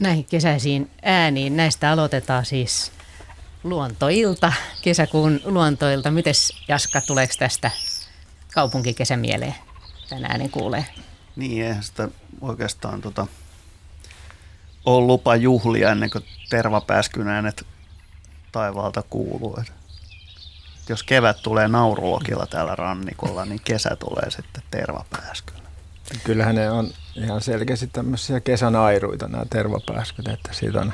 näihin kesäisiin ääniin. Näistä aloitetaan siis luontoilta, kesäkuun luontoilta. Mites Jaska, tuleeko tästä kaupunkikesä mieleen tänään äänen kuulee? Niin, eihän sitä oikeastaan tota, ole lupa juhlia ennen kuin tervapääskyn äänet taivaalta kuuluu. Et jos kevät tulee naurulokilla täällä rannikolla, niin kesä tulee sitten tervapääskyllä. Kyllähän ne on ihan selkeästi tämmöisiä kesän airuita nämä tervapääskyt, että siitä on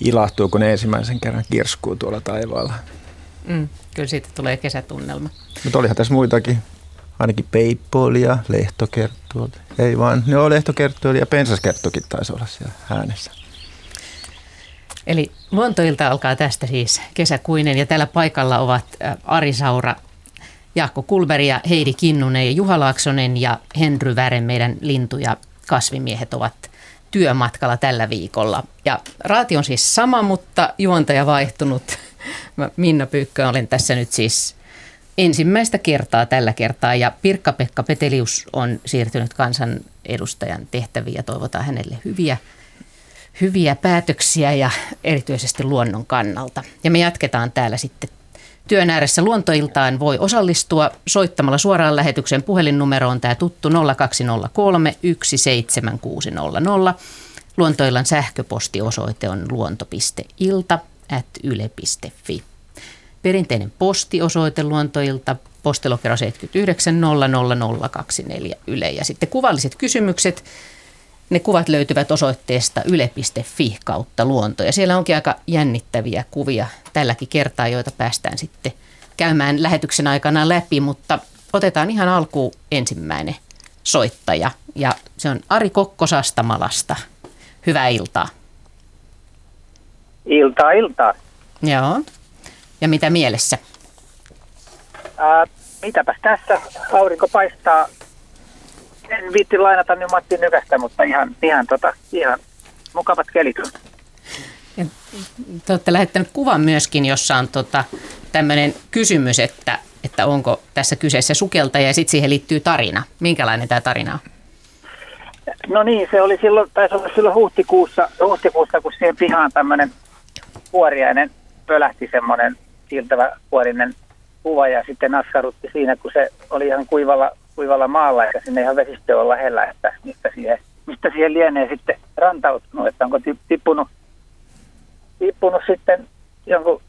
ilahtuu, kun ne ensimmäisen kerran kirskuu tuolla taivaalla. Mm, kyllä siitä tulee kesätunnelma. Mutta olihan tässä muitakin, ainakin peippolia, lehtokerttua. Ei vaan, ne on lehtokerttua ja pensaskerttukin taisi olla siellä äänessä. Eli luontoilta alkaa tästä siis kesäkuinen ja täällä paikalla ovat Ari Saura, Jaakko Kulberi ja Heidi Kinnunen ja Juha Laaksonen ja Henry Vären, meidän lintu- ja kasvimiehet ovat työmatkalla tällä viikolla. Ja raati on siis sama, mutta juontaja vaihtunut. Mä Minna Pyykkö olen tässä nyt siis ensimmäistä kertaa tällä kertaa ja Pirkka-Pekka Petelius on siirtynyt kansanedustajan tehtäviin ja toivotaan hänelle hyviä, hyviä päätöksiä ja erityisesti luonnon kannalta. Ja me jatketaan täällä sitten työn ääressä luontoiltaan voi osallistua soittamalla suoraan lähetyksen puhelinnumeroon tämä tuttu 0203 17600. Luontoillan sähköpostiosoite on luonto.ilta at yle.fi. Perinteinen postiosoite luontoilta postilokero 79 00024 Yle. Ja sitten kuvalliset kysymykset, ne kuvat löytyvät osoitteesta yle.fi kautta luonto. Ja siellä onkin aika jännittäviä kuvia tälläkin kertaa, joita päästään sitten käymään lähetyksen aikana läpi. Mutta otetaan ihan alkuun ensimmäinen soittaja. Ja se on Ari Kokko Sastamalasta. Hyvää iltaa. Iltaa, iltaa. Joo. Ja mitä mielessä? Ää, mitäpäs tässä? Aurinko paistaa. En viitti lainata nyt Matti Nykästä, mutta ihan, ihan, tota, ihan mukavat kelit. Ja te olette lähettänyt kuvan myöskin, jossa on tota, tämmöinen kysymys, että, että onko tässä kyseessä sukeltaja ja sitten siihen liittyy tarina. Minkälainen tämä tarina on? No niin, se oli silloin, taisi olla silloin huhtikuussa, huhtikuussa kun siihen pihaan tämmöinen kuoriainen pölähti semmoinen siirtävä kuorinen kuva ja sitten askarrutti siinä, kun se oli ihan kuivalla, kuivalla maalla eikä sinne ihan vesistö olla lähellä, että mistä siihen, mistä siihen lienee sitten rantautunut, että onko tippunut, tippunut sitten jonkun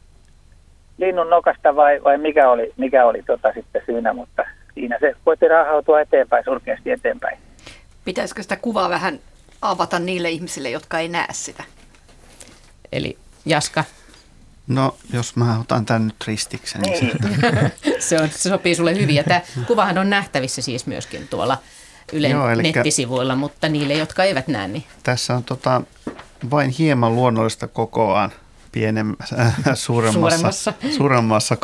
linnun nokasta vai, vai mikä oli, mikä oli tota sitten syynä, mutta siinä se voitti rahautua eteenpäin, surkeasti eteenpäin. Pitäisikö sitä kuvaa vähän avata niille ihmisille, jotka ei näe sitä? Eli Jaska, No, jos mä otan tämän nyt ristikseni. Niin. se, on, se sopii sulle hyvin. Ja tämä kuvahan on nähtävissä siis myöskin tuolla Ylen Joo, nettisivuilla, mutta niille, jotka eivät näe, niin... Tässä on tota, vain hieman luonnollista kokoaan pienemmässä, äh, suuremmassa, suuremmassa. suuremmassa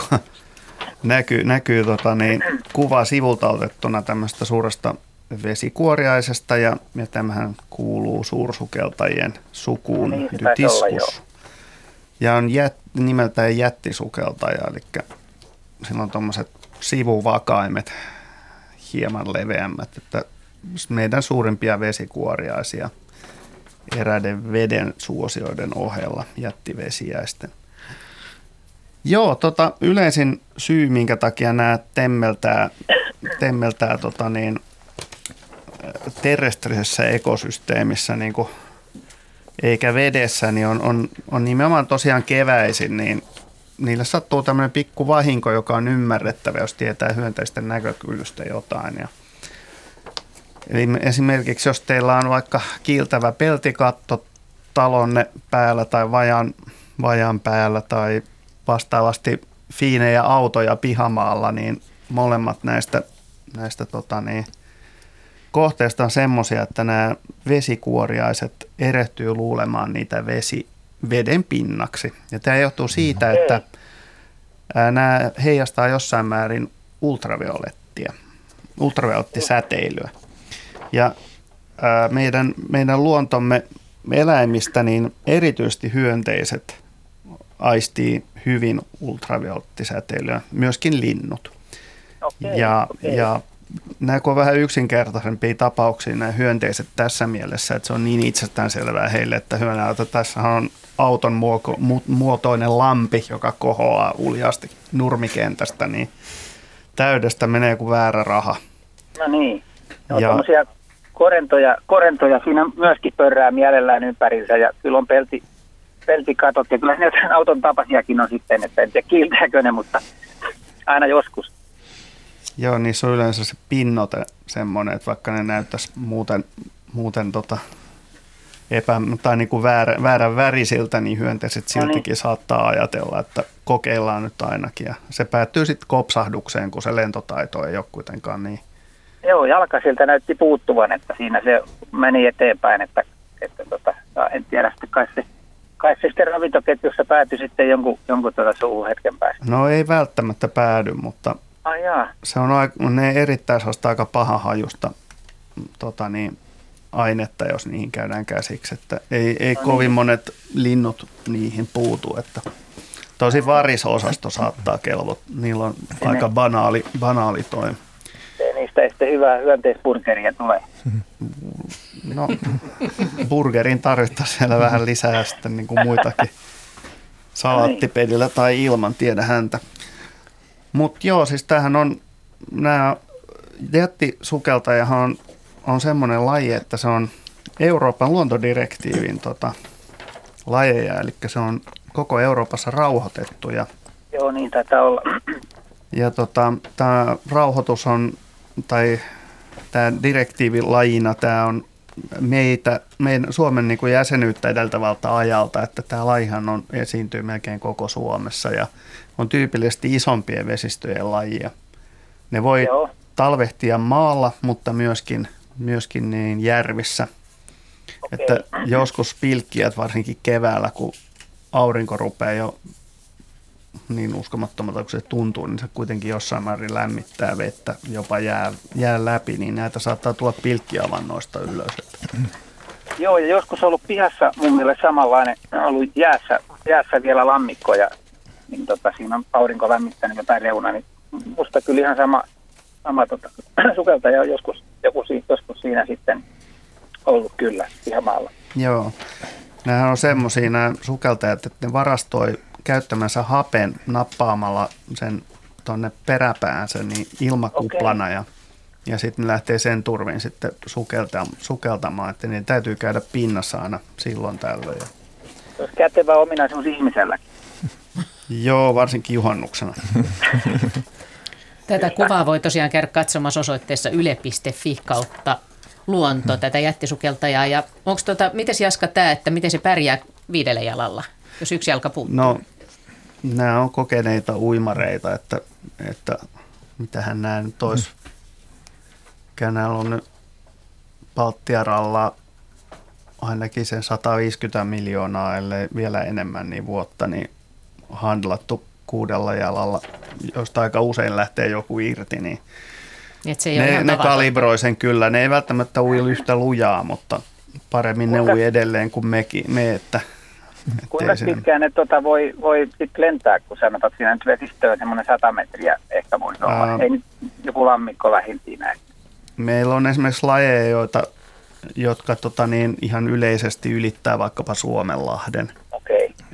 näkyy, näkyy tota, niin, kuva sivulta otettuna tämmöistä suuresta vesikuoriaisesta ja, ja tämähän kuuluu suursukeltajien sukuun niin, dytiskus. Ja on jät, nimeltään jättisukeltaja, eli sillä on tuommoiset sivuvakaimet hieman leveämmät, että meidän suurimpia vesikuoriaisia eräiden veden suosioiden ohella jättivesiäisten. Joo, tota, yleisin syy, minkä takia nämä temmeltää, temmeltää tota niin, terrestrisessä ekosysteemissä niin kuin eikä vedessä, niin on, on, on nimenomaan tosiaan keväisin, niin niille sattuu tämmöinen pikku vahinko, joka on ymmärrettävä, jos tietää hyönteisten näkökyvystä jotain. Ja Eli esimerkiksi jos teillä on vaikka kiiltävä peltikatto talonne päällä tai vajan, vajan päällä tai vastaavasti fiinejä autoja pihamaalla, niin molemmat näistä, näistä tota niin, kohteesta on semmoisia, että nämä vesikuoriaiset erehtyy luulemaan niitä vesi, veden pinnaksi. Ja tämä johtuu siitä, että nämä heijastaa jossain määrin ultraviolettia, ultraviolettisäteilyä. Ja meidän, meidän luontomme eläimistä, niin erityisesti hyönteiset aistii hyvin ultraviolettisäteilyä, myöskin linnut. Okay, ja, okay. ja nämä kun on vähän yksinkertaisempia tapauksia nämä hyönteiset tässä mielessä, että se on niin itsestäänselvää heille, että hyönäytä tässä on auton muoko, mu, muotoinen lampi, joka kohoaa uljasti nurmikentästä, niin täydestä menee kuin väärä raha. No niin. No, ja korentoja, korentoja siinä myöskin pörrää mielellään ympärinsä ja kyllä on pelti, peltikatot ja kyllä ne auton tapasiakin on sitten, että en tiedä kiiltääkö ne, mutta aina joskus. Joo, niissä on yleensä se pinnote semmoinen, että vaikka ne näyttäisi muuten, muuten tota epä, tai niin kuin väärä, väärän värisiltä, niin hyönteiset siltikin no niin. saattaa ajatella, että kokeillaan nyt ainakin. Ja se päättyy sitten kopsahdukseen, kun se lentotaito ei ole kuitenkaan niin. Joo, jalka siltä näytti puuttuvan, että siinä se meni eteenpäin, että, että tota, en tiedä sitten kai se, kai se sitten ravintoketjussa päätyi sitten jonkun, jonkun tuota suuhun hetken päästä. No ei välttämättä päädy, mutta Ai jaa. se on, ne erittäin aika paha hajusta tota niin, ainetta, jos niihin käydään käsiksi. Että ei, ei no kovin niin. monet linnut niihin puutu. Että tosi varisosasto saattaa kelvot. Niillä on se aika banaali, banaali toi. Niistä ei sitten hyvää hyönteisburgeria tule. No, burgerin tarvittaisiin siellä vähän lisää sitten niin kuin muitakin salaattipelillä tai ilman, tiedä häntä. Mutta joo, siis tämähän on, nämä jättisukeltajahan on on semmoinen laji, että se on Euroopan luontodirektiivin tota, lajeja, eli se on koko Euroopassa rauhoitettu. Ja, Joo, niin taitaa olla. Ja tota, tämä rauhoitus on, tai tämä direktiivilajina, tämä on meitä, meidän Suomen niin kuin jäsenyyttä edeltävältä ajalta, että tämä lajihan on, esiintyy melkein koko Suomessa ja on tyypillisesti isompien vesistöjen lajia. Ne voi Joo. talvehtia maalla, mutta myöskin myöskin niin järvissä. Okay. Että joskus pilkkiät varsinkin keväällä, kun aurinko rupeaa jo niin uskomattomalta kuin se tuntuu, niin se kuitenkin jossain määrin lämmittää vettä, jopa jää, jää läpi, niin näitä saattaa tulla pilkkiavannoista ylös. Joo, ja joskus on ollut pihassa mun mielestä samanlainen, ollut jäässä, jäässä vielä lammikko, ja niin tota, siinä on aurinko lämmittänyt jotain reuna, niin musta kyllä ihan sama, sama tota, sukeltaja joskus joku, joskus siinä sitten ollut kyllä maalla. Joo. Nämähän on semmoisia nämä sukeltajat, että ne varastoi käyttämänsä hapen nappaamalla sen tuonne peräpäänsä niin ilmakuplana okay. ja, ja sitten ne lähtee sen turvin sitten sukeltamaan, sukeltamaan, että niin täytyy käydä pinnassa aina silloin tällöin. Se olisi kätevä ominaisuus ihmiselläkin. Joo, varsinkin juhannuksena. Tätä kuvaa voi tosiaan käydä katsomassa osoitteessa yle.fi kautta luonto, tätä jättisukeltajaa. Ja onko tota, miten Jaska tämä, että miten se pärjää viidellä jalalla, jos yksi jalka puuttuu? No, nämä on kokeneita uimareita, että, että mitähän nämä nyt olisi. Näillä on nyt Baltiaralla ainakin sen 150 miljoonaa, ellei vielä enemmän niin vuotta, niin handlattu kuudella jalalla, josta aika usein lähtee joku irti, niin Et se ei ne, ne kalibroi sen kyllä. Ne ei välttämättä ui yhtä lujaa, mutta paremmin Kuinka, ne ui edelleen kuin mekin, me, että Kuinka pitkään ne tota voi, voi sit lentää, kun sanotaan, että siinä nyt vesistöä semmoinen 100 metriä ehkä voisi olla. Ää, ei nyt joku lammikko lähin siinä. Meillä on esimerkiksi lajeja, joita, jotka tota niin, ihan yleisesti ylittää vaikkapa Suomenlahden.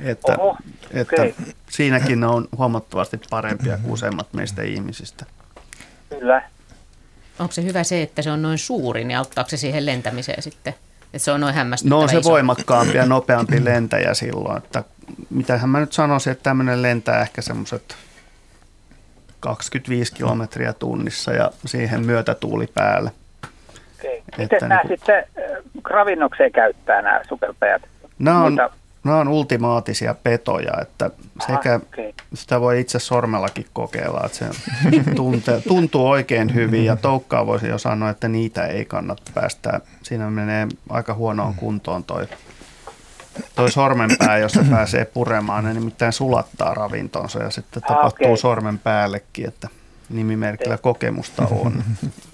Että, Oho, että okay. siinäkin on huomattavasti parempia kuin useimmat meistä ihmisistä. Kyllä. Onko se hyvä se, että se on noin suuri, niin auttaako se siihen lentämiseen sitten? Että se on noin hämmästyttävä No se iso. voimakkaampi ja nopeampi lentäjä silloin. Että mitähän mä nyt sanoisin, että tämmöinen lentää ehkä semmoiset 25 kilometriä tunnissa ja siihen myötätuuli päälle. Okei. Miten nämä niin kuin... sitten ravinnokseen käyttää nämä sukeltajat? Nämä on, Nämä on ultimaattisia petoja, että sekä Aha, okay. sitä voi itse sormellakin kokeilla, että se tuntee, tuntuu oikein hyvin ja toukkaa voisi jo sanoa, että niitä ei kannata päästä. Siinä menee aika huonoon kuntoon toi, toi sormenpää, jos se pääsee puremaan, ne nimittäin sulattaa ravintonsa ja sitten tapahtuu okay. sormen päällekin, että nimimerkillä kokemusta on.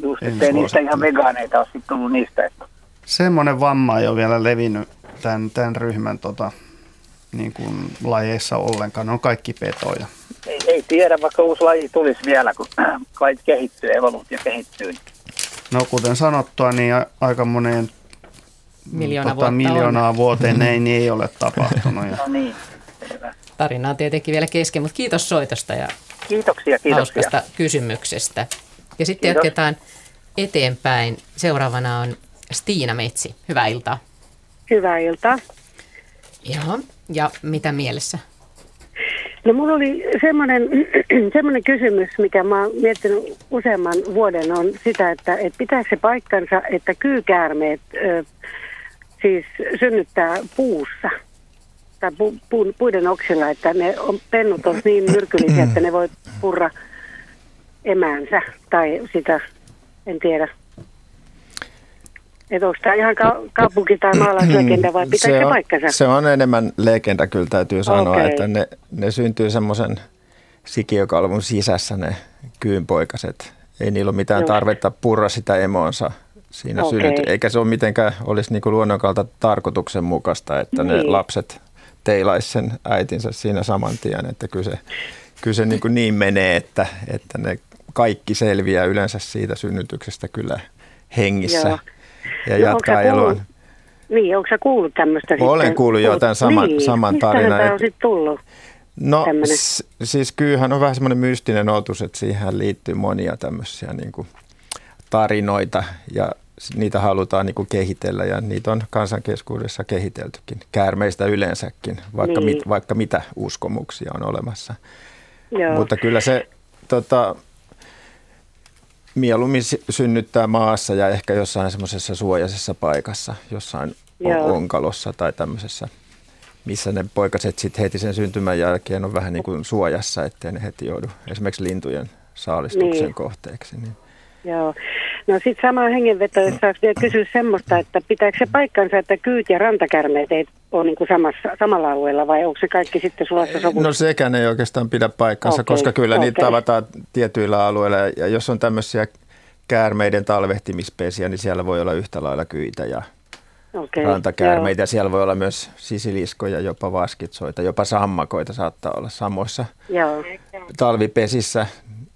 Just, ettei niistä ihan vegaaneita ole sitten tullut niistä. Että... Semmoinen vamma ei ole vielä levinnyt tämän, tämän ryhmän tota, niin kuin lajeissa ollenkaan. Ne on kaikki petoja. Ei, ei tiedä, vaikka uusi laji tulisi vielä, kun kai kehittyy, evoluutio kehittyy. No kuten sanottua, niin aika moneen Miljoona tota, vuotta miljoonaa vuoteen näin ei ole tapahtunut. Ja No niin, selvä. on. Tarina on tietenkin vielä kesken, mutta kiitos soitosta ja Kiitoksia, kiitoksia. hauskasta kysymyksestä. Ja sitten Kiitos. jatketaan eteenpäin. Seuraavana on Stiina Metsi. Hyvää iltaa. Hyvää iltaa. Joo. Ja mitä mielessä? No mulla oli semmoinen, semmoinen kysymys, mikä mä oon miettinyt useamman vuoden, on sitä, että, että pitääkö se paikkansa, että kyykäärmeet ö, siis synnyttää puussa tai pu, pu, puiden oksilla, että ne on, pennut on niin myrkyllisiä, että ne voi purra emäänsä tai sitä, en tiedä. Että onko tämä ihan ka- kaupunki- tai maalaislegenda vai pitääkö se, on, paikkansa? se on enemmän legenda kyllä täytyy sanoa, Okei. että ne, ne syntyy semmoisen sikiökalvon sisässä ne kyynpoikaset. Ei niillä ole mitään Joo. tarvetta purra sitä emoonsa siinä Okei. synnyty. Eikä se ole mitenkään olisi niinku luonnon kalta tarkoituksenmukaista, että ne Niin. lapset teilaisi sen äitinsä siinä saman tien. Että kyllä se, kyllä se niin, niin menee, että, että ne kaikki selviää yleensä siitä synnytyksestä kyllä hengissä Joo. Ja No, jatkaa eloa. Niin, onko sä kuullut tämmöistä Olen sitten? kuullut jo tämän saman- niin. saman tarinan, tämä on sitten tullut? No s- siis kyllähän on vähän semmoinen mystinen otus, että siihen liittyy monia tämmöisiä niin kuin tarinoita ja niitä halutaan niin kuin kehitellä ja niitä on kansankeskuudessa kehiteltykin, käärmeistä yleensäkin, vaikka, Niin. mit, vaikka mitä uskomuksia on olemassa. Joo. Mutta kyllä se tota, mieluummin sy- synnyttää maassa ja ehkä jossain semmoisessa suojaisessa paikassa, jossain Joo. onkalossa tai tämmöisessä, missä ne poikaset sitten heti sen syntymän jälkeen on vähän niin kuin suojassa, ettei ne heti joudu esimerkiksi lintujen saalistuksen Niin. kohteeksi. Niin. Joo. No sitten sama hengenveto, jos saisi vielä kysyä semmoista, että pitääkö se paikkansa, että kyyt ja rantakärmeet ei ole niin kuin samassa, samalla alueella vai onko se kaikki sitten sulassa sovussa? No sekään ei oikeastaan pidä paikkansa, Okei, koska kyllä niitä okei. tavataan tietyillä alueilla. Ja jos on tämmöisiä käärmeiden talvehtimispesiä, niin siellä voi olla yhtä lailla kyitä ja Okei, rantakäärmeitä. Siellä voi olla myös sisiliskoja, jopa vaskitsoita, jopa sammakoita saattaa olla samoissa Joo. talvipesissä.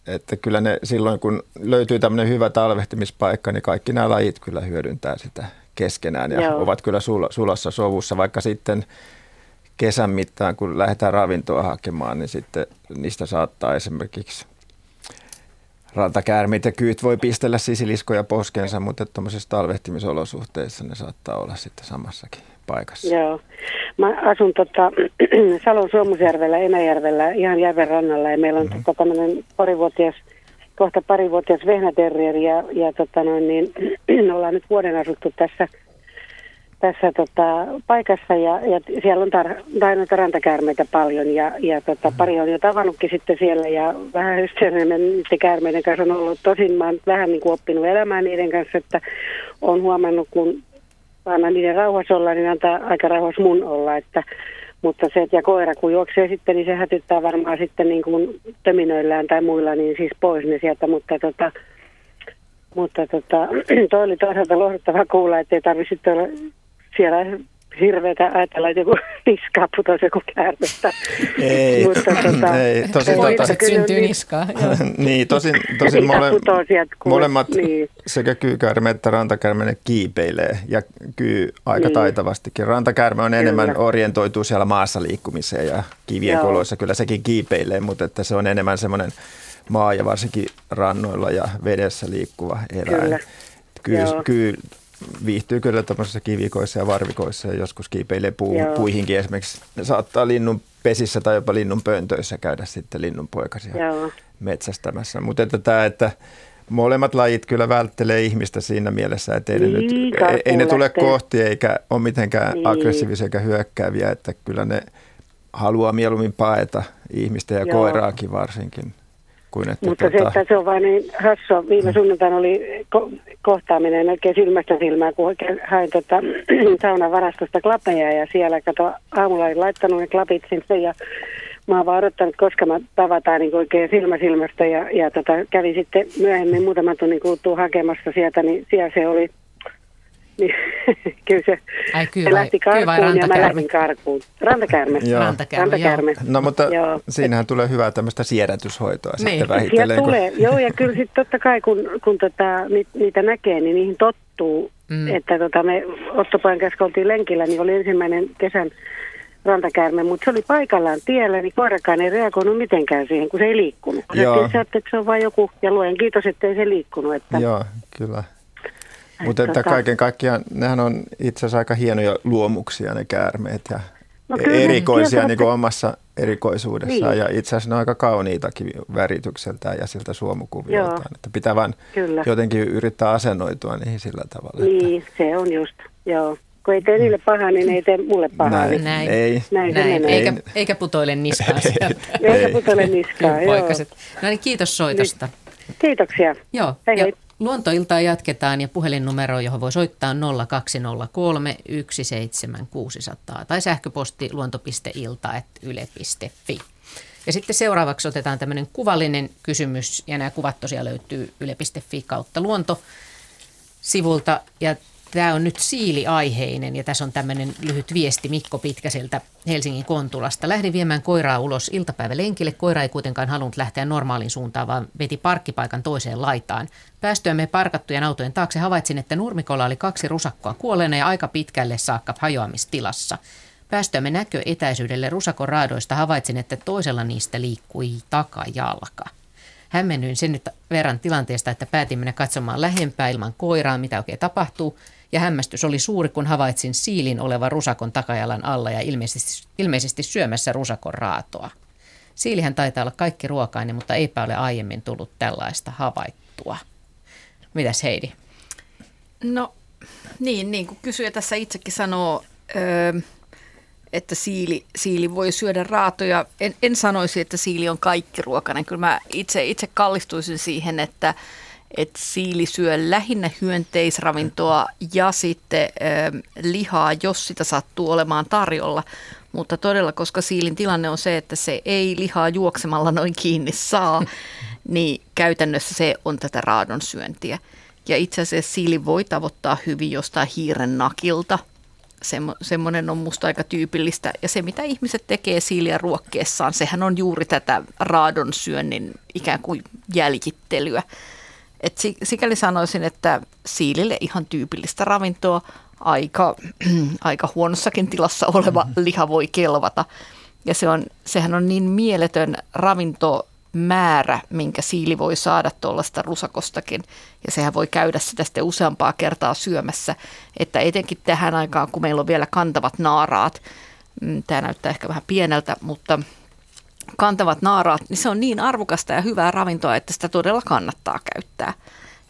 Että kyllä ne silloin, kun löytyy tämmöinen hyvä talvehtimispaikka, niin kaikki nämä lajit kyllä hyödyntää sitä keskenään ja Joo. ovat kyllä sul- sulassa sovussa, vaikka sitten kesän mittaan, kun lähdetään ravintoa hakemaan, niin sitten niistä saattaa esimerkiksi rantakäärmeet ja kyyt voi pistellä sisiliskoja poskensa, mutta tuommoisissa talvehtimisolosuhteissa ne saattaa olla sitten samassakin paikassa. Joo. Mä asun tota, Salon Suomusjärvellä, Enäjärvellä, ihan järven rannalla ja meillä on mm-hmm. tota, tämmöinen parivuotias, kohta parivuotias vehnäterrieri ja, ja tota noin, niin, ollaan nyt vuoden asuttu tässä, tässä tota, paikassa ja, ja siellä on tar- tai noita rantakäärmeitä paljon ja, ja tota, pari on jo tavannutkin sitten siellä ja vähän hysteerinen niiden käärmeiden kanssa on ollut. Tosin mä oon vähän niin kuin oppinut elämään niiden kanssa, että on huomannut, kun anna niiden rauhassa olla, niin antaa aika rauhassa mun olla. Että, mutta se, että ja koira kun juoksee sitten, niin se hätyttää varmaan sitten niin kuin töminöillään tai muilla, niin siis pois ne sieltä. Mutta, tota, mutta tota, toi oli toisaalta lohduttava kuulla, että ei tarvitse olla siellä hirveätä ajatella, että joku niskaa putosi joku käärmettä. Ei, mutta, tota, ei, tosin Oi, tota, kyllä syntyy niin. niskaan. joo. niin, tosin, tosin mole, molemmat niin. sekä kyykäärme että rantakäärme kiipeilee ja kyy aika Niin. taitavastikin. Rantakäärme on Kyllä. enemmän orientoituu siellä maassa liikkumiseen ja kivien Joo. koloissa kyllä sekin kiipeilee, mutta että se on enemmän semmoinen maa- ja varsinkin rannoilla ja vedessä liikkuva eläin. Kyllä. Kyy, Joo. kyy viihtyy kyllä tuommoisissa kivikoissa ja varvikoissa ja joskus kiipeilee puu, Joo. puihinkin esimerkiksi. Ne saattaa linnun pesissä tai jopa linnun pöntöissä käydä sitten linnunpoikasia Joo. metsästämässä. Mutta että tämä, että molemmat lajit kyllä välttelee ihmistä siinä mielessä, että ei, ne, nyt, Niin, ei, ei ne tule kohti eikä ole mitenkään Niin. aggressiivisia eikä hyökkääviä, että kyllä ne haluaa mieluummin paeta ihmistä ja Joo. koiraakin varsinkin. Kuin että Mutta se, että se on vaan niin hassua. Viime sunnuntaina oli ko- kohtaaminen oikein silmästä silmään, kun oikein hain tota, saunan varastosta klapeja ja siellä kato, aamulla olin laittanut ne klapit sinne ja mä oon vaan odottanut, koska mä tavataan niin oikein silmä silmästä ja, ja tota, kävin sitten myöhemmin muutaman tunnin kuluttua hakemassa sieltä, niin siellä se oli Niin, kyllä se, Ai kyy se vai, lähti kyy vai karkuun ja mä lähdin karkuun. Rantakäärme. Joo. Rantakäärme, Rantakäärme. No mutta Joo. siinähän tulee hyvää tämmöistä siedätyshoitoa Niin. sitten Ja vähitellen. kun- tulee, joo, ja kyllä sitten totta kai, kun, kun tota, ni, niitä näkee, niin niihin tottuu. Mm. Että tota, me Ottopojan kanssa oltiin lenkillä, niin oli ensimmäinen kesän rantakäärme, mutta se oli paikallaan tiellä, niin koirakaan ei reagoinut mitenkään siihen, kun se ei liikkunut. Joo. Joo. että se on vain joku, ja luen kiitos, että ei se liikkunut. Että, Joo, kyllä. Mutta että tota- kaiken kaikkiaan, nehän on itse asiassa aika hienoja luomuksia ne käärmeet ja No kyllä erikoisia tietävät, niin kuin että- omassa erikoisuudessaan Niin. ja itse asiassa ne on aika kauniitakin väritykseltään ja siltä suomukuvioltaan. Joo. Että pitää vaan Kyllä. jotenkin yrittää asennoitua niihin sillä tavalla. Että Niin, se on just, joo. Kun ei tee niille pahaa, niin ei tee mulle pahaa. näin, Niin. Näin. Ei, Näin, Näin, eikä, eikä putoile niskaan sieltä. Eikä putele niskaan, joo. Poikaset. No niin, kiitos soitosta. Kiitoksia. Joo, Hei, hei. Luontoiltaa jatketaan ja puhelinnumero, johon voi soittaa on 0203 17600 tai sähköposti luonto.ilta.yle.fi. Ja sitten seuraavaksi otetaan tämmöinen kuvallinen kysymys ja nämä kuvat tosiaan löytyy yle.fi kautta luonto sivulta ja tämä on nyt siiliaiheinen ja tässä on tämmöinen lyhyt viesti Mikko Pitkäseltä Helsingin Kontulasta. Lähdin viemään koiraa ulos iltapäivälenkille. Koira ei kuitenkaan halunnut lähteä normaalin suuntaan, vaan veti parkkipaikan toiseen laitaan. Päästyämme parkattujen autojen taakse havaitsin, että nurmikolla oli kaksi rusakkoa kuolleena ja aika pitkälle saakka hajoamistilassa. Päästyämme näköetäisyydelle rusakon raadoista havaitsin, että toisella niistä liikkui takajalka. Hämmennyin sen verran tilanteesta, että päätin mennä katsomaan lähempää ilman koiraa, mitä oikein tapahtuu. Ja hämmästys oli suuri, kun havaitsin siilin olevan rusakon takajalan alla ja ilmeisesti, ilmeisesti syömässä rusakon raatoa. Siilihän taitaa olla kaikki ruokainen, mutta eipä ole aiemmin tullut tällaista havaittua. Mitäs Heidi? No niin, niin kuin kysyjä tässä itsekin sanoo, öö, että siili, siili voi syödä raatoja. En, en sanoisi, että siili on kaikki ruokainen. Kyllä mä itse, itse kallistuisin siihen, että, että siili syö lähinnä hyönteisravintoa ja sitten ö, lihaa, jos sitä sattuu olemaan tarjolla. Mutta todella, koska siilin tilanne on se, että se ei lihaa juoksemalla noin kiinni saa, niin käytännössä se on tätä raadon syöntiä. Ja itse asiassa siili voi tavoittaa hyvin jostain hiiren nakilta. Semmo, semmoinen on musta aika tyypillistä. Ja se, mitä ihmiset tekee siiliä ruokkeessaan, sehän on juuri tätä raadon syönnin ikään kuin jäljittelyä. Et si- sikäli sanoisin, että siilille ihan tyypillistä ravintoa, aika, aika huonossakin tilassa oleva liha voi kelvata. Ja se on, sehän on niin mieletön ravintomäärä, minkä siili voi saada tuollaista rusakostakin. Ja sehän voi käydä sitä sitten useampaa kertaa syömässä. Että etenkin tähän aikaan, kun meillä on vielä kantavat naaraat, mm, tämä näyttää ehkä vähän pieneltä, mutta kantavat naaraat, niin se on niin arvokasta ja hyvää ravintoa, että sitä todella kannattaa käyttää.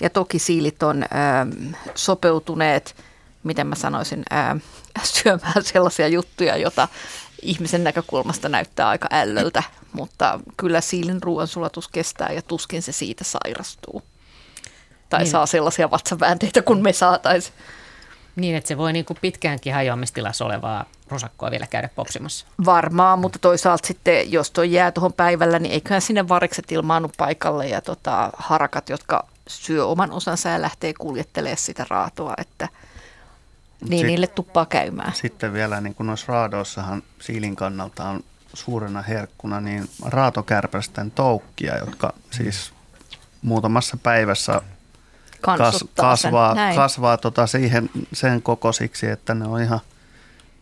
Ja toki siilit on ähm, sopeutuneet, miten mä sanoisin, ähm, syömään sellaisia juttuja, jota ihmisen näkökulmasta näyttää aika ällöltä, mutta kyllä siilin ruoansulatus kestää ja tuskin se siitä sairastuu. Tai niin. saa sellaisia vatsaväänteitä kuin me saataisiin. Niin, että se voi niin kuin pitkäänkin hajoamistilassa olevaa rusakkoa vielä käydä popsimassa. Varmaan, mutta toisaalta sitten, jos tuo jää tuohon päivällä, niin eiköhän sinne varikset ilmaannu paikalle ja tota, harakat, jotka syö oman osansa ja lähtee kuljettelemaan sitä raatoa, että niin Sit- niille tuppaa käymään. Sitten vielä niin kuin noissa raadoissahan siilin kannalta on suurena herkkuna niin raatokärpästen toukkia, jotka siis muutamassa päivässä kas, Kansuttaa kasvaa, kasvaa tota siihen, sen kokoisiksi, että ne on ihan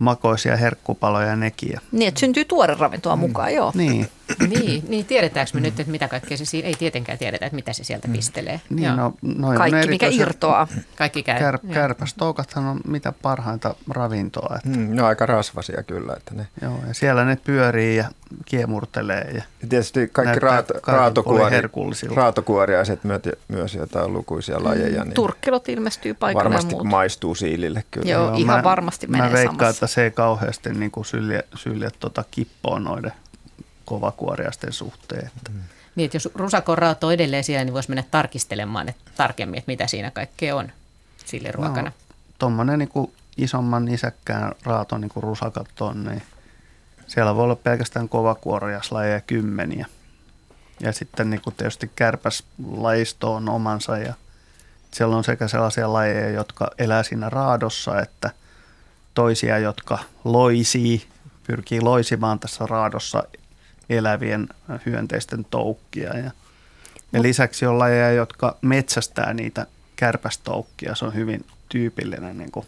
makoisia herkkupaloja nekin. Niin, että syntyy tuore ravintoa mukaan, joo. Niin, Niin, niin tiedetäänkö me nyt, että mitä kaikkea se siinä, ei tietenkään tiedetä, että mitä se sieltä pistelee. niin Joo. no, noi on Kaikki, mikä irtoaa. Kaikki käy. Kär, Joo. kärpästoukathan on mitä parhainta ravintoa. Että, Mm, ne on aika rasvasia kyllä. Että ne. joo, ja siellä ne pyörii ja kiemurtelee. Ja, Ja tietysti kaikki raato, kaikin raatokuori, raatokuoriaiset myös, myös jotain lukuisia lajeja, niin Turkkilot ilmestyy paikalle varmasti muut. maistuu siilille kyllä. Joo. ihan varmasti menee Mä veikkaan, samassa. että se ei kauheasti niin kuin sylje, sylje tota kippoa noiden kovakuoriaisten suhteen. Että. Niin, että jos rusakon raato on edelleen siellä, niin voisi mennä tarkistelemaan että tarkemmin, että mitä siinä kaikkea on sille ruokana. No, Tuommoinen niin isomman isäkkään raato, niin kuin rusakat on, niin siellä voi olla pelkästään kovakuoriaislajeja kymmeniä. Ja sitten niin kuin tietysti kärpäslajisto on omansa ja siellä on sekä sellaisia lajeja, jotka elää siinä raadossa, että toisia, jotka loisii, pyrkii loisimaan tässä raadossa elävien hyönteisten toukkia. Ja, ja lisäksi on lajeja, jotka metsästää niitä kärpästoukkia. Se on hyvin tyypillinen, niin kuin,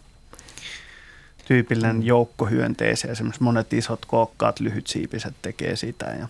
tyypillinen mm. joukko hyönteisiä. Esimerkiksi monet isot kookkaat, lyhytsiipiset tekee sitä. Ja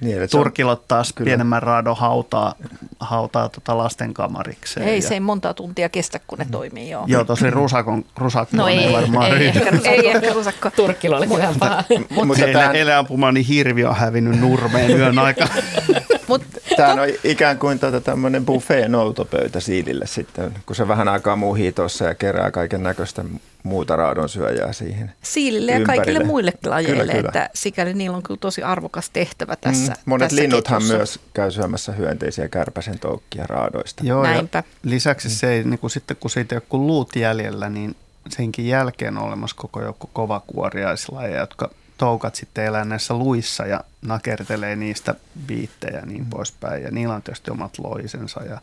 niin, Turkilot taas kyllä. pienemmän raadon hautaa, hautaa tota lasten kamarikseen. Ei ja... se ei monta tuntia kestä, kun ne toimii. Joo, joo tosi rusakon, rusakko no ei, ei varmaan ei, ehkä, ei ehkä rusakko. Turkkilo oli kyllä paha. Mutta tämän... eläinpuma, niin hirvi on hävinnyt nurmeen yön aikana. Mut, Tämä on ikään kuin tota tämmöinen buffet-noutopöytä siilille sitten, kun se vähän aikaa muhii tuossa ja kerää kaiken näköistä muuta raadon syöjää siihen Siilille ja kaikille muille lajeille, kyllä, kyllä. että sikäli niillä on kyllä tosi arvokas tehtävä tässä. Mm, monet tässä linnuthan ketjussa. myös käy syömässä hyönteisiä kärpäsen toukkia raadoista. Joo, Näinpä. lisäksi se ei, niin kuin sitten kun siitä ei ole kuin luut jäljellä, niin senkin jälkeen on olemassa koko joukko kovakuoriaislajeja, jotka toukat sitten elää näissä luissa ja nakertelee niistä biittejä niin poispäin. Ja niillä on tietysti omat loisensa. Ja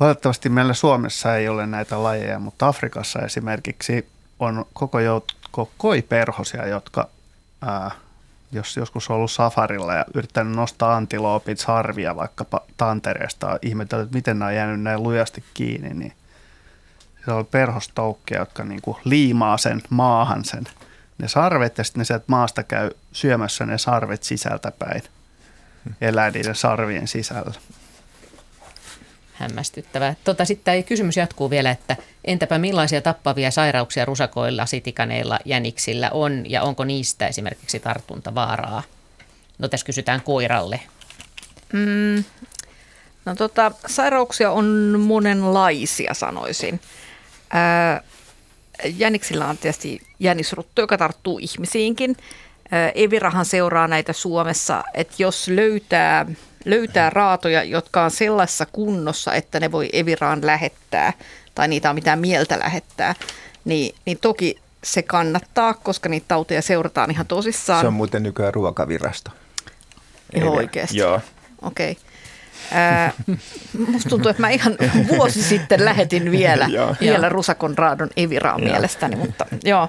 valitettavasti meillä Suomessa ei ole näitä lajeja, mutta Afrikassa esimerkiksi on koko joukko koiperhosia, jotka ää, jos joskus on ollut safarilla ja yrittänyt nostaa antiloopit sarvia vaikkapa tantereesta, ihmetellyt, että miten nämä on jäänyt näin lujasti kiinni, niin se on perhostoukkeja, jotka niin kuin liimaa sen maahan sen ne sarvet ja sitten ne sieltä maasta käy syömässä ne sarvet sisältäpäin. Elää niiden sarvien sisällä. Hämmästyttävää. Tota, sitten kysymys jatkuu vielä, että entäpä millaisia tappavia sairauksia rusakoilla, sitikaneilla, jäniksillä on ja onko niistä esimerkiksi tartuntavaaraa? No tässä kysytään koiralle. Mm, no tota, sairauksia on monenlaisia sanoisin. Ää, jäniksillä on tietysti jänisruttu, joka tarttuu ihmisiinkin. Evirahan seuraa näitä Suomessa, että jos löytää, löytää raatoja, jotka on sellaisessa kunnossa, että ne voi Eviraan lähettää tai niitä on mitään mieltä lähettää, niin, niin toki se kannattaa, koska niitä tauteja seurataan ihan tosissaan. Se on muuten nykyään ruokavirasto. Ihan oikeasti? Joo. Okei. Okay. Ää, musta tuntuu, että mä ihan vuosi sitten lähetin vielä, vielä Rusakon raadon Eviraan mielestäni, mutta joo.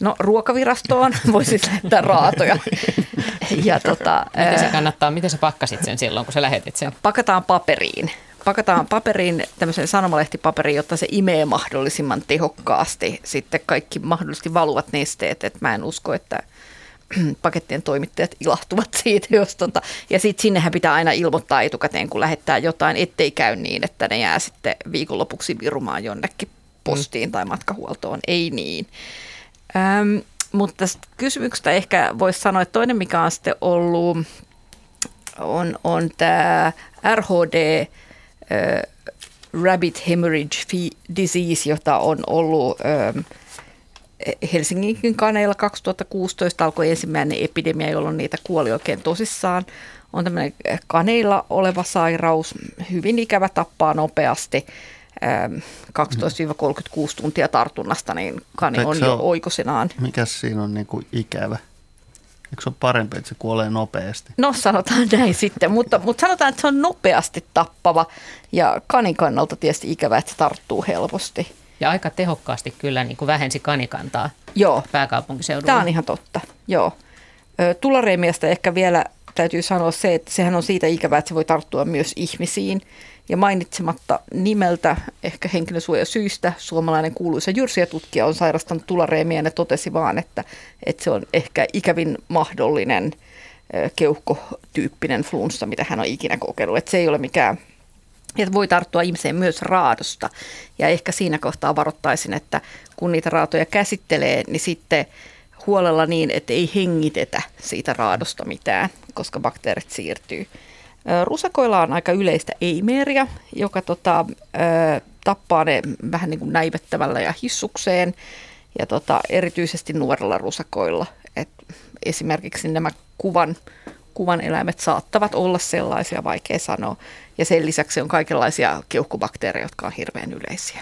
No ruokavirastoon voisi lähettää raatoja. Ja tota, miten se kannattaa, miten sä pakkasit sen silloin, kun sä lähetit sen? Pakataan paperiin. Pakataan paperiin, tämmöiseen sanomalehtipaperiin, jotta se imee mahdollisimman tehokkaasti sitten kaikki mahdollisesti valuvat nesteet. Et mä en usko, että pakettien toimittajat ilahtuvat siitä. Jos tota, ja sitten sinnehän pitää aina ilmoittaa etukäteen, kun lähettää jotain, ettei käy niin, että ne jää sitten viikonlopuksi virumaan jonnekin postiin mm. tai matkahuoltoon. Ei niin. Öm, mutta tästä kysymyksestä ehkä voisi sanoa, että toinen mikä on sitten ollut, on, on tämä RHD, äh, Rabbit Hemorrhage Disease, jota on ollut... Helsinginkin kaneilla 2016 alkoi ensimmäinen epidemia, jolloin niitä kuoli oikein tosissaan. On tämmöinen kaneilla oleva sairaus, hyvin ikävä, tappaa nopeasti. 12-36 tuntia tartunnasta, niin kani on jo oikosinaan. Mikä siinä on niin kuin ikävä? Eikö se ole parempi, että se kuolee nopeasti? No sanotaan näin sitten, mutta, mutta sanotaan, että se on nopeasti tappava ja kanin kannalta tietysti ikävä, että se tarttuu helposti. Ja aika tehokkaasti kyllä niin kuin vähensi kanikantaa Joo. pääkaupunkiseudulla. Tämä on ihan totta, joo. Tulareimiasta ehkä vielä täytyy sanoa se, että sehän on siitä ikävää, että se voi tarttua myös ihmisiin. Ja mainitsematta nimeltä, ehkä henkilösuojasyistä, suomalainen kuuluisa jyrsiä-tutkija on sairastanut tulareemia ja totesi vaan, että, että se on ehkä ikävin mahdollinen keuhkotyyppinen flunssa, mitä hän on ikinä kokeillut. Että se ei ole mikään että voi tarttua ihmiseen myös raadosta. Ja ehkä siinä kohtaa varoittaisin, että kun niitä raatoja käsittelee, niin sitten huolella niin, että ei hengitetä siitä raadosta mitään, koska bakteerit siirtyy. Rusakoilla on aika yleistä eimeeriä, joka tota, tappaa ne vähän niin kuin näivettävällä ja hissukseen. Ja tota, erityisesti nuorilla rusakoilla. Et esimerkiksi nämä kuvan kuvan eläimet saattavat olla sellaisia, vaikea sanoa. Ja sen lisäksi on kaikenlaisia keuhkobakteereja, jotka on hirveän yleisiä.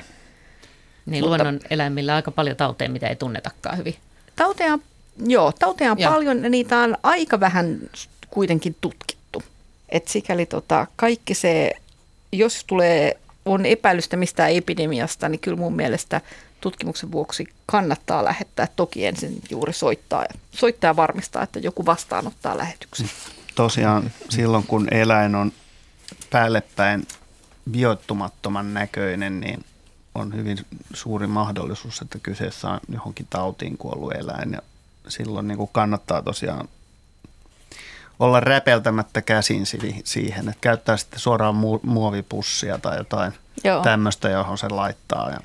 Niin Mutta, luonnon eläimillä on aika paljon tauteja, mitä ei tunnetakaan hyvin. Tauteja, joo, tauteja on joo. paljon ja niitä on aika vähän kuitenkin tutkittu. Et sikäli tota, kaikki se, jos tulee on epäilystä mistään epidemiasta, niin kyllä mun mielestä tutkimuksen vuoksi kannattaa lähettää. Toki ensin juuri soittaa, soittaa ja varmistaa, että joku vastaanottaa lähetyksen. Tosiaan silloin, kun eläin on päällepäin bioittumattoman näköinen, niin on hyvin suuri mahdollisuus, että kyseessä on johonkin tautiin kuollut eläin. Ja silloin niin kuin kannattaa tosiaan olla räpeltämättä käsin siihen, että käyttää sitten suoraan muovipussia tai jotain Joo. tämmöistä, johon se laittaa. Ja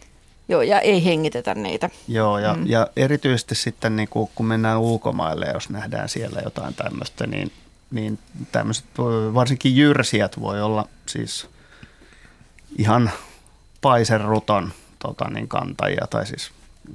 Joo, ja ei hengitetä niitä. Joo, ja, mm. ja erityisesti sitten niin kuin, kun mennään ulkomaille, jos nähdään siellä jotain tämmöistä, niin, niin tämmöiset, varsinkin jyrsijät voi olla siis ihan paiseruton tota, niin kantajia, tai siis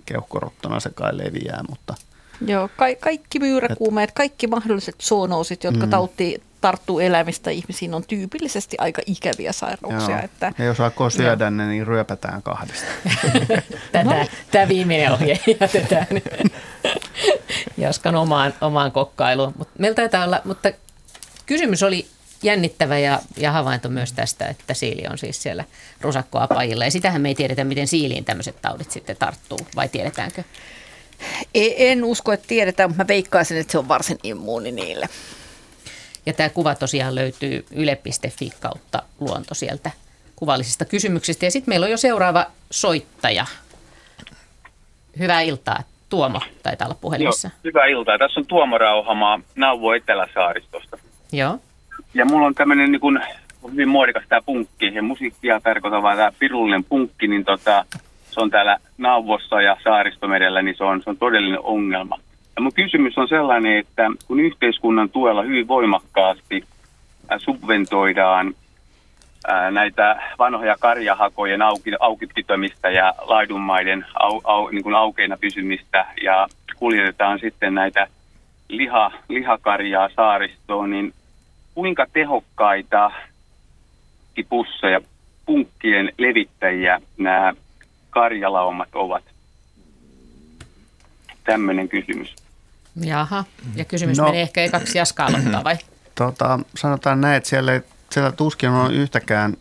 keuhkoruttona se kai leviää, mutta – Joo, ka- kaikki myyräkuumeet, kaikki mahdolliset zoonoosit, jotka mm. tautti, tarttuu eläimistä ihmisiin, on tyypillisesti aika ikäviä sairauksia. Että, ja jos alkoi syödä ne, niin ryöpätään kahdesta. Tätä, no. Tämä viimeinen ohje jätetään Jaskan omaan, omaan kokkailuun. Mut meillä taitaa olla, mutta kysymys oli jännittävä ja, ja havainto myös tästä, että siili on siis siellä rusakkoapajilla. Ja sitähän me ei tiedetä, miten siiliin tämmöiset taudit sitten tarttuu, vai tiedetäänkö? En usko, että tiedetään, mutta mä veikkaisin, että se on varsin immuuni niille. Ja tämä kuva tosiaan löytyy yle.fi kautta luonto sieltä kuvallisista kysymyksistä. Ja sitten meillä on jo seuraava soittaja. Hyvää iltaa. Tuomo taitaa olla puhelimessa. Joo, hyvää iltaa. Tässä on Tuomo Rauhamaa Nauvo Eteläsaaristosta. Joo. Ja mulla on tämmöinen niin hyvin muodikas tämä punkki ja musiikkia tarkoitava tämä pirullinen punkki, niin tota, se on täällä Nauvossa ja Saaristomerellä, niin se on, se on todellinen ongelma. Ja mun kysymys on sellainen, että kun yhteiskunnan tuella hyvin voimakkaasti äh, subventoidaan äh, näitä vanhoja karjahakojen auki, aukipitämistä ja laidunmaiden au, au, niin kuin aukeina pysymistä ja kuljetetaan sitten näitä liha, lihakarjaa saaristoon, niin kuinka tehokkaita pusseja, punkkien levittäjiä nämä karjalaumat ovat? Tämmöinen kysymys. Jaha, ja kysymys no, menee ehkä ekaksi Jaska aloittaa vai? Tota, sanotaan näin, että siellä, siellä tuskin on yhtäkään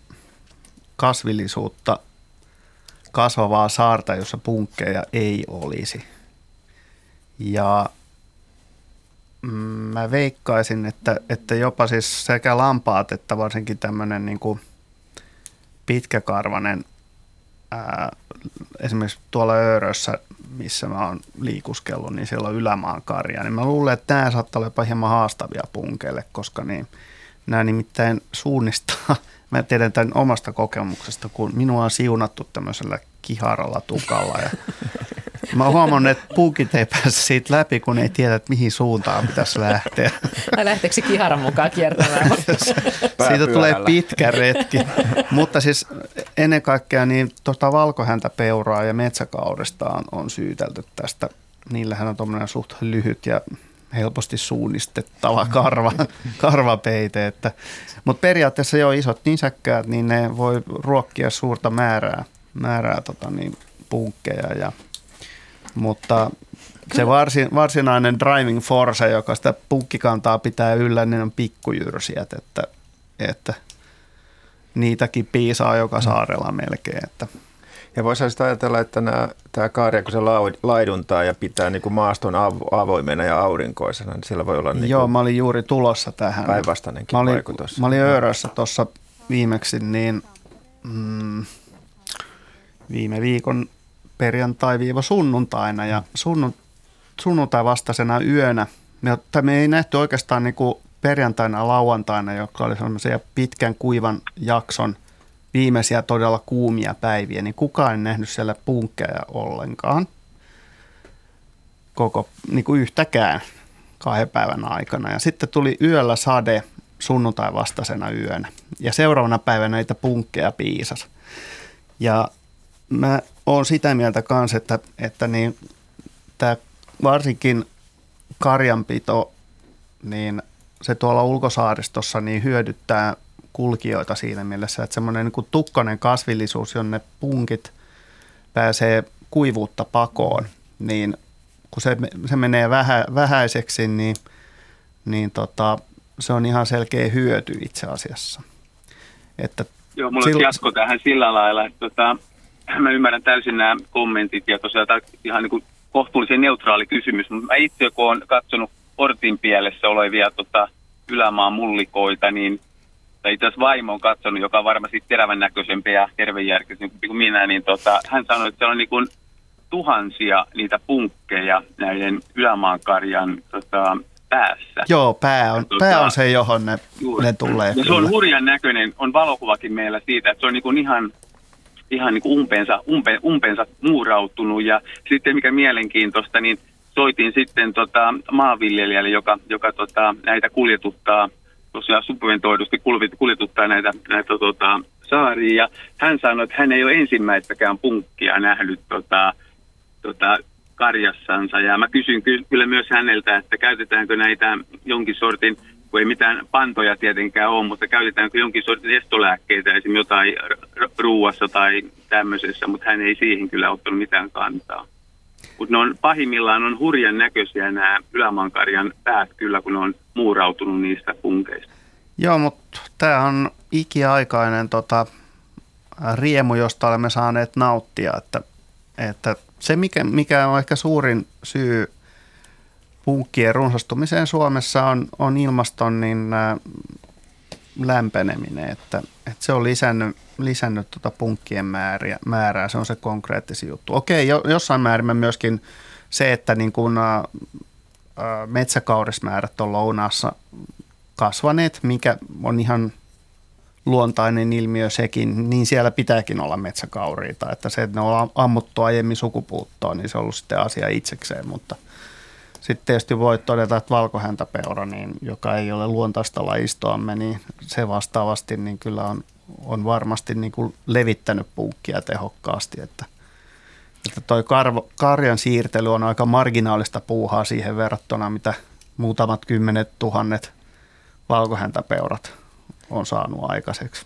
kasvillisuutta kasvavaa saarta, jossa punkkeja ei olisi. Ja mä veikkaisin, että, että jopa siis sekä lampaat että varsinkin tämmöinen niin pitkäkarvanen ää, esimerkiksi tuolla Öörössä, missä mä oon liikuskellut, niin siellä on ylämaan karja. Niin mä luulen, että tämä saattaa olla jopa hieman haastavia punkeille, koska niin, nämä nimittäin suunnistaa. Mä tiedän tämän omasta kokemuksesta, kun minua on siunattu tämmöisellä kiharalla tukalla ja Mä oon huomannut, että puukit ei pääse siitä läpi, kun ei tiedä, että mihin suuntaan pitäisi lähteä. Vai lähteekö se kiharan mukaan kiertämään? siitä tulee pitkä retki. Mutta siis ennen kaikkea niin tuota valkohäntäpeuraa ja metsäkaurista on, on syytelty tästä. Niillähän on tuommoinen suht lyhyt ja helposti suunnistettava karva, karvapeite. Että, mutta periaatteessa jo isot nisäkkäät, niin ne voi ruokkia suurta määrää, määrää tota niin, punkkeja ja mutta se varsin, varsinainen driving force, joka sitä punkkikantaa pitää yllä, niin on pikkujyrsijät, että, että niitäkin piisaa joka saarella melkein. Että. Ja voisi ajatella, että nämä, tämä karja, kun se laiduntaa ja pitää niin kuin maaston avoimena ja aurinkoisena, niin sillä voi olla niin Joo, mä olin juuri tulossa tähän. Päinvastainenkin mä olin, vaikutus. Mä olin Öörössä tuossa viimeksi, niin mm, viime viikon perjantai-sunnuntaina ja sunnun, sunnuntai vastaisena yönä. Me, me ei nähty oikeastaan niin kuin perjantaina ja lauantaina, joka oli sellaisia pitkän kuivan jakson viimeisiä todella kuumia päiviä, niin kukaan ei nähnyt siellä punkkeja ollenkaan koko niin kuin yhtäkään kahden päivän aikana. Ja sitten tuli yöllä sade sunnuntai vastaisena yönä. Ja seuraavana päivänä niitä punkkeja piisas. Ja mä oon sitä mieltä kanssa, että, että niin, tämä varsinkin karjanpito, niin se tuolla ulkosaaristossa niin hyödyttää kulkijoita siinä mielessä, että semmoinen niin tukkainen kasvillisuus, jonne punkit pääsee kuivuutta pakoon, niin kun se, se menee vähä, vähäiseksi, niin, niin tota, se on ihan selkeä hyöty itse asiassa. Että Joo, mulla Sil- on jatko tähän sillä lailla, että tota, mä ymmärrän täysin nämä kommentit ja tosiaan tämä ihan niin kuin kohtuullisen neutraali kysymys, mutta mä itse kun olen katsonut portin pielessä olevia tota, ylämaan mullikoita, niin tai itse asiassa vaimo on katsonut, joka on varmasti terävän näköisempi ja tervejärkisempi kuin minä, niin tota, hän sanoi, että se on niin kuin tuhansia niitä punkkeja näiden ylämaankarjan tota, päässä. Joo, pää on, tota, pää on se, johon ne, ne tulee. Ja se on hurjan näköinen, on valokuvakin meillä siitä, että se on niin kuin ihan, ihan niin kuin umpeensa, umpe, umpeensa muurautunut. Ja sitten mikä mielenkiintoista, niin soitin sitten tota maanviljelijälle, joka, joka tota, näitä kuljetuttaa, tosiaan subventoidusti kuljetuttaa näitä, näitä tota, saaria. Ja hän sanoi, että hän ei ole ensimmäistäkään punkkia nähnyt tota, tota, karjassansa. Ja mä kysyn kyllä myös häneltä, että käytetäänkö näitä jonkin sortin, kun ei mitään pantoja tietenkään ole, mutta käytetäänkö jonkin sortin estolääkkeitä, esimerkiksi jotain ruuassa tai tämmöisessä, mutta hän ei siihen kyllä ottanut mitään kantaa. Mutta ne on pahimmillaan on hurjan näköisiä nämä ylämankarjan päät kyllä, kun ne on muurautunut niistä punkeista. Joo, mutta tämä on ikiaikainen tota, riemu, josta olemme saaneet nauttia, että, että se, mikä, mikä on ehkä suurin syy punkkien runsastumiseen Suomessa on, on ilmaston niin, ä, lämpeneminen, että, että se on lisännyt, lisännyt tuota punkkien määriä, määrää, se on se konkreettisi juttu. Okei, jo, jossain määrin myöskin se, että niin kun, ä, metsäkaurismäärät on lounaassa kasvaneet, mikä on ihan – luontainen ilmiö sekin, niin siellä pitääkin olla metsäkauriita. Että se, että ne on ammuttu aiemmin sukupuuttoon, niin se on ollut sitten asia itsekseen, mutta sitten tietysti voi todeta, että valkohäntäpeura, niin, joka ei ole luontaista lajistoamme, niin se vastaavasti niin kyllä on, on varmasti niin kuin levittänyt puukkia tehokkaasti. Että, että toi karvo, karjan siirtely on aika marginaalista puuhaa siihen verrattuna, mitä muutamat kymmenet tuhannet valkohäntäpeurat on saanut aikaiseksi.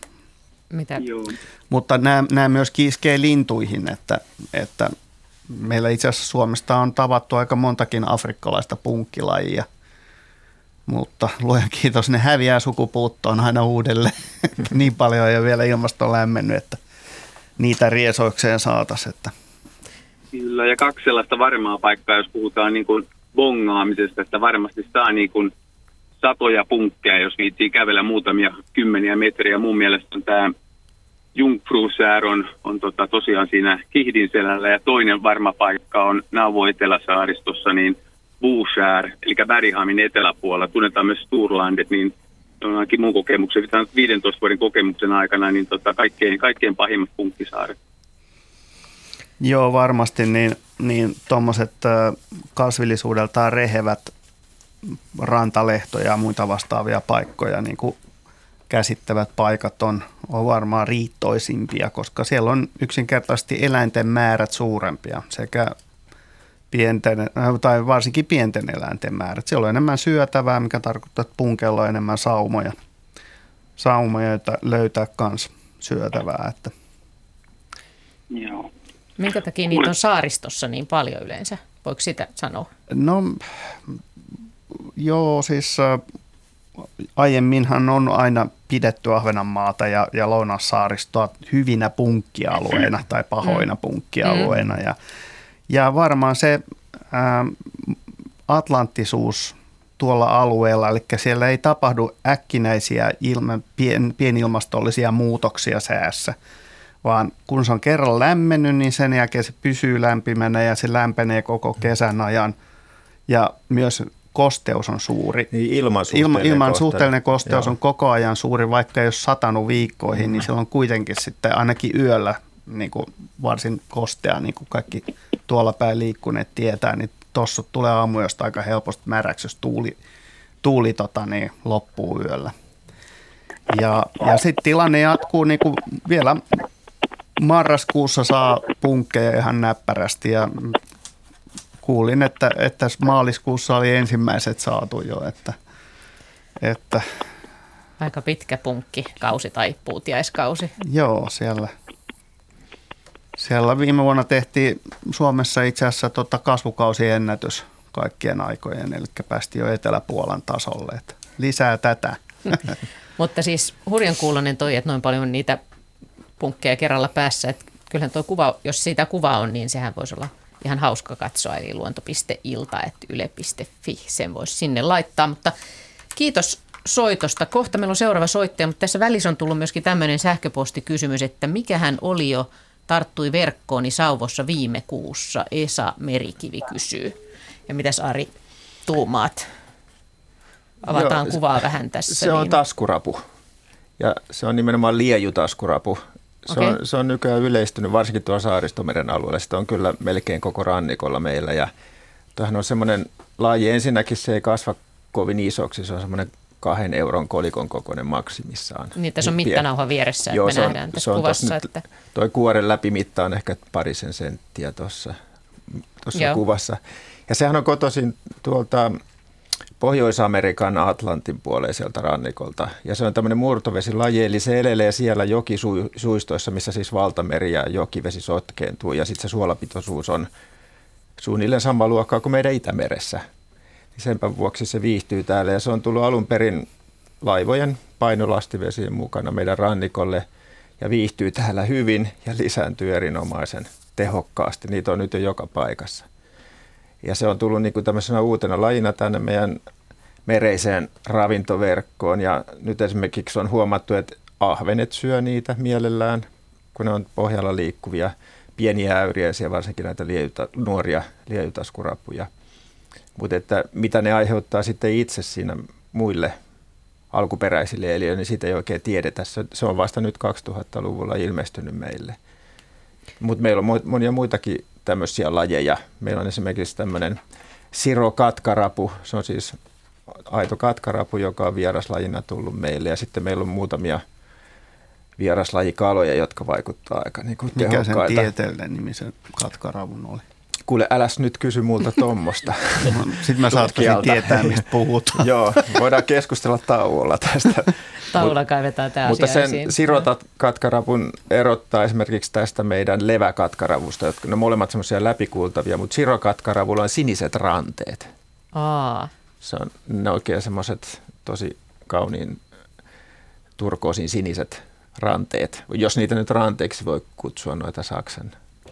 Mitä? Joo. Mutta nämä, nämä myös kiiskee lintuihin, että, että meillä itse asiassa Suomesta on tavattu aika montakin afrikkalaista punkkilajia, mutta luojan kiitos, ne häviää sukupuuttoon aina uudelleen. niin paljon on jo vielä ilmasto lämmennyt, että niitä riesoikseen saataisiin. Että. Kyllä, ja kaksi sellaista varmaa paikkaa, jos puhutaan niin kuin bongaamisesta, että varmasti saa niin kuin – satoja punkkeja, jos viitsii kävellä muutamia kymmeniä metriä. Mun mielestä on tämä Jungfrusär on, tota, tosiaan siinä Kihdin selällä ja toinen varma paikka on Nauvo Eteläsaaristossa, niin Buuskär, eli Berghamin eteläpuolella, tunnetaan myös Sturlandet, niin on ainakin mun kokemuksen, 15 vuoden kokemuksen aikana, niin tota, kaikkein, kaikkein pahimmat punkkisaaret. Joo, varmasti, niin, niin tuommoiset kasvillisuudeltaan rehevät rantalehtoja ja muita vastaavia paikkoja niin kuin käsittävät paikat on, on varmaan riittoisimpia, koska siellä on yksinkertaisesti eläinten määrät suurempia sekä pienten, tai varsinkin pienten eläinten määrät. Siellä on enemmän syötävää, mikä tarkoittaa, että punkella on enemmän saumoja, saumoja joita löytää myös syötävää. Että. Joo. Minkä takia niitä on saaristossa niin paljon yleensä? Voiko sitä sanoa? No Joo, siis äh, aiemminhan on aina pidetty Ahvenanmaata ja, ja Lounassaaristoa hyvinä punkkialueina tai pahoina mm. punkkialueina. Ja, ja varmaan se ää, atlanttisuus tuolla alueella, eli siellä ei tapahdu äkkinäisiä ilma, pien, pienilmastollisia muutoksia säässä, vaan kun se on kerran lämmennyt, niin sen jälkeen se pysyy lämpimänä ja se lämpenee koko kesän ajan. Ja myös kosteus on suuri. Niin ilman suhteellinen, Ilma, ilman suhteellinen kosteus Joo. on koko ajan suuri, vaikka jos satanut viikkoihin, mm. niin silloin kuitenkin sitten ainakin yöllä niin kuin varsin kostea, niin kuin kaikki tuolla päin liikkuneet tietää, niin tuossa tulee aamuyöstä aika helposti märäksi, jos tuuli, tuuli tota, niin loppuu yöllä. Ja, ja sitten tilanne jatkuu niin kuin vielä marraskuussa saa punkkeja ihan näppärästi ja kuulin, että, että maaliskuussa oli ensimmäiset saatu jo, että, että Aika pitkä punkki, kausi tai puutiaiskausi. Joo, siellä, siellä viime vuonna tehtiin Suomessa itse asiassa tota kasvukausiennätys kaikkien aikojen, eli päästi jo Etelä-Puolan tasolle. Että lisää tätä. Mutta siis hurjan kuulonen toi, että noin paljon niitä punkkeja kerralla päässä. Että kyllähän tuo kuva, jos siitä kuva on, niin sehän voisi olla ihan hauska katsoa. Eli luonto.ilta, että yle.fi, sen voisi sinne laittaa. Mutta kiitos soitosta. Kohta meillä on seuraava soittaja, mutta tässä välissä on tullut myöskin tämmöinen sähköpostikysymys, että mikähän oli jo tarttui verkkooni Sauvossa viime kuussa, Esa Merikivi kysyy. Ja mitäs Ari tuumaat? Avataan Joo, kuvaa vähän tässä. Se on niin. taskurapu. Ja se on nimenomaan liejutaskurapu. Se, okay. on, se on nykyään yleistynyt, varsinkin tuolla Saaristomeren alueella. Sitä on kyllä melkein koko rannikolla meillä. Ja tämähän on semmoinen laji. Ensinnäkin se ei kasva kovin isoksi. Se on semmoinen kahden euron kolikon kokoinen maksimissaan. Niin, tässä on mittanauha vieressä, Joo, että me nähdään on, tässä kuvassa. Nyt, että... Toi kuoren läpimitta on ehkä parisen senttiä tuossa kuvassa. Ja sehän on kotoisin tuolta Pohjois-Amerikan Atlantin puoleiselta rannikolta. Ja se on tämmöinen murtovesilaji, eli se elelee siellä jokisuistoissa, missä siis valtameri ja jokivesi sotkeentuu. Ja sitten se suolapitoisuus on suunnilleen sama luokkaa kuin meidän Itämeressä. Niin senpä vuoksi se viihtyy täällä ja se on tullut alun perin laivojen painolastivesien mukana meidän rannikolle ja viihtyy täällä hyvin ja lisääntyy erinomaisen tehokkaasti. Niitä on nyt jo joka paikassa. Ja se on tullut niin kuin tämmöisenä uutena lajina tänne meidän mereiseen ravintoverkkoon. Ja nyt esimerkiksi on huomattu, että ahvenet syö niitä mielellään, kun ne on pohjalla liikkuvia pieniä äyriäisiä, varsinkin näitä liejuta, nuoria liejutaskurapuja. Mutta että mitä ne aiheuttaa sitten itse siinä muille alkuperäisille eliöille, niin sitä ei oikein tiedetä. Se on vasta nyt 2000-luvulla ilmestynyt meille. Mutta meillä on monia muitakin tämmöisiä lajeja. Meillä on esimerkiksi tämmöinen sirokatkarapu, se on siis aito katkarapu, joka on vieraslajina tullut meille. Ja sitten meillä on muutamia vieraslajikaloja, jotka vaikuttaa aika niin kuin Mikä sen tieteellinen nimi sen katkaravun oli? Kuule, äläs nyt kysy multa tuommoista. Sitten mä saattaisin tietää, mistä puhutaan. Joo, voidaan keskustella tauolla tästä. Tauolla kaivetaan tämä Mutta sen katkarapun erottaa esimerkiksi tästä meidän leväkatkaravusta, jotka ne molemmat semmoisia läpikuultavia, mutta sirokatkaravulla on siniset ranteet. Aa. Se on ne oikein semmoiset tosi kauniin turkoosin siniset ranteet, jos niitä nyt ranteeksi voi kutsua noita Saksan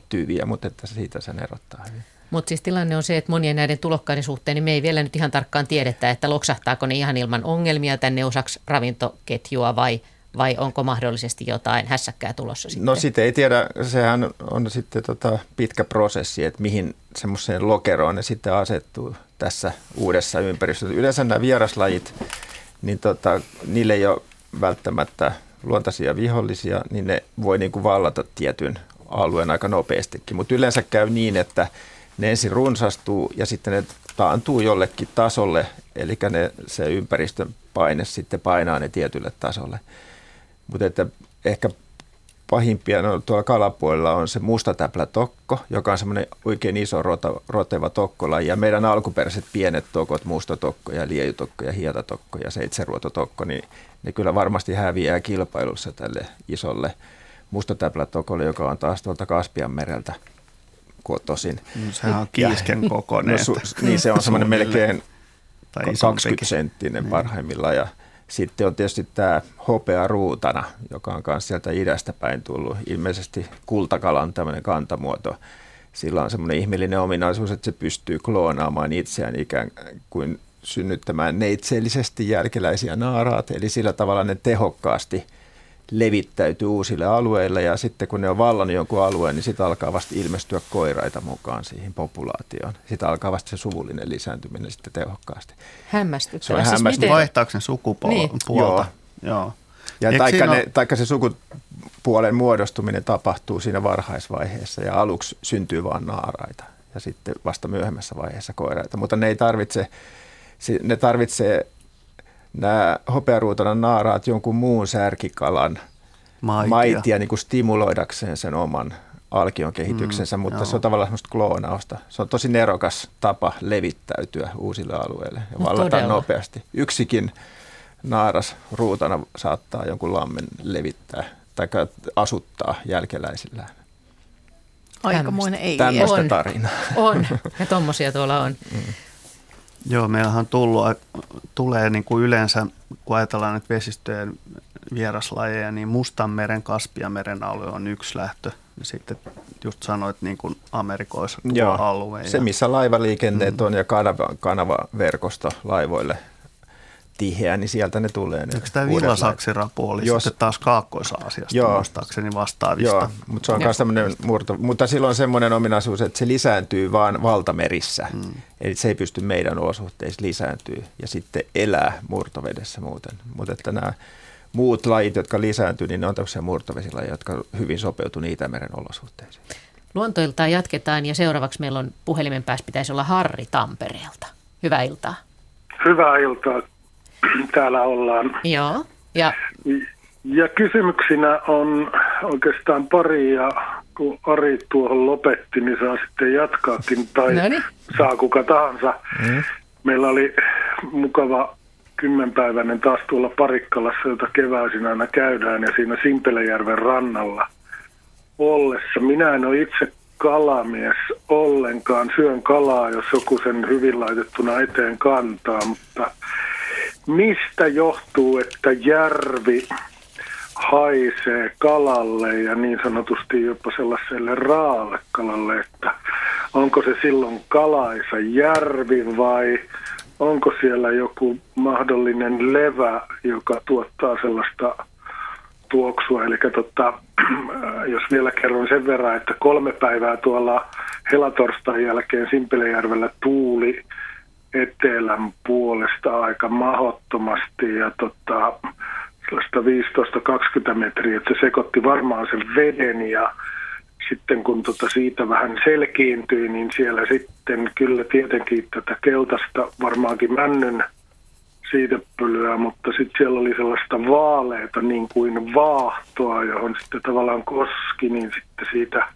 tyyviä, mutta että siitä sen erottaa hyvin. Mutta siis tilanne on se, että monien näiden tulokkaiden suhteen niin me ei vielä nyt ihan tarkkaan tiedetä, että loksahtaako ne ihan ilman ongelmia tänne osaksi ravintoketjua vai, vai onko mahdollisesti jotain hässäkkää tulossa sitten? No sitä ei tiedä, sehän on sitten tota pitkä prosessi, että mihin semmoiseen lokeroon ne sitten asettuu tässä uudessa ympäristössä. Yleensä nämä vieraslajit, niin tota, niille ei ole välttämättä luontaisia vihollisia, niin ne voi niin kuin vallata tietyn alueen aika nopeastikin. Mutta yleensä käy niin, että ne ensin runsastuu ja sitten ne taantuu jollekin tasolle, eli ne, se ympäristön paine sitten painaa ne tietylle tasolle. Mutta että ehkä pahimpia no, tuolla kalapuolella on se mustatäplätokko, joka on semmoinen oikein iso rota, roteva tokkola. Ja meidän alkuperäiset pienet tokot, mustatokko ja liejutokko ja hietatokko ja seitseruototokko, niin ne kyllä varmasti häviää kilpailussa tälle isolle mustatäplätokolle, joka on taas tuolta Kaspian mereltä kotoisin. No, sehän on kiisken kokoinen. No, su, niin se on semmoinen melkein 20 senttinen parhaimmillaan ja sitten on tietysti tämä hopea ruutana, joka on myös sieltä idästä päin tullut. Ilmeisesti kultakalan tämmöinen kantamuoto. Sillä on semmoinen ihmeellinen ominaisuus, että se pystyy kloonaamaan itseään ikään kuin synnyttämään neitsellisesti jälkeläisiä naaraat. Eli sillä tavalla ne tehokkaasti – levittäytyy uusille alueille ja sitten kun ne on vallannut jonkun alueen, niin sitten alkaa vasta ilmestyä koiraita mukaan siihen populaatioon. Sitten alkaa vasta se suvullinen lisääntyminen sitten tehokkaasti. Hämmästyttävää. Se on siis hämmästyttävää. Vaihtaako sen sukupuolta? Niin. Joo. Joo. Ja taikka, ne, ole... taikka se sukupuolen muodostuminen tapahtuu siinä varhaisvaiheessa ja aluksi syntyy vain naaraita ja sitten vasta myöhemmässä vaiheessa koiraita. Mutta ne ei tarvitse, ne tarvitsee nämä hopearuutanan naaraat jonkun muun särkikalan maitia, maitia niin kuin stimuloidakseen sen oman alkion kehityksensä, mm, mutta joo. se on tavallaan semmoista kloonausta. Se on tosi nerokas tapa levittäytyä uusille alueille ja no, vallata todella. nopeasti. Yksikin naaras ruutana saattaa jonkun lammen levittää tai asuttaa jälkeläisillään. Aikamoinen ei. Tämmöistä tarinaa. On, ja tommosia tuolla on. Mm. Joo, meillähän on tullut, tulee niin kuin yleensä, kun ajatellaan nyt vesistöjen vieraslajeja, niin Mustanmeren, Kaspiameren alue on yksi lähtö. Ja sitten just sanoit niin kuin Amerikoissa tuo Joo, alue. se missä laivaliikenteet on ja kanava, kanavaverkosto laivoille tiheä, niin sieltä ne tulee. Ne Eikö tämä villasaksirapu oli Jos- sitten taas Kaakkois-Aasiasta Joo. muistaakseni vastaavista? Joo, mutta se on myös tämmöinen murto. Mutta silloin on semmoinen ominaisuus, että se lisääntyy vaan valtamerissä. Hmm. Eli se ei pysty meidän olosuhteissa lisääntyy ja sitten elää murtovedessä muuten. Mutta että nämä muut lajit, jotka lisääntyy, niin ne on tämmöisiä murtovesilajeja, jotka hyvin sopeutuu Itämeren olosuhteisiin. Luontoiltaa jatketaan ja seuraavaksi meillä on puhelimen päässä pitäisi olla Harri Tampereelta. Hyvää iltaa. Hyvää iltaa. Täällä ollaan. Joo. Ja Ja kysymyksinä on oikeastaan pari ja kun Ari tuohon lopetti, niin saa sitten jatkaakin tai Noniin. saa kuka tahansa. Mm. Meillä oli mukava kymmenpäiväinen taas tuolla Parikkalassa, jota keväisin aina käydään ja siinä Simpelejärven rannalla ollessa. Minä en ole itse kalamies ollenkaan. Syön kalaa, jos joku sen hyvin laitettuna eteen kantaa, mutta mistä johtuu, että järvi haisee kalalle ja niin sanotusti jopa sellaiselle raalle kalalle, että onko se silloin kalaisa järvi vai onko siellä joku mahdollinen levä, joka tuottaa sellaista tuoksua. Eli tota, jos vielä kerron sen verran, että kolme päivää tuolla helatorstain jälkeen Simpelejärvellä tuuli etelän puolesta aika mahottomasti ja tota, sellaista 15-20 metriä, että se sekoitti varmaan sen veden ja sitten kun tota siitä vähän selkiintyi, niin siellä sitten kyllä tietenkin tätä keltaista varmaankin männyn siitepölyä, mutta sitten siellä oli sellaista vaaleita niin kuin vaahtoa, johon sitten tavallaan koski, niin sitten siitä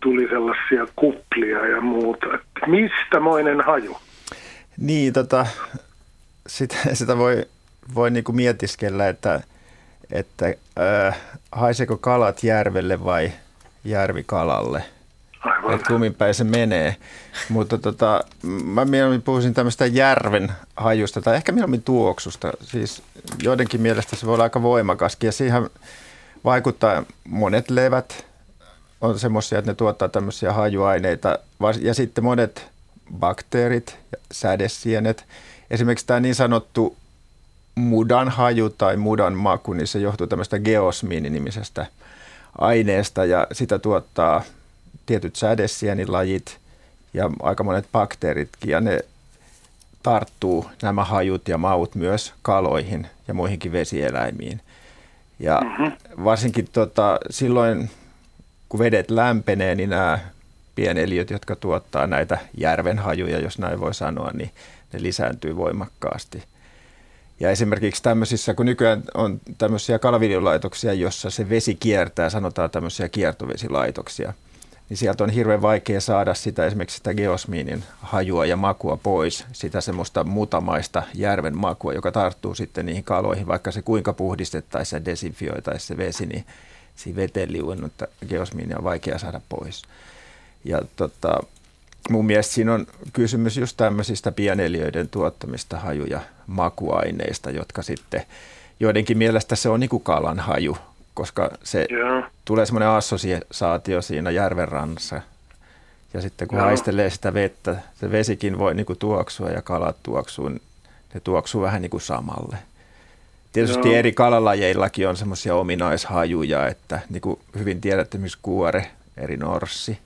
tuli sellaisia kuplia ja muuta. Että mistä moinen haju? Niin, tota, sitä, sitä voi, voi niinku mietiskellä, että, että äh, haiseeko kalat järvelle vai järvi kalalle. Aivan. Että kummin päin se menee. Mutta tota, mä mieluummin puhuisin tämmöistä järven hajusta tai ehkä mieluummin tuoksusta. Siis joidenkin mielestä se voi olla aika voimakaskin ja siihen vaikuttaa monet levät on semmoisia, että ne tuottaa tämmöisiä hajuaineita ja sitten monet bakteerit ja sädesienet. Esimerkiksi tämä niin sanottu mudan haju tai mudan maku, niin se johtuu tämmöistä geosmiini-nimisestä aineesta ja sitä tuottaa tietyt sädesienilajit ja aika monet bakteeritkin ja ne tarttuu nämä hajut ja maut myös kaloihin ja muihinkin vesieläimiin. Ja varsinkin tota, silloin, kun vedet lämpenee, niin nämä pieneliöt, jotka tuottaa näitä järvenhajuja, jos näin voi sanoa, niin ne lisääntyy voimakkaasti. Ja esimerkiksi tämmöisissä, kun nykyään on tämmöisiä kalviljolaitoksia, jossa se vesi kiertää, sanotaan tämmöisiä kiertovesilaitoksia, niin sieltä on hirveän vaikea saada sitä esimerkiksi sitä geosmiinin hajua ja makua pois, sitä semmoista mutamaista järven makua, joka tarttuu sitten niihin kaloihin, vaikka se kuinka puhdistettaisiin ja desinfioitaisiin se vesi, niin siinä veteen liuennutta geosmiinia on vaikea saada pois. Ja tota, mun mielestä siinä on kysymys just tämmöisistä pieneliöiden tuottamista haju- ja makuaineista, jotka sitten joidenkin mielestä se on niin kuin kalan haju, koska se Joo. tulee semmoinen assosiaatio siinä järven rannassa. Ja sitten kun Joo. haistelee sitä vettä, se vesikin voi niin kuin tuoksua ja kalat tuoksuu, ne tuoksuu vähän niin kuin samalle. Tietysti Joo. eri kalalajeillakin on semmoisia ominaishajuja, että niin kuin hyvin tiedätte, esimerkiksi kuore, eri norssi,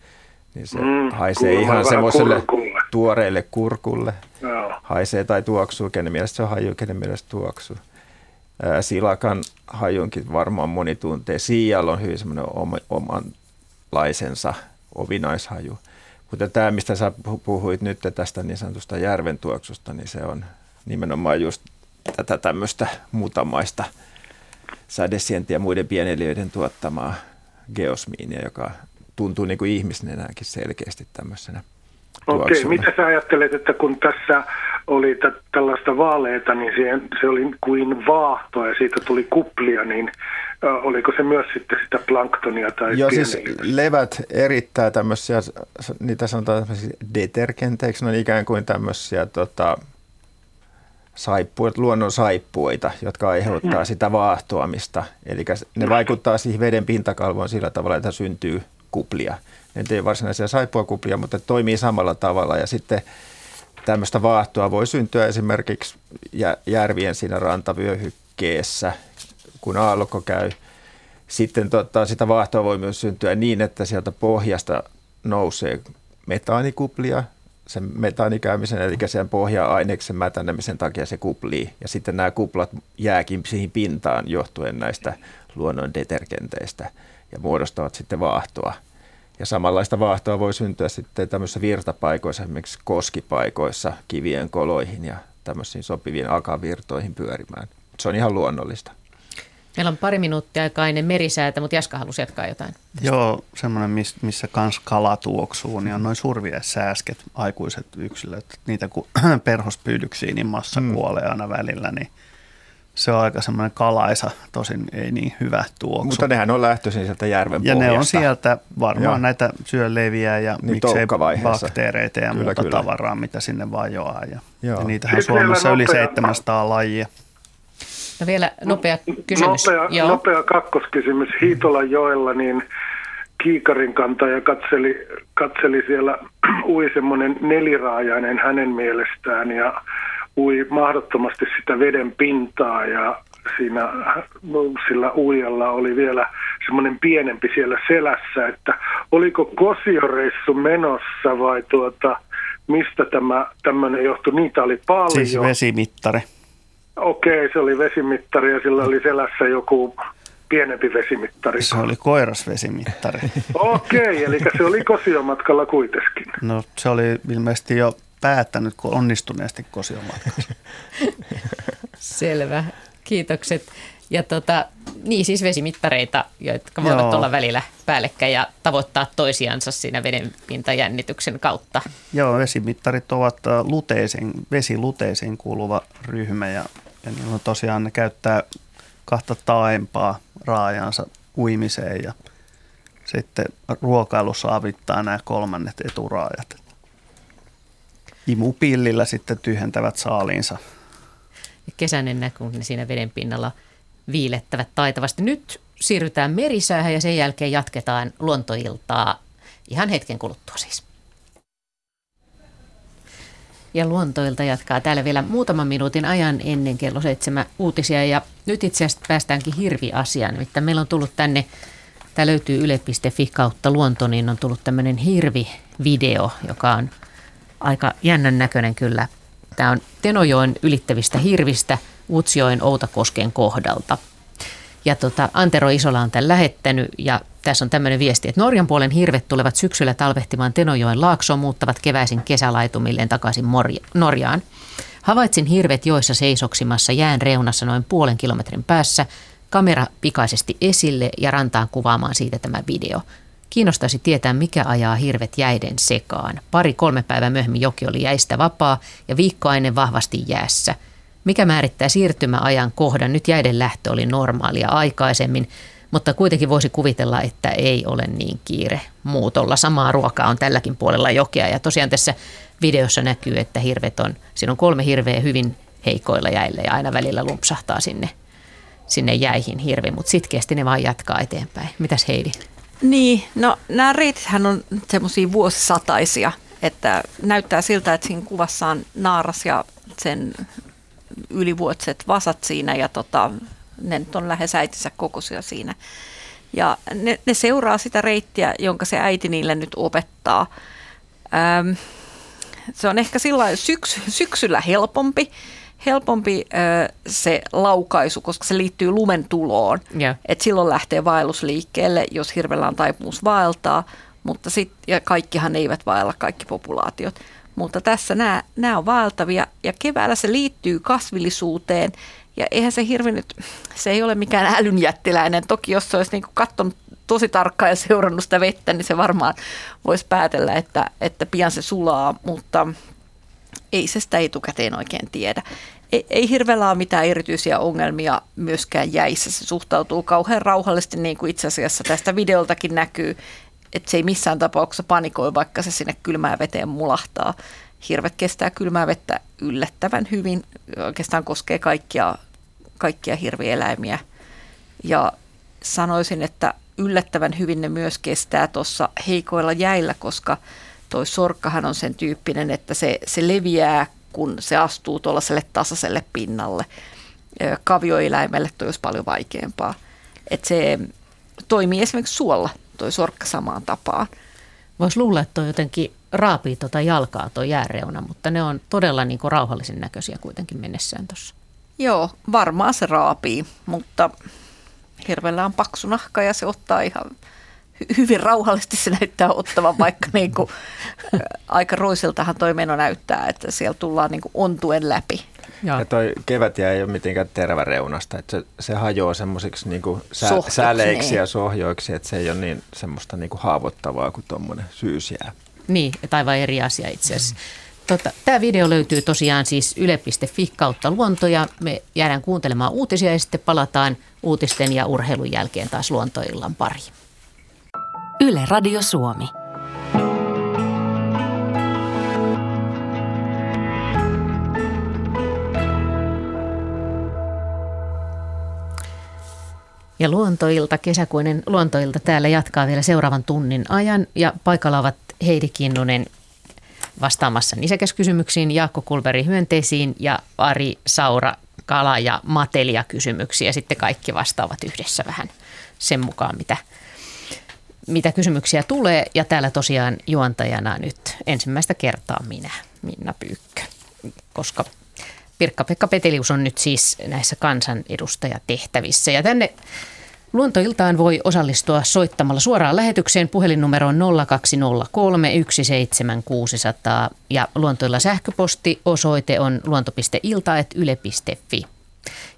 niin se Mm, haisee ihan semmoiselle kurkulle. tuoreelle kurkulle. Joo. Haisee tai tuoksuu, kenen mielestä se on haju, kenen mielestä tuoksuu. Ää, Silakan hajunkin varmaan moni tuntee. Siijalla on hyvin semmoinen oma, omanlaisensa ovinaishaju. Mutta tämä, mistä sä pu- puhuit nyt tästä niin sanotusta järven tuoksusta, niin se on nimenomaan just tätä tämmöistä mutamaista sädesientiä ja muiden pieneliöiden tuottamaa geosmiinia, joka tuntuu niin kuin ihmisnenäänkin selkeästi tämmöisenä Okei, tuoksuna. mitä sä ajattelet, että kun tässä oli tä- tällaista vaaleita, niin siihen, se oli kuin vaahtoa ja siitä tuli kuplia, niin ä, oliko se myös sitten sitä planktonia tai Joo, siis levät erittää tämmöisiä, niitä sanotaan tämmöisiä detergenteiksi, ne on ikään kuin tämmöisiä tota, saippuita, luonnon saippuita, jotka aiheuttaa sitä vaahtoamista. Eli ne vaikuttaa siihen veden pintakalvoon sillä tavalla, että syntyy kuplia. Ne ei varsinaisia saippuakuplia, mutta toimii samalla tavalla. Ja sitten tämmöistä vaahtoa voi syntyä esimerkiksi järvien siinä rantavyöhykkeessä, kun aallokko käy. Sitten tota, sitä vaahtoa voi myös syntyä niin, että sieltä pohjasta nousee metaanikuplia, sen metaanikäymisen, eli sen pohja-aineksen mätänemisen takia se kuplii. Ja sitten nämä kuplat jääkin siihen pintaan johtuen näistä luonnon detergenteistä ja muodostavat sitten vaahtoa. Ja samanlaista vaahtoa voi syntyä sitten tämmöisissä virtapaikoissa, esimerkiksi koskipaikoissa, kivien koloihin ja tämmöisiin sopiviin akavirtoihin pyörimään. Se on ihan luonnollista. Meillä on pari minuuttia aikaa ennen merisäätä, mutta Jaska halusi jatkaa jotain. Tästä. Joo, semmoinen, missä kans kala tuoksuu, niin on noin sääsket, aikuiset yksilöt. Niitä kun perhospyydyksiin, niin massa hmm. kuolee aina välillä, niin se on aika semmoinen kalaisa, tosin ei niin hyvä tuoksu. Mutta nehän on lähtöisin sieltä järven Ja pohjasta. ne on sieltä varmaan Joo. näitä syöleviä ja niin miksei bakteereita ja kyllä, muuta kyllä. tavaraa, mitä sinne vaan joaa. Ja, ja niitähän on Suomessa yli 700 lajia. No vielä nopea kysymys. Nopea, Joo. nopea kakkoskysymys. Hiitolan joella niin kiikarin kantaja katseli, katseli siellä, ui semmoinen neliraajainen hänen mielestään ja ui mahdottomasti sitä veden pintaa ja siinä sillä uijalla oli vielä semmoinen pienempi siellä selässä, että oliko kosioreissu menossa vai tuota, mistä tämä tämmöinen johtui, niitä oli paljon. Siis vesimittari. Okei, se oli vesimittari ja sillä oli selässä joku pienempi vesimittari. Se oli koirasvesimittari. Okei, eli se oli kosiomatkalla kuitenkin. No se oli ilmeisesti jo päättänyt onnistuneesti kosiomatkassa. Selvä, kiitokset. Ja tota, niin siis vesimittareita, jotka voivat Joo. olla välillä päällekkäin ja tavoittaa toisiansa siinä vedenpintajännityksen kautta. Joo, vesimittarit ovat äh, luteisiin, vesiluteisiin kuuluva ryhmä ja, ja on tosiaan ne käyttää kahta taaempaa raajansa uimiseen ja sitten ruokailussa avittaa nämä kolmannet eturaajat. Imupillillä sitten tyhjentävät saaliinsa. Ja kesäinen näkyy, niin siinä veden pinnalla – viilettävät taitavasti. Nyt siirrytään merisäähän ja sen jälkeen jatketaan luontoiltaa ihan hetken kuluttua siis. Ja luontoilta jatkaa täällä vielä muutaman minuutin ajan ennen kello seitsemän uutisia. Ja nyt itse asiassa päästäänkin hirviasiaan. Nimittäin meillä on tullut tänne, tämä löytyy yle.fi kautta luonto, niin on tullut tämmöinen hirvivideo, joka on aika jännän näköinen kyllä. Tämä on Tenojoen ylittävistä hirvistä – Utsjoen Outakosken kohdalta. Ja tota, Antero Isola on tämän lähettänyt ja tässä on tämmöinen viesti, että Norjan puolen hirvet tulevat syksyllä talvehtimaan Tenojoen laaksoon, muuttavat keväisin kesälaitumilleen takaisin Morja- Norjaan. Havaitsin hirvet joissa seisoksimassa jään reunassa noin puolen kilometrin päässä. Kamera pikaisesti esille ja rantaan kuvaamaan siitä tämä video. Kiinnostaisi tietää, mikä ajaa hirvet jäiden sekaan. Pari-kolme päivää myöhemmin joki oli jäistä vapaa ja viikkoa ennen vahvasti jäässä – mikä määrittää siirtymäajan kohdan? Nyt jäiden lähtö oli normaalia aikaisemmin, mutta kuitenkin voisi kuvitella, että ei ole niin kiire muutolla. Samaa ruokaa on tälläkin puolella jokea ja tosiaan tässä videossa näkyy, että hirvet on, siinä on kolme hirveä hyvin heikoilla jäillä ja aina välillä lumpsahtaa sinne, sinne jäihin hirvi, mutta sitkeästi ne vaan jatkaa eteenpäin. Mitäs Heidi? Niin, no nämä reitithän on semmoisia vuosisataisia, että näyttää siltä, että siinä kuvassa on naaras ja sen ylivuotset vasat siinä ja tota, ne nyt on lähes äitinsä kokoisia siinä. Ja ne, ne seuraa sitä reittiä, jonka se äiti niille nyt opettaa. Öm, se on ehkä sillä syks, syksyllä helpompi, helpompi ö, se laukaisu, koska se liittyy lumen tuloon. Yeah. Et silloin lähtee vaellusliikkeelle, jos hirvellä on taipumus vaeltaa, mutta sit, ja kaikkihan eivät vaella, kaikki populaatiot. Mutta tässä nämä, nämä on vaeltavia ja keväällä se liittyy kasvillisuuteen ja eihän se hirvi nyt, se ei ole mikään älynjättiläinen. Toki jos se olisi niin katsonut tosi tarkkaan ja seurannut sitä vettä, niin se varmaan voisi päätellä, että, että pian se sulaa, mutta ei se sitä etukäteen oikein tiedä. Ei, ei hirveellä ole mitään erityisiä ongelmia myöskään jäissä. Se suhtautuu kauhean rauhallisesti, niin kuin itse asiassa tästä videoltakin näkyy että se ei missään tapauksessa panikoi, vaikka se sinne kylmään veteen mulahtaa. hirvet kestää kylmää vettä yllättävän hyvin, oikeastaan koskee kaikkia, kaikkia hirvieläimiä. Ja sanoisin, että yllättävän hyvin ne myös kestää tuossa heikoilla jäillä, koska toi sorkkahan on sen tyyppinen, että se, se leviää, kun se astuu tuollaiselle tasaiselle pinnalle. Kavioeläimelle toi olisi paljon vaikeampaa. Että se toimii esimerkiksi suolla, toi sorkka samaan tapaan. Voisi luulla, että toi jotenkin raapii tuota jalkaa tuo jääreuna, mutta ne on todella niin kuin rauhallisen näköisiä kuitenkin mennessään tuossa. Joo, varmaan se raapii, mutta hirvellä on paksu nahka ja se ottaa ihan hyvin rauhallisesti se näyttää ottavan, vaikka niin kuin, aika roisiltahan toi meno näyttää, että siellä tullaan niin kuin ontuen läpi. Ja, ja toi kevätjä ei ole mitenkään terväreunasta, että se, se hajoaa semmoisiksi niin sä, säleiksi niin. ja sohjoiksi, että se ei ole niin semmoista niin kuin haavoittavaa kuin tuommoinen syysjää. Niin, aivan eri asia itse asiassa. Tota, Tämä video löytyy tosiaan siis yle.fi kautta luonto ja me jäädään kuuntelemaan uutisia ja sitten palataan uutisten ja urheilun jälkeen taas luontoillan pariin. Yle Radio Suomi. Ja luontoilta, kesäkuinen luontoilta täällä jatkaa vielä seuraavan tunnin ajan ja paikalla ovat Heidi Kinnunen vastaamassa nisäkäskysymyksiin, Jaakko Kulveri hyönteisiin ja Ari Saura kala- ja matelia kysymyksiä. Sitten kaikki vastaavat yhdessä vähän sen mukaan, mitä, mitä kysymyksiä tulee. Ja täällä tosiaan juontajana nyt ensimmäistä kertaa minä, Minna Pyykkö, koska Pirkka-Pekka Petelius on nyt siis näissä kansanedustajatehtävissä. Ja tänne Luontoiltaan voi osallistua soittamalla suoraan lähetykseen puhelinnumeroon 0203 17600 ja luontoilla sähköposti osoite on luonto.ilta.yle.fi.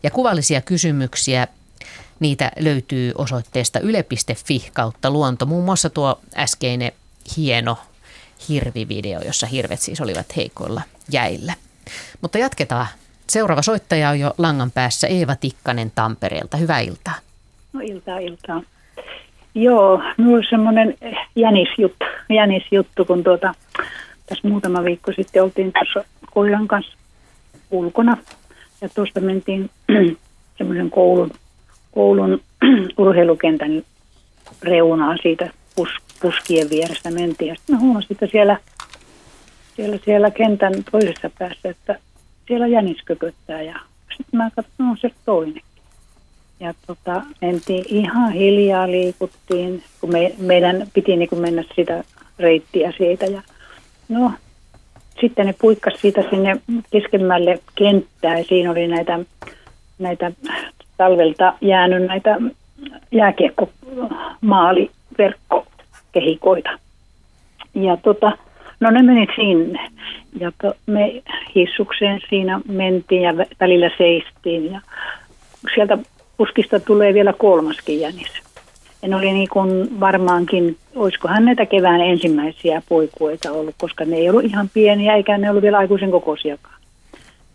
Ja kuvallisia kysymyksiä niitä löytyy osoitteesta yle.fi kautta luonto. Muun muassa tuo äskeinen hieno hirvivideo, jossa hirvet siis olivat heikoilla jäillä. Mutta jatketaan. Seuraava soittaja on jo langan päässä Eeva Tikkanen Tampereelta. Hyvää iltaa. No iltaa, iltaa. Joo, minulla on semmoinen jänisjuttu, jänisjuttu, kun tuota, tässä muutama viikko sitten oltiin tuossa koiran kanssa ulkona. Ja tuosta mentiin semmoisen koulun, koulun urheilukentän reunaa siitä pus, puskien vierestä mentiin. Ja sitten huomasin, että siellä, siellä, siellä kentän toisessa päässä, että siellä jänis köpöttää. Ja sitten mä katsoin, no se toinen. Ja tota, mentiin ihan hiljaa, liikuttiin, kun me, meidän piti niin kuin mennä sitä reittiä siitä. Ja, no, sitten ne puikkas siitä sinne keskemmälle kenttää. Ja siinä oli näitä, näitä talvelta jäänyt näitä jääkiekko-maaliverkkokehikoita. Ja tota, no ne menit sinne. Ja to, me hissukseen siinä mentiin ja välillä seistiin. Ja sieltä puskista tulee vielä kolmaskin jänis. Ne oli niin kuin varmaankin, olisikohan näitä kevään ensimmäisiä poikueita ollut, koska ne ei ollut ihan pieniä eikä ne ollut vielä aikuisen kokoisiakaan.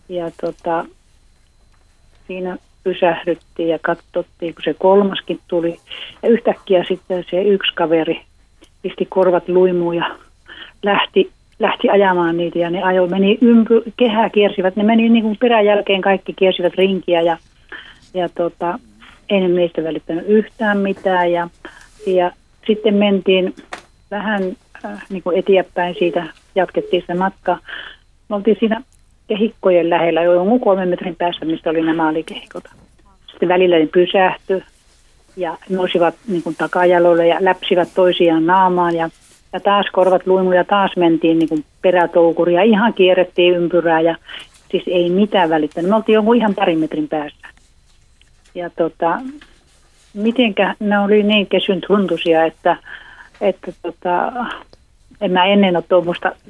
Ja tota, siinä pysähdyttiin ja katsottiin, kun se kolmaskin tuli. Ja yhtäkkiä sitten se yksi kaveri pisti korvat luimuun ja lähti, lähti ajamaan niitä. Ja ne ajo, meni ympy, kehää kiersivät, ne meni niin kuin peräjälkeen kaikki kiersivät rinkiä ja ja tota, ei meistä välittänyt yhtään mitään ja, ja sitten mentiin vähän äh, niin kuin eteenpäin siitä, jatkettiin sitä matkaa. Me oltiin siinä kehikkojen lähellä, jo jonkun kolmen metrin päässä, mistä oli nämä maalikehikot. Sitten välillä ne pysähtyi ja nousivat niin kuin takajaloille ja läpsivät toisiaan naamaan ja, ja taas korvat luimu ja taas mentiin niin kuin perätoukuria. Ihan kierrettiin ympyrää ja siis ei mitään välittänyt. Me oltiin jonkun ihan parin metrin päässä ja tota, mitenkä ne oli niin kesyn tuntuisia, että, että tota, en mä ennen ole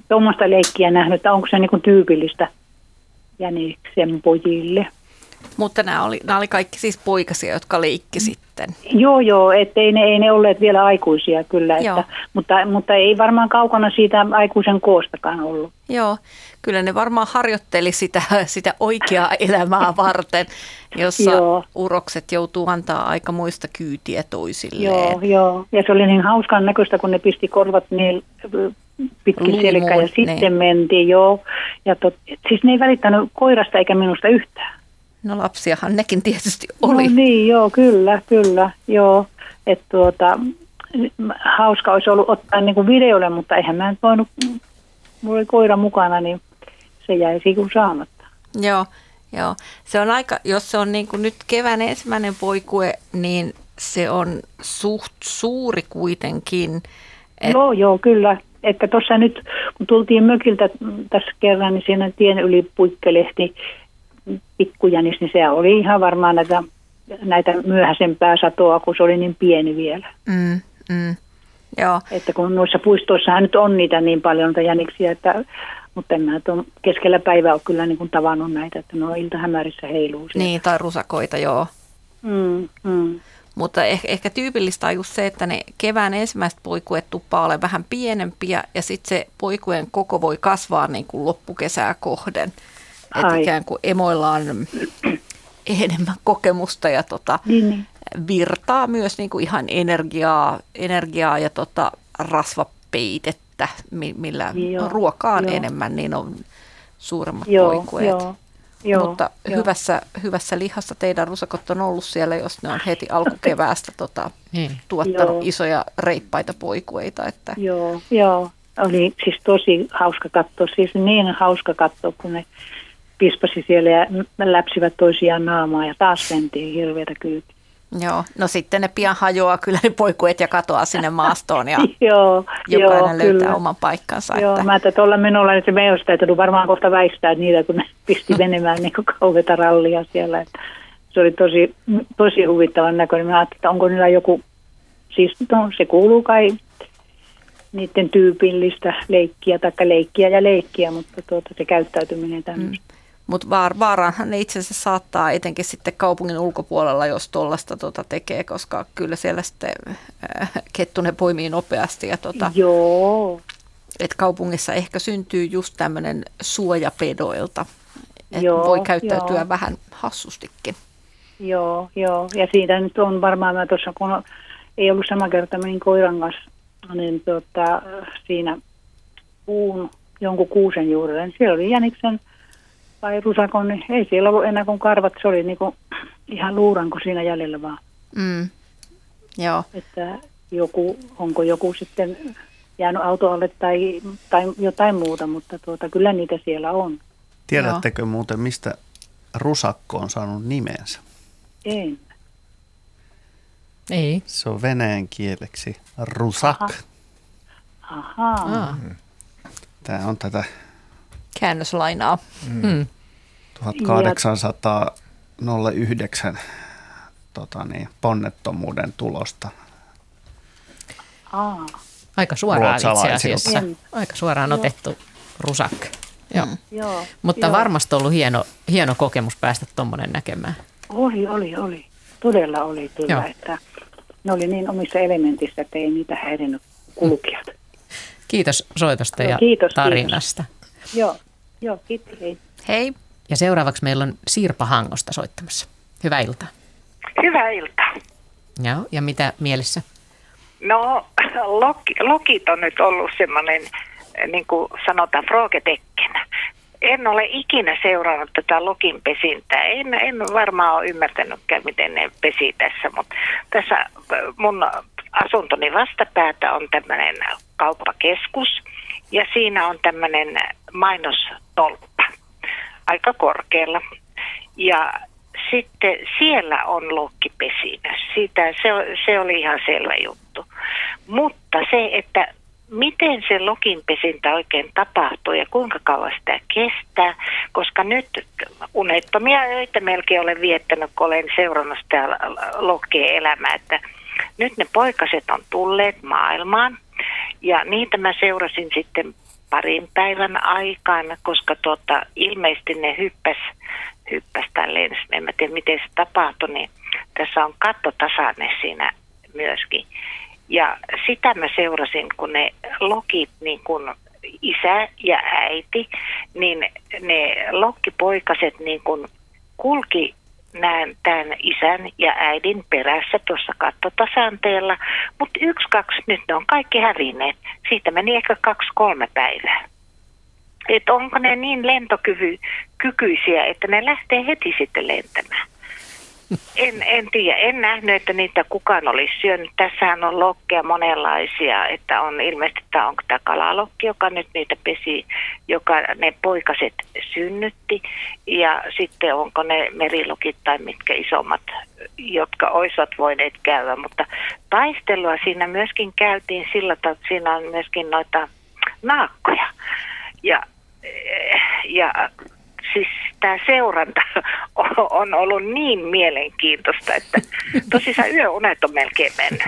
tuommoista leikkiä nähnyt, että onko se niin kuin tyypillistä jäniksen pojille. Mutta nämä oli, nämä oli kaikki siis poikasia, jotka leikki sitten. Joo, joo, ettei ne, ei ne olleet vielä aikuisia kyllä, että, mutta, mutta ei varmaan kaukana siitä aikuisen koostakaan ollut. Joo, kyllä ne varmaan harjoitteli sitä, sitä oikeaa elämää varten, jossa joo. urokset joutuu antaa aika muista kyytiä toisilleen. Joo, joo, ja se oli niin hauskan näköistä, kun ne pisti korvat niin pitkin selkää ja sitten niin. mentiin, joo. Ja tot, siis ne ei välittänyt koirasta eikä minusta yhtään. No lapsiahan nekin tietysti oli. No niin, joo, kyllä, kyllä, joo. Että tuota, hauska olisi ollut ottaa niin kuin videolle, mutta eihän mä nyt voinut, mulla oli koira mukana, niin se jäi kuin saamatta. Joo, joo. Se on aika, jos se on niin kuin nyt kevään ensimmäinen poikue, niin se on suht suuri kuitenkin. Et... Joo, joo, kyllä. Että tuossa nyt, kun tultiin mökiltä tässä kerran, niin siinä tien yli puikkelehti pikkujanis, niin se oli ihan varmaan näitä, näitä myöhäisempää satoa, kun se oli niin pieni vielä. Mm, mm. Joo. Että kun noissa puistoissahan nyt on niitä niin paljon niitä jäniksiä, että, mutta en mä tuon keskellä päivää ole kyllä niin kuin tavannut näitä, että no iltahämärissä heiluu. Sieltä. Niin, tai rusakoita, joo. Mm, mm. Mutta ehkä, ehkä tyypillistä on just se, että ne kevään ensimmäiset poikuet tuppaa ole vähän pienempiä ja sitten se poikujen koko voi kasvaa niin kuin loppukesää kohden. Että ikään kuin emoilla on enemmän kokemusta ja tota, niin, niin. virtaa myös niin kuin ihan energiaa, energiaa ja tota rasvapeitettä, millä joo, ruokaa on joo. enemmän, niin on suuremmat joo, poikueet. Joo. Joo, Mutta jo. hyvässä, hyvässä lihassa teidän rusakot on ollut siellä, jos ne on heti alkukeväästä tota, niin. tuottanut joo. isoja reippaita poikueita. Että. Joo, joo, oli siis tosi hauska katsoa, siis niin hauska katsoa, kun ne pispasi siellä ja läpsivät toisiaan naamaa ja taas mentiin hirveätä kyytiä. Joo, no sitten ne pian hajoaa kyllä ne poikuet ja katoaa sinne maastoon ja joo, jokainen joo, löytää kyllä. oman paikkansa. Joo, että... mä että tuolla menolla että me olisi täytynyt varmaan kohta väistää niitä, kun ne pisti menemään niin kauheita rallia siellä. Että se oli tosi, tosi huvittavan näköinen. Mä ajattelin, että onko niillä joku, siis no, se kuuluu kai niiden tyypillistä leikkiä, tai leikkiä ja leikkiä, mutta tuota, se käyttäytyminen tämmöistä. Mm. Mutta vaar, vaaraanhan ne itse asiassa saattaa etenkin sitten kaupungin ulkopuolella, jos tuollaista tota tekee, koska kyllä siellä sitten äh, kettunen poimii nopeasti. Ja tota, Joo. Et kaupungissa ehkä syntyy just tämmöinen suojapedoilta, että voi käyttäytyä joo. vähän hassustikin. Joo, joo. Ja siitä nyt on varmaan, mä tuossa kun ei ollut sama kerta menin koiran kanssa, niin tota, siinä puun jonkun kuusen juurella, niin siellä oli jäniksen vai rusakon, niin ei siellä ollut enää kuin karvat. Se oli niinku ihan luuranko siinä jäljellä vaan. Mm. Joo. Että joku, onko joku sitten jäänyt auto alle tai, tai jotain muuta, mutta tuota, kyllä niitä siellä on. Tiedättekö Joo. muuten, mistä rusakko on saanut nimensä? En. Ei. Se on venäjän kieleksi rusak. Aha. Aha. Tämä on tätä käännöslainaa. Mm. 1809 tota niin, ponnettomuuden tulosta. Aa. Aika suoraan itse asiassa. Aika suoraan Joo. otettu rusak. Joo. Mm. Joo. Mutta Joo. varmasti ollut hieno, hieno kokemus päästä tuommoinen näkemään. Oli, oli, oli. Todella oli kyllä, Joo. että ne oli niin omissa elementissä, että ei niitä häirinnyt kulkijat. Kiitos soitosta ja kiitos, tarinasta. Kiitos. Joo. Joo, kiitos. Hei. Hei. Ja seuraavaksi meillä on Sirpa Hangosta soittamassa. Hyvää iltaa. Hyvää iltaa. Joo, ja mitä mielessä? No, lokit on nyt ollut semmoinen, niin kuin sanotaan, frogetekken. En ole ikinä seurannut tätä lokin pesintää. En, en varmaan ole ymmärtänytkään, miten ne pesi tässä, mutta tässä mun asuntoni vastapäätä on tämmöinen kauppakeskus – ja siinä on tämmöinen mainostolppa aika korkealla. Ja sitten siellä on lokkipesinä. Sitä, se, se oli ihan selvä juttu. Mutta se, että miten se lokinpesintä oikein tapahtuu ja kuinka kauan sitä kestää, koska nyt unettomia öitä melkein olen viettänyt, kun olen seurannut sitä lokkien elämää, että nyt ne poikaset on tulleet maailmaan – ja niitä mä seurasin sitten parin päivän aikaan, koska tuota, ilmeisesti ne hyppäs, hyppäs lensi. En mä tiedä, miten se tapahtui, niin tässä on kattotasanne siinä myöskin. Ja sitä mä seurasin, kun ne lokit, niin kun isä ja äiti, niin ne lokkipoikaset niin kun kulki näen tämän isän ja äidin perässä tuossa kattotasanteella, mutta yksi, kaksi, nyt ne on kaikki hävinneet. Siitä meni ehkä kaksi, kolme päivää. Että onko ne niin lentokykyisiä, että ne lähtee heti sitten lentämään. En, en tiedä, en nähnyt, että niitä kukaan olisi syönyt. Tässähän on lokkeja monenlaisia, että on ilmeisesti, että onko tämä kalalokki, joka nyt niitä pesi, joka ne poikaset synnytti. Ja sitten onko ne merilokit tai mitkä isommat, jotka olisivat voineet käydä. Mutta taistelua siinä myöskin käytiin sillä tavalla, että siinä on myöskin noita naakkoja. Ja, ja siis tämä seuranta on ollut niin mielenkiintoista, että tosissaan yöunet on melkein mennyt.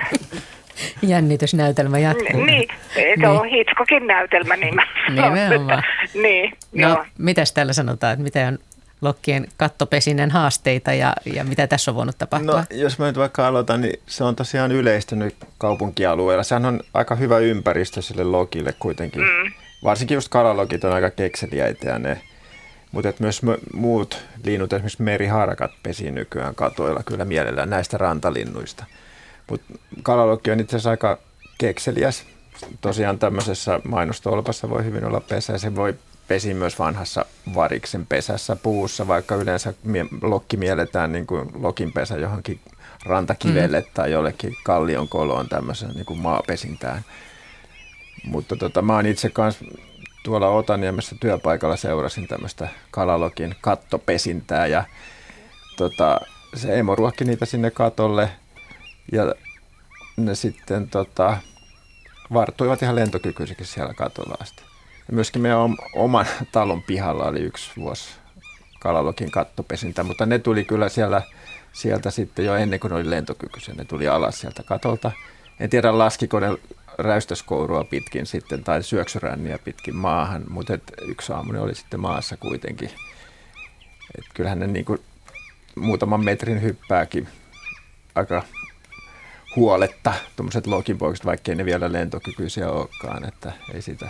Jännitysnäytelmä jatkuu. Niin, se niin. on Hitchcockin näytelmä, niin mä Nimenomaan. niin, no, joo. mitäs täällä sanotaan, että mitä on Lokkien kattopesinen haasteita ja, ja mitä tässä on voinut tapahtua? No, jos mä nyt vaikka aloitan, niin se on tosiaan yleistynyt kaupunkialueella. Sehän on aika hyvä ympäristö sille lokille kuitenkin. Mm. Varsinkin just kalalogit on aika kekseliäitä ja ne mutta että myös muut linnut, esimerkiksi meriharkat pesi nykyään katoilla kyllä mielellään näistä rantalinnuista. Mutta kalalokki on itse asiassa aika kekseliäs. Tosiaan tämmöisessä mainostolpassa voi hyvin olla pesä ja se voi pesi myös vanhassa variksen pesässä puussa, vaikka yleensä lokki mielletään niin kuin lokin pesä johonkin rantakivelle mm. tai jollekin kallion koloon tämmöisen niin kuin maapesintään. Mutta tota, mä oon itse kanssa tuolla Otaniemessä työpaikalla seurasin tämmöistä kalalokin kattopesintää ja tota, se emo ruokki niitä sinne katolle ja ne sitten tota, varttuivat ihan lentokykyisikin siellä katolla asti. Ja myöskin meidän oman talon pihalla oli yksi vuosi kalalokin kattopesintä, mutta ne tuli kyllä siellä, sieltä sitten jo ennen kuin ne oli lentokykyisiä. Ne tuli alas sieltä katolta. En tiedä, laskiko ne räystäskourua pitkin sitten tai syöksyränniä pitkin maahan, mutta et yksi aamu oli sitten maassa kuitenkin. Et kyllähän ne niin kuin muutaman metrin hyppääkin aika huoletta, tuommoiset lokinpoikset, vaikkei ne vielä lentokykyisiä olekaan, että ei sitä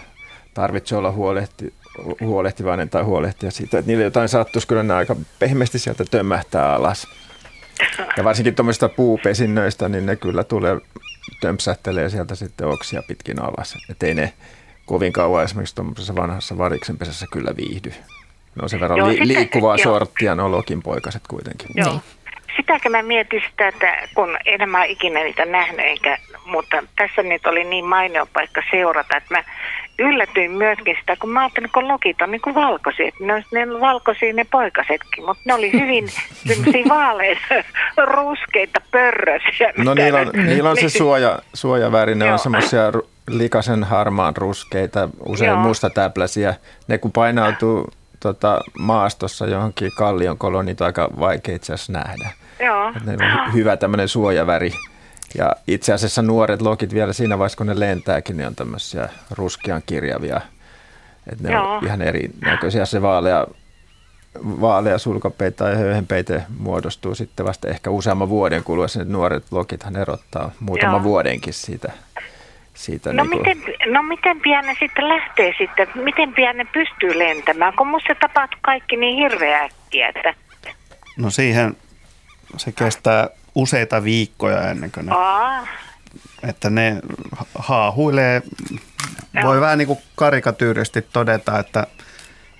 tarvitse olla huolehti, huolehtivainen tai huolehtia siitä, että niille jotain sattuisi, kyllä ne aika pehmeästi sieltä tömähtää alas. Ja varsinkin tuommoista puupesinnöistä, niin ne kyllä tulee tömpsähtelee sieltä sitten oksia pitkin alas. Että ei ne kovin kauan esimerkiksi tuommoisessa vanhassa variksenpesässä kyllä viihdy. Ne on sen verran joo, li- liikkuvaa joo. sorttia, ne lokin poikaset kuitenkin. Joo. Niin. Sitäkö mä mietin sitä, että kun en mä ikinä niitä nähnyt, enkä, mutta tässä nyt oli niin mainio paikka seurata, että mä yllätyin myöskin sitä, kun mä ajattelin, kun lokit on niin kuin valkoisia, että ne, ne valkoisia ne poikasetkin, mutta ne oli hyvin vaaleita, ruskeita pörrösiä. No niillä on, niillä on se suoja, suojaväri, ne on semmoisia likasen harmaan ruskeita, usein Joo. mustatäpläisiä. Ne kun painautuu tota, maastossa johonkin kallion koloon, niitä on aika vaikea itse asiassa nähdä. Joo. Ne on hyvä tämmöinen suojaväri. Ja itse asiassa nuoret lokit vielä siinä vaiheessa, kun ne lentääkin, niin on tämmöisiä ruskean kirjavia. Että ne Joo. on ihan erinäköisiä. Se vaalea, vaalea sulkapeite tai höyhenpeite muodostuu sitten vasta ehkä useamman vuoden kuluessa. Ne nuoret lokithan erottaa muutama Joo. vuodenkin siitä. siitä no, niin kuin... miten, no miten pian ne sitten lähtee sitten? Miten pian ne pystyy lentämään? Kun musta tapahtuu kaikki niin hirveä äkkiä, että... No siihen se kestää useita viikkoja ennen kuin ne, Aa. että ne haahuilee. Voi vähän niin kuin karikatyyristi todeta, että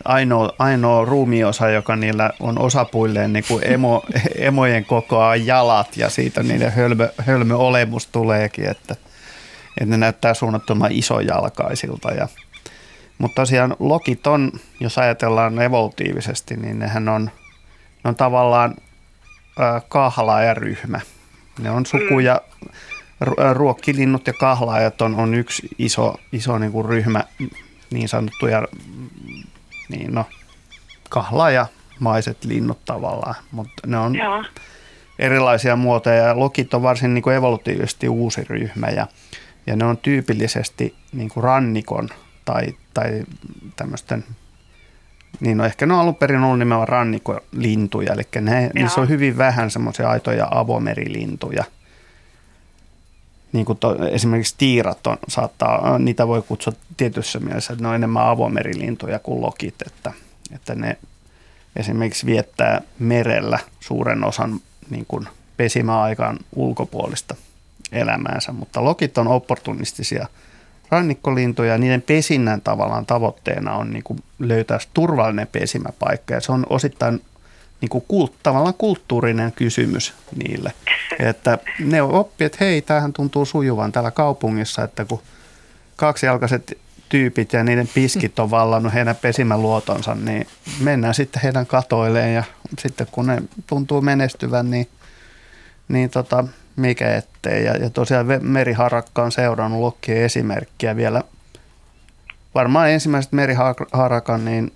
ainoa, ainoa ruumiosa, joka niillä on osapuilleen niin kuin emo, emojen kokoa jalat ja siitä niiden hölmö, hölmö olemus tuleekin, että, että ne näyttää suunnattoman isojalkaisilta. Ja, mutta tosiaan lokit on, jos ajatellaan evolutiivisesti, niin nehän on, ne on tavallaan kahlaajaryhmä. Ne on sukuja, ruokkilinnut ja kahlaajat on, on yksi iso, iso niin kuin ryhmä niin sanottuja niin no, kahlaajamaiset linnut tavallaan, mutta ne on Joo. erilaisia muotoja ja lokit on varsin niin kuin evolutiivisesti uusi ryhmä ja, ja ne on tyypillisesti niin kuin rannikon tai, tai tämmöisten niin no ehkä ne on alun perin ollut nimenomaan rannikolintuja, eli ne, niissä on hyvin vähän semmoisia aitoja avomerilintuja. Niin kuin to, esimerkiksi tiirat on, saattaa, niitä voi kutsua tietyssä mielessä, että ne on enemmän avomerilintuja kuin lokit, että, että ne, esimerkiksi viettää merellä suuren osan niin kuin pesimäaikaan ulkopuolista elämäänsä, mutta lokit on opportunistisia rannikkolintuja ja niiden pesinnän tavallaan tavoitteena on niin kuin löytää turvallinen pesimäpaikka ja se on osittain niin kuin kult, tavallaan kulttuurinen kysymys niille. Että ne oppii, että hei, tämähän tuntuu sujuvan täällä kaupungissa, että kun kaksijalkaiset tyypit ja niiden piskit on vallannut heidän pesimäluotonsa, niin mennään sitten heidän katoilleen ja sitten kun ne tuntuu menestyvän, niin, niin tota, mikä ettei. Ja, ja tosiaan meriharakka on seurannut lokkien esimerkkiä vielä. Varmaan ensimmäiset meriharakan niin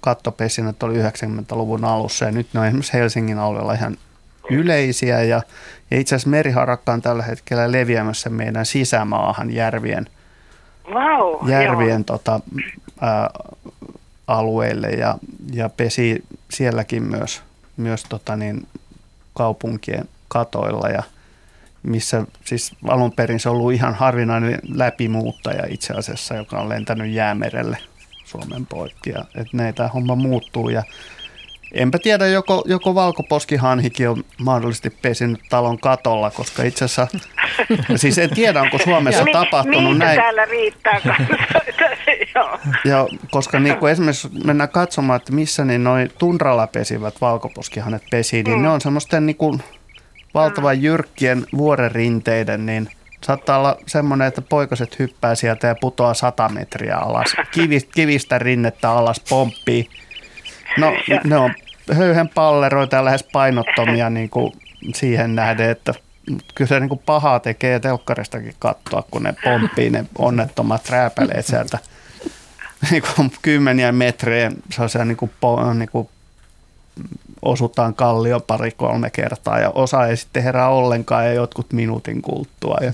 kattopesinät oli 90-luvun alussa. Ja nyt ne on esimerkiksi Helsingin alueella ihan yleisiä. Ja, ja itse asiassa meriharakka on tällä hetkellä leviämässä meidän sisämaahan järvien, wow, järvien tota, ä, alueille. Ja, ja pesi sielläkin myös, myös tota niin, kaupunkien katoilla. Ja missä siis alun perin se on ollut ihan harvinainen läpimuuttaja itse asiassa, joka on lentänyt jäämerelle Suomen poikki. Ja, että näitä homma muuttuu ja enpä tiedä, joko, joko valkoposkihanhikin on mahdollisesti pesinyt talon katolla, koska itse asiassa, siis en tiedä, onko Suomessa tapahtunut näin. täällä riittää ja, koska niin kuin esimerkiksi mennään katsomaan, että missä niin noin tundralla pesivät valkoposkihanet pesii, niin mm. ne on semmoisten niin kuin valtavan jyrkkien vuorerinteiden, niin saattaa olla semmoinen, että poikaset hyppää sieltä ja putoaa sata metriä alas. Kivistä, kivistä rinnettä alas pomppii. No ne on höyhen palleroita ja lähes painottomia niin kuin siihen nähden, että kyllä se niin kuin pahaa tekee telkkaristakin katsoa, kun ne pomppii ne onnettomat rääpäleet sieltä niin kuin kymmeniä metrejä. Se on se niin kuin, niin kuin osutaan kallio pari-kolme kertaa ja osa ei sitten herää ollenkaan ja jotkut minuutin kuluttua. Ja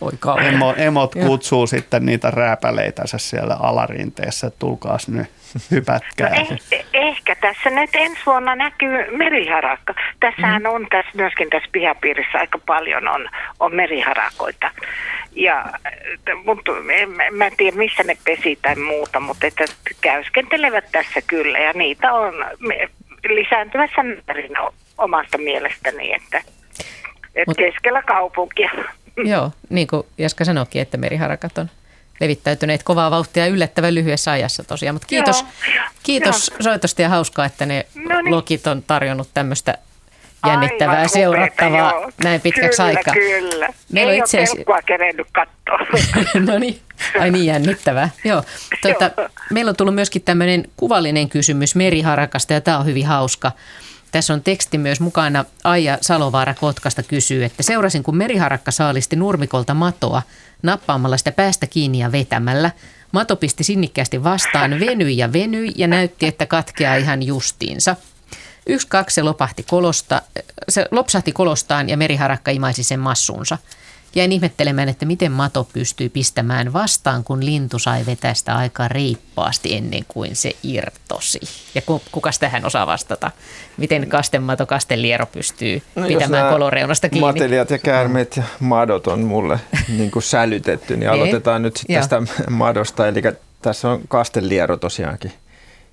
Oi emo, emot kutsuu ja. sitten niitä rääpäleitä siellä alarinteessä, että tulkaas nyt hypätkää. No eh, ehkä tässä nyt ensi vuonna näkyy meriharakka. Tässähän mm. on tässä myöskin tässä pihapiirissä aika paljon on, on meriharakoita. Ja, mutta en, mä en tiedä missä ne pesi tai muuta, mutta että käyskentelevät tässä kyllä ja niitä on lisääntyvässä määrin omasta mielestäni, että, että Mut, keskellä kaupunkia. Joo, niin kuin Jaska sanoikin, että meriharakat on levittäytyneet kovaa vauhtia yllättävän lyhyessä ajassa tosiaan. Mutta kiitos, joo, kiitos joo. soitosta ja hauskaa, että ne no niin. logit on tarjonnut tämmöistä jännittävää Aivan seurattavaa joo. näin pitkäksi kyllä, aikaa. Kyllä, Meillä Ei on itse asiassa... ole kerennyt katsoa. no niin, ai niin jännittävää. Joo. Tuota, joo. Meillä on tullut myöskin tämmöinen kuvallinen kysymys meriharakasta ja tämä on hyvin hauska. Tässä on teksti myös mukana. Aija Salovaara Kotkasta kysyy, että seurasin kun meriharakka saalisti nurmikolta matoa nappaamalla sitä päästä kiinni ja vetämällä. Mato pisti sinnikkäästi vastaan, venyi ja venyi ja näytti, että katkeaa ihan justiinsa. Yksi kaksi se lopahti kolosta, se lopsahti kolostaan ja meriharakka imaisi sen massuunsa. Jäin ihmettelemään, että miten mato pystyy pistämään vastaan, kun lintu sai vetästä aika riippaasti ennen kuin se irtosi. Ja kuka tähän osaa vastata? Miten kastemato, kasteliero pystyy no, pitämään koloreunasta kiinni? Matelijat ja käärmeet ja madot on mulle niin kuin sälytetty, niin aloitetaan nyt sitten tästä madosta. Eli tässä on kasteliero tosiaankin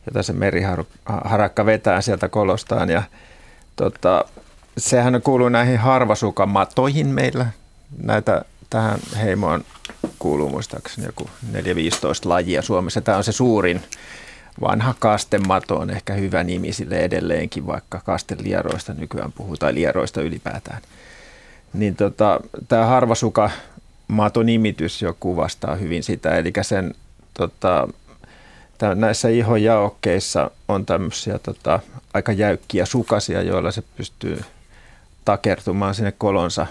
jota se meriharakka vetää sieltä kolostaan. Ja, tota, sehän kuuluu näihin harvasukamatoihin meillä. Näitä tähän heimoon kuuluu muistaakseni joku 4-15 lajia Suomessa. Tämä on se suurin vanha kastemato on ehkä hyvä nimi sille edelleenkin, vaikka kastelieroista nykyään puhutaan, lieroista ylipäätään. Niin tota, tämä harvasuka nimitys jo kuvastaa hyvin sitä, eli sen tota, näissä ihojaokkeissa on tämmöisiä tota, aika jäykkiä sukasia, joilla se pystyy takertumaan sinne kolonsa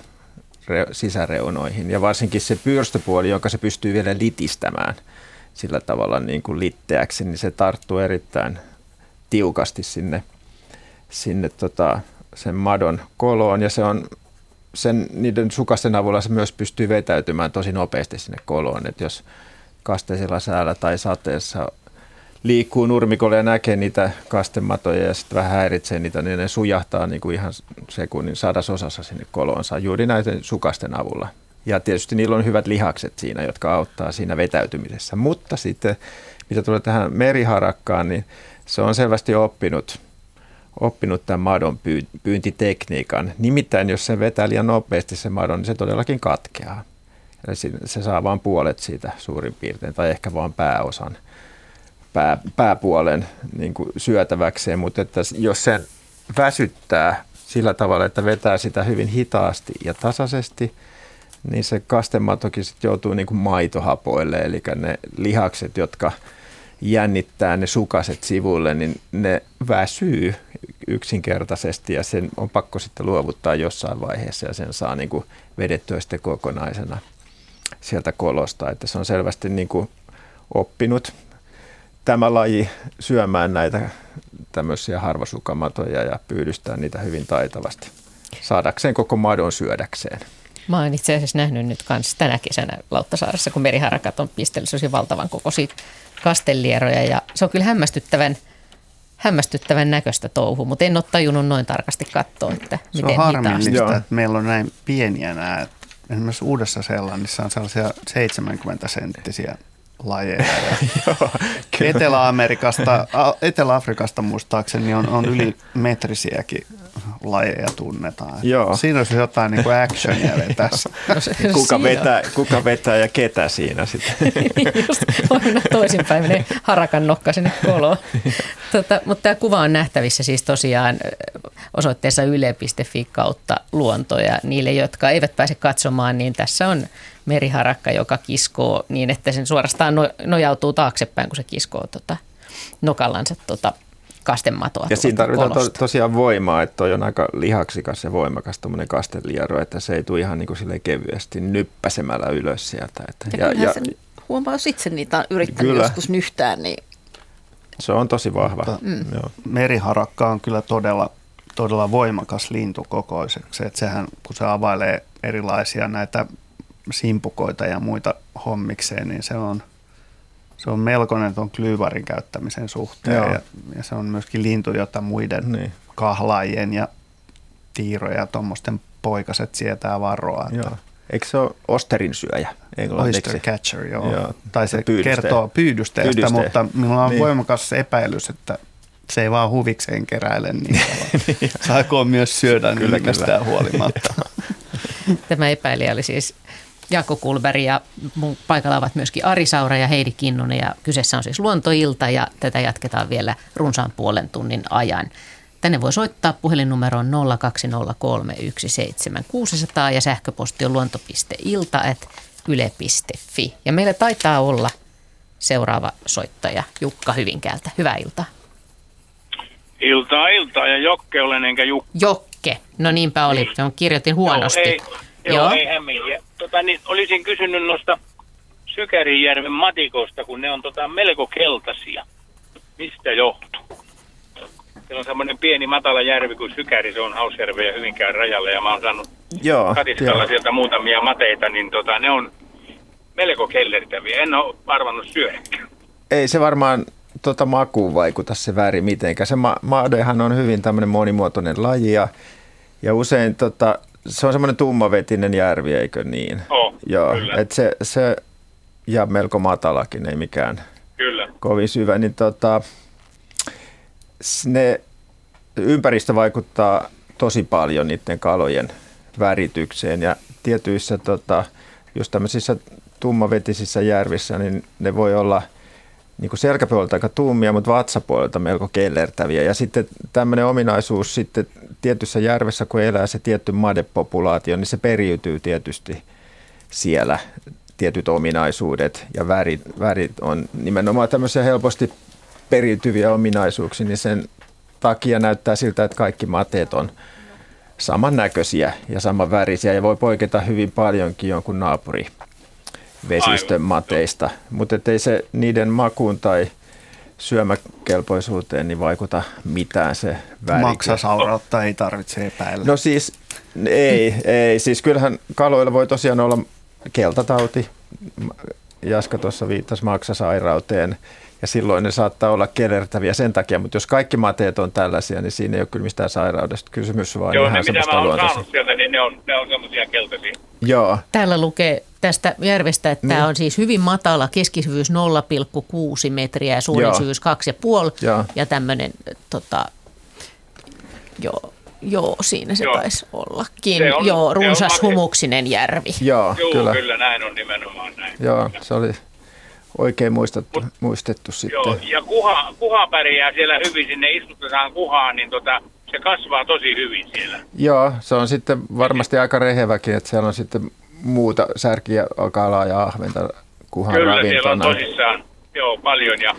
sisäreunoihin. Ja varsinkin se pyrstöpuoli, jonka se pystyy vielä litistämään sillä tavalla niin kuin litteäksi, niin se tarttuu erittäin tiukasti sinne, sinne tota, sen madon koloon. Ja se on sen, niiden sukasten avulla se myös pystyy vetäytymään tosi nopeasti sinne koloon. että jos kasteisella säällä tai sateessa liikkuu nurmikolla ja näkee niitä kastematoja ja sitten vähän häiritsee niitä, niin ne sujahtaa niin kuin ihan sekunnin sadasosassa sinne koloonsa juuri näiden sukasten avulla. Ja tietysti niillä on hyvät lihakset siinä, jotka auttaa siinä vetäytymisessä. Mutta sitten, mitä tulee tähän meriharakkaan, niin se on selvästi oppinut oppinut tämän madon pyy- pyyntitekniikan. Nimittäin jos se vetää liian nopeasti se madon, niin se todellakin katkeaa. Eli se saa vain puolet siitä suurin piirtein, tai ehkä vain pääosan pää, pääpuolen niin kuin syötäväkseen, mutta että jos sen väsyttää sillä tavalla, että vetää sitä hyvin hitaasti ja tasaisesti, niin se kastematokin sitten joutuu niin kuin maitohapoille, eli ne lihakset, jotka jännittää ne sukaset sivulle, niin ne väsyy yksinkertaisesti ja sen on pakko sitten luovuttaa jossain vaiheessa ja sen saa niin kuin vedettyä sitten kokonaisena sieltä kolosta. Että se on selvästi niin kuin oppinut tämä laji syömään näitä tämmöisiä harvasukamatoja ja pyydystää niitä hyvin taitavasti saadakseen koko madon syödäkseen. Mä oon itse asiassa nähnyt nyt kanssa tänä kesänä Lauttasaaressa, kun meriharakat on pistellyt valtavan kokoisia kastellieroja ja se on kyllä hämmästyttävän, hämmästyttävän näköistä touhu, mutta en ole tajunnut noin tarkasti katsoa, että miten Se on harmillista, että meillä on näin pieniä nämä. Esimerkiksi Uudessa Seelannissa on sellaisia 70 senttisiä lajeja. Etelä-Amerikasta, Etelä-Afrikasta muistaakseni on, on yli metrisiäkin lajeja tunnetaan. Joo. Siinä olisi jotain niin kuin actionia vetässä. No kuka, vetää, kuka vetää ja ketä siinä sitten? Just toisinpäin menee harakan nokka sinne koloon. Tota, mutta tämä kuva on nähtävissä siis tosiaan osoitteessa yle.fi kautta luontoja. Niille, jotka eivät pääse katsomaan, niin tässä on meriharakka, joka kiskoo niin, että sen suorastaan no, nojautuu taaksepäin, kun se kiskoo tota, nokallansa tota, kastematoa. Ja siinä tarvitaan to, tosiaan voimaa, että toi on aika lihaksikas ja voimakas tuommoinen kasteliero, että se ei tule ihan niin kuin kevyesti nyppäsemällä ylös sieltä. Että, ja, ja, ja sen huomaa, jos itse niitä on yrittänyt kyllä. joskus nyhtää, niin... Se on tosi vahva. Mutta mm. Joo. Meriharakka on kyllä todella, todella voimakas lintu kokoiseksi. Että sehän, kun se availee erilaisia näitä simpukoita ja muita hommikseen, niin se on, se on melkoinen tuon klyyvarin käyttämisen suhteen. Ja, ja, se on myöskin lintu, jota muiden niin. kahlaajien ja tiiroja ja tuommoisten poikaset sietää varoa. Että Eikö se ole osterin syöjä? Oyster catcher, joo. joo. Tai se pyydyste. kertoo pyydysteestä, Pyydyste. mutta minulla on niin. voimakas epäilys, että se ei vaan huvikseen keräile niin niin. Saako myös syödä kyllä, kyllä. huolimatta. Tämä epäilijä oli siis Jaakko Kulberg ja mun paikalla ovat myöskin Ari Saura ja Heidi Kinnunen ja kyseessä on siis luontoilta ja tätä jatketaan vielä runsaan puolen tunnin ajan. Tänne voi soittaa puhelinnumeroon 020317600 ja sähköposti on luonto.ilta.yle.fi. Ja meillä taitaa olla seuraava soittaja Jukka Hyvinkäältä. Hyvää iltaa. Iltaa, iltaa ja Jokke olen enkä Jukka. Jokke, no niinpä oli. Se on kirjoitin huonosti. Joo, ei, joo, joo. ei hämminkiä tota, niin olisin kysynyt noista Sykärijärven matikoista, kun ne on tota, melko keltaisia. Mistä johtuu? Se on semmoinen pieni matala järvi kuin Sykäri, se on Hausjärven ja Hyvinkään rajalla ja mä oon saanut Joo, katiskalla sieltä muutamia mateita, niin tota, ne on melko kellertäviä. En ole arvannut syödäkään. Ei se varmaan tota makuun vaikuta se väri mitenkään. Se ma- maadehan on hyvin tämmöinen monimuotoinen laji ja, ja usein tota, se on semmoinen tummavetinen järvi, eikö niin? Oh, Joo, kyllä. Et se, se, ja melko matalakin, ei mikään kyllä. kovin syvä, niin tota, ne ympäristö vaikuttaa tosi paljon niiden kalojen väritykseen ja tietyissä, tota, jos tämmöisissä tummavetisissä järvissä, niin ne voi olla – niin kuin selkäpuolelta aika tummia, mutta vatsapuolelta melko kellertäviä. Ja sitten tämmöinen ominaisuus sitten tietyssä järvessä, kun elää se tietty madepopulaatio, niin se periytyy tietysti siellä tietyt ominaisuudet ja värit, värit on nimenomaan tämmöisiä helposti periytyviä ominaisuuksia, niin sen takia näyttää siltä, että kaikki mateet on samannäköisiä ja samanvärisiä ja voi poiketa hyvin paljonkin jonkun naapuri vesistön mateista, mutta ei se niiden makuun tai syömäkelpoisuuteen niin vaikuta mitään se väri. Maksasaurautta ei tarvitse epäillä. No siis ei, ei. Siis kyllähän kaloilla voi tosiaan olla keltatauti. Jaska tuossa viittasi maksasairauteen ja silloin ne saattaa olla kelertäviä sen takia, mutta jos kaikki mateet on tällaisia, niin siinä ei ole kyllä mistään sairaudesta kysymys, vaan Joo, ihan ne mitä mä oon saanut sieltä, niin ne on, ne on semmoisia keltaisia. Joo. Täällä lukee tästä järvestä, että niin. tämä on siis hyvin matala, keskisyvyys 0,6 metriä ja suurin syvyys 2,5 ja tämmöinen tota, Joo, joo siinä se Joo. taisi ollakin. Se on- joo, se on runsas humuksinen järvi. Joo, Joo, kyllä. kyllä. näin on nimenomaan näin. Joo, se oli oikein muistettu, muistettu Joo, sitten. ja kuha, kuha pärjää siellä hyvin, sinne istutetaan kuhaan, niin tota, se kasvaa tosi hyvin siellä. Joo, se on sitten varmasti aika reheväkin, että siellä on sitten muuta särkiä, kalaa ja ahventa kuhan Kyllä, siellä on tosissaan joo, paljon ja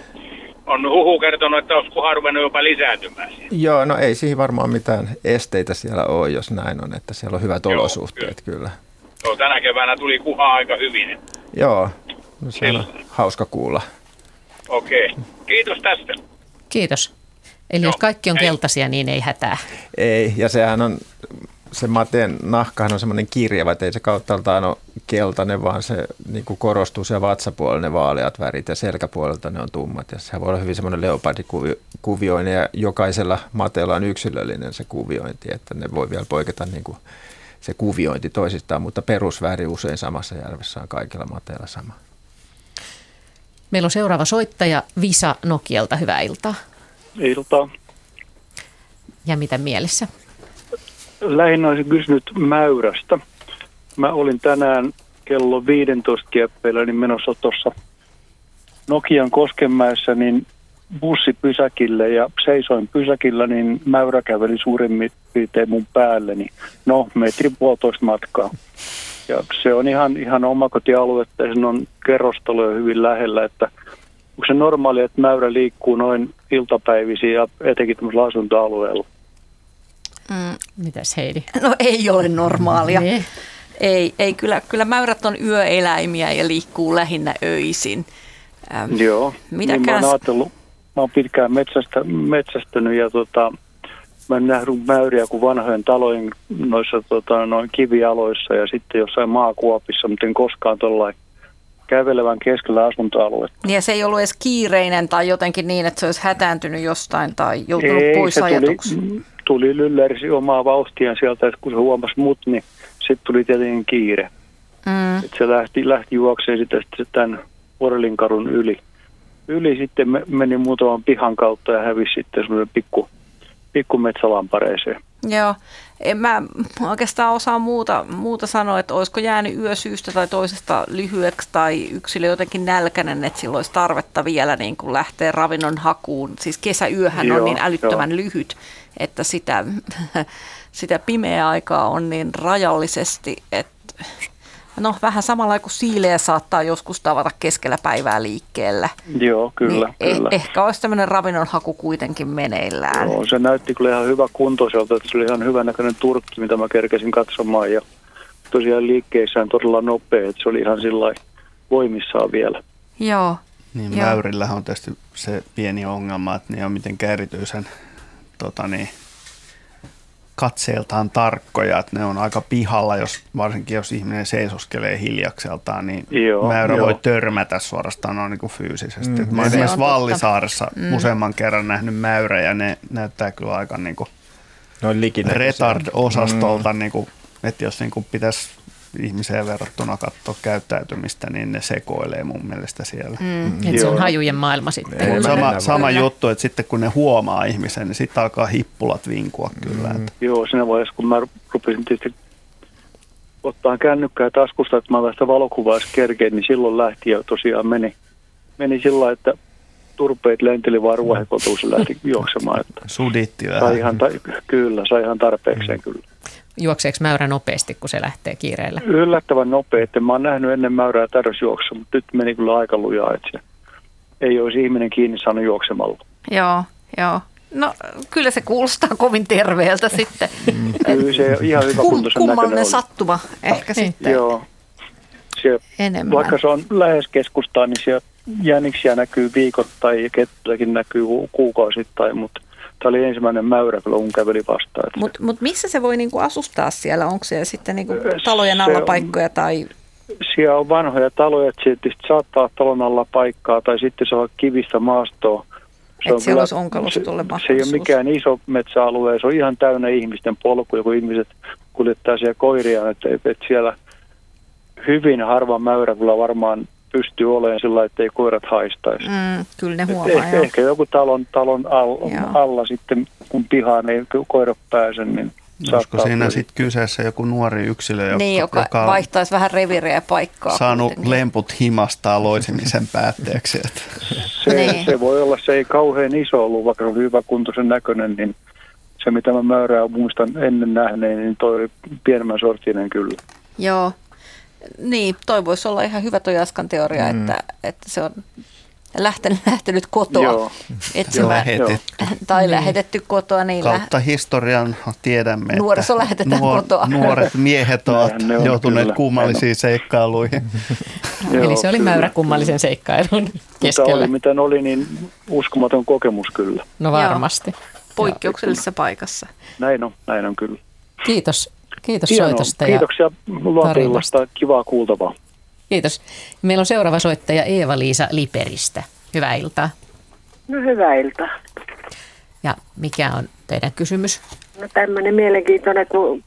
on huhu kertonut, että olisi kuha ruvennut jopa lisääntymään siellä. Joo, no ei siihen varmaan mitään esteitä siellä ole, jos näin on, että siellä on hyvät Joo, olosuhteet kyllä. Joo, tänä keväänä tuli kuha aika hyvin. Joo, no se on hauska kuulla. Okei, kiitos tästä. Kiitos. Eli jos kaikki on keltaisia, niin ei hätää. Ei, ja sehän on, se mateen nahkahan on semmoinen kirjava, että ei se kauttaaltaan ole keltainen, vaan se niin kuin korostuu siellä vatsapuolella ne vaaleat värit ja selkäpuolelta ne on tummat. Ja sehän voi olla hyvin semmoinen leopardikuvioinen ja jokaisella mateella on yksilöllinen se kuviointi, että ne voi vielä poiketa niin kuin se kuviointi toisistaan, mutta perusväri usein samassa järvessä on kaikilla mateilla sama. Meillä on seuraava soittaja Visa Nokialta. Hyvää iltaa. Iltaa. Ja mitä mielessä? Lähinnä olisin kysynyt mäyrästä. Mä olin tänään kello 15 kieppeillä niin menossa tuossa Nokian Koskenmäessä niin bussipysäkille ja seisoin pysäkillä, niin mäyrä käveli suurin piirtein mun päälleni. No, metri puolitoista matkaa. Ja se on ihan, ihan omakotialuetta ja sen on kerrostaloja hyvin lähellä, että onko se normaali, että mäyrä liikkuu noin iltapäivisiin ja etenkin tämmöisellä asuntoalueella? Mm. Mitäs Heidi? No ei ole normaalia. Ne. Ei, ei kyllä, kyllä mäyrät on yöeläimiä ja liikkuu lähinnä öisin. Ähm, Joo, Mitäkäs- niin mä oon ajatellut, mä oon pitkään metsästä, metsästänyt ja tota, mä en nähnyt mäyriä kuin vanhojen talojen noissa tota, noin kivialoissa ja sitten jossain maakuopissa, mutta en koskaan tuollain kävelevän keskellä asuntoaluetta. Ja se ei ollut edes kiireinen tai jotenkin niin, että se olisi hätääntynyt jostain tai joutunut Ei, pois se ajatuksi. tuli, tuli lyllärisi omaa vauhtiaan sieltä, että kun se huomasi mut, niin sitten tuli tietenkin kiire. Mm. Et se lähti, lähti juokseen sitten sitten tämän Orlinkarun yli. Yli sitten me, meni muutaman pihan kautta ja hävisi sitten semmoinen pikku, pikku metsälampareeseen. Joo, en mä oikeastaan osaa muuta, muuta sanoa, että olisiko jäänyt yö syystä tai toisesta lyhyeksi tai yksilö jotenkin nälkäinen, että sillä olisi tarvetta vielä niin kuin lähteä ravinnon hakuun. Siis kesäyöhän on Joo, niin älyttömän joo. lyhyt, että sitä, sitä pimeää aikaa on niin rajallisesti, että no vähän samalla kuin siilejä saattaa joskus tavata keskellä päivää liikkeellä. Joo, kyllä, niin kyllä. Eh, ehkä olisi tämmöinen ravinnon haku kuitenkin meneillään. Joo, se näytti kyllä ihan hyvä kuntoiselta, että se oli ihan hyvän näköinen turkki, mitä mä kerkesin katsomaan. Ja tosiaan liikkeissään todella nopea, että se oli ihan sillä voimissaan vielä. Joo. Niin Joo. mäyrillähän on tietysti se pieni ongelma, että ne on mitenkään erityisen tota niin, katseeltaan tarkkoja, että ne on aika pihalla, jos, varsinkin jos ihminen seisoskelee hiljakseltaan, niin Joo, mäyrä joo. voi törmätä suorastaan noin niin kuin fyysisesti. Mm, Mm, mä se esimerkiksi on. Vallisaaressa Mm. mm. useamman kerran nähnyt mäyrä ja ne näyttää kyllä aika niin kuin retard-osastolta, mm. niin kuin, että jos niin kuin pitäisi ihmiseen verrattuna katsoa käyttäytymistä, niin ne sekoilee mun mielestä siellä. Mm. Että se on hajujen maailma sitten. Ei, sama, sama juttu, että sitten kun ne huomaa ihmisen, niin sitten alkaa hippulat vinkua kyllä. Mm. Että, Joo, siinä vaiheessa, kun mä rupesin tietysti ottaa kännykkää taskusta, että mä sitä valokuvaa kerkeen, niin silloin lähti ja tosiaan meni, meni sillä lailla, että turpeet lenteli vaan ruohekotuun, se lähti juoksemaan. Että suditti sai vähän. ihan, ta- kyllä, sai ihan tarpeekseen kyllä. Juokseeko mäyrä nopeasti, kun se lähtee kiireellä? Yllättävän nopea, että mä oon nähnyt ennen mäyrää tarjosjuoksu, mutta nyt meni kyllä aika lujaa, että se ei olisi ihminen kiinni saanut juoksemalla. Joo, joo. No kyllä se kuulostaa kovin terveeltä sitten. Kyllä se ihan hyvä Kum, kuntoisen näköinen kummallinen oli. sattuma ehkä Niin. sitten Joo. Se, enemmän. vaikka se on lähes keskustaan, niin siellä jäniksiä näkyy viikoittain ja kettujakin näkyy ku- kuukausittain, mutta tämä oli ensimmäinen mäyrä, kun käveli vastaan. Mutta mut missä se voi niinku asustaa siellä? Onko se sitten niinku Se talojen alla paikkoja tai... Siellä on vanhoja taloja, että se tietysti saattaa talon alla paikkaa tai sitten se on kivistä maastoa. Et on siellä olisi onkalostolle se, se ei ole mikään iso metsäalue, se on ihan täynnä ihmisten polkuja, kun ihmiset kuljettaa siellä koiriaan, että, että siellä hyvin harva mäyrä kyllä varmaan pystyy olemaan sillä että ei koirat haistaisi. Mm, kyllä ne Et huomaa, ehkä, joo. ehkä joku talon, talon alla, Joo. alla sitten, kun pihaan ei koira pääse, niin Olisiko siinä sitten kyseessä joku nuori yksilö, joka, Niin, joka, joka vaihtaisi vähän reviiriä ja paikkaa. saanut kuitenkin. lemput himastaa loisimisen päätteeksi? Että. Se, Niin. se voi olla, se ei kauhean iso ollut, vaikka se on hyväkuntoisen näköinen, niin se mitä mä määrää muistan ennen nähneen, niin toi oli pienemmän sorttinen kyllä. Joo. Niin, toi voisi olla ihan hyvä toi Askan teoria, mm. että, että se on lähtenyt, lähtenyt kotoa Joo. etsimään. Lähetetty. Tai Niin. lähetetty kotoa, niin lä- Kautta historian tiedämme, Nuoriso että lähetetään kotoa. nuoret miehet ovat Näinhän joutuneet kyllä. kummallisiin seikkailuihin. Eli se oli kyllä. mäyrä kummallisen seikkailun Mutta keskellä. oli miten oli, niin uskomaton kokemus kyllä. No varmasti. poikkeuksellisessa paikassa. Näin on, näin on kyllä. Kiitos. Kiitos Hienoa. soitosta. Kiitoksia tarinasta. luontoillasta, kivaa kuultavaa. Kiitos. Meillä on seuraava soittaja Eeva-Liisa Liperistä. Hyvää iltaa. No hyvää iltaa. Ja mikä on teidän kysymys? No tämmöinen mielenkiintoinen, kun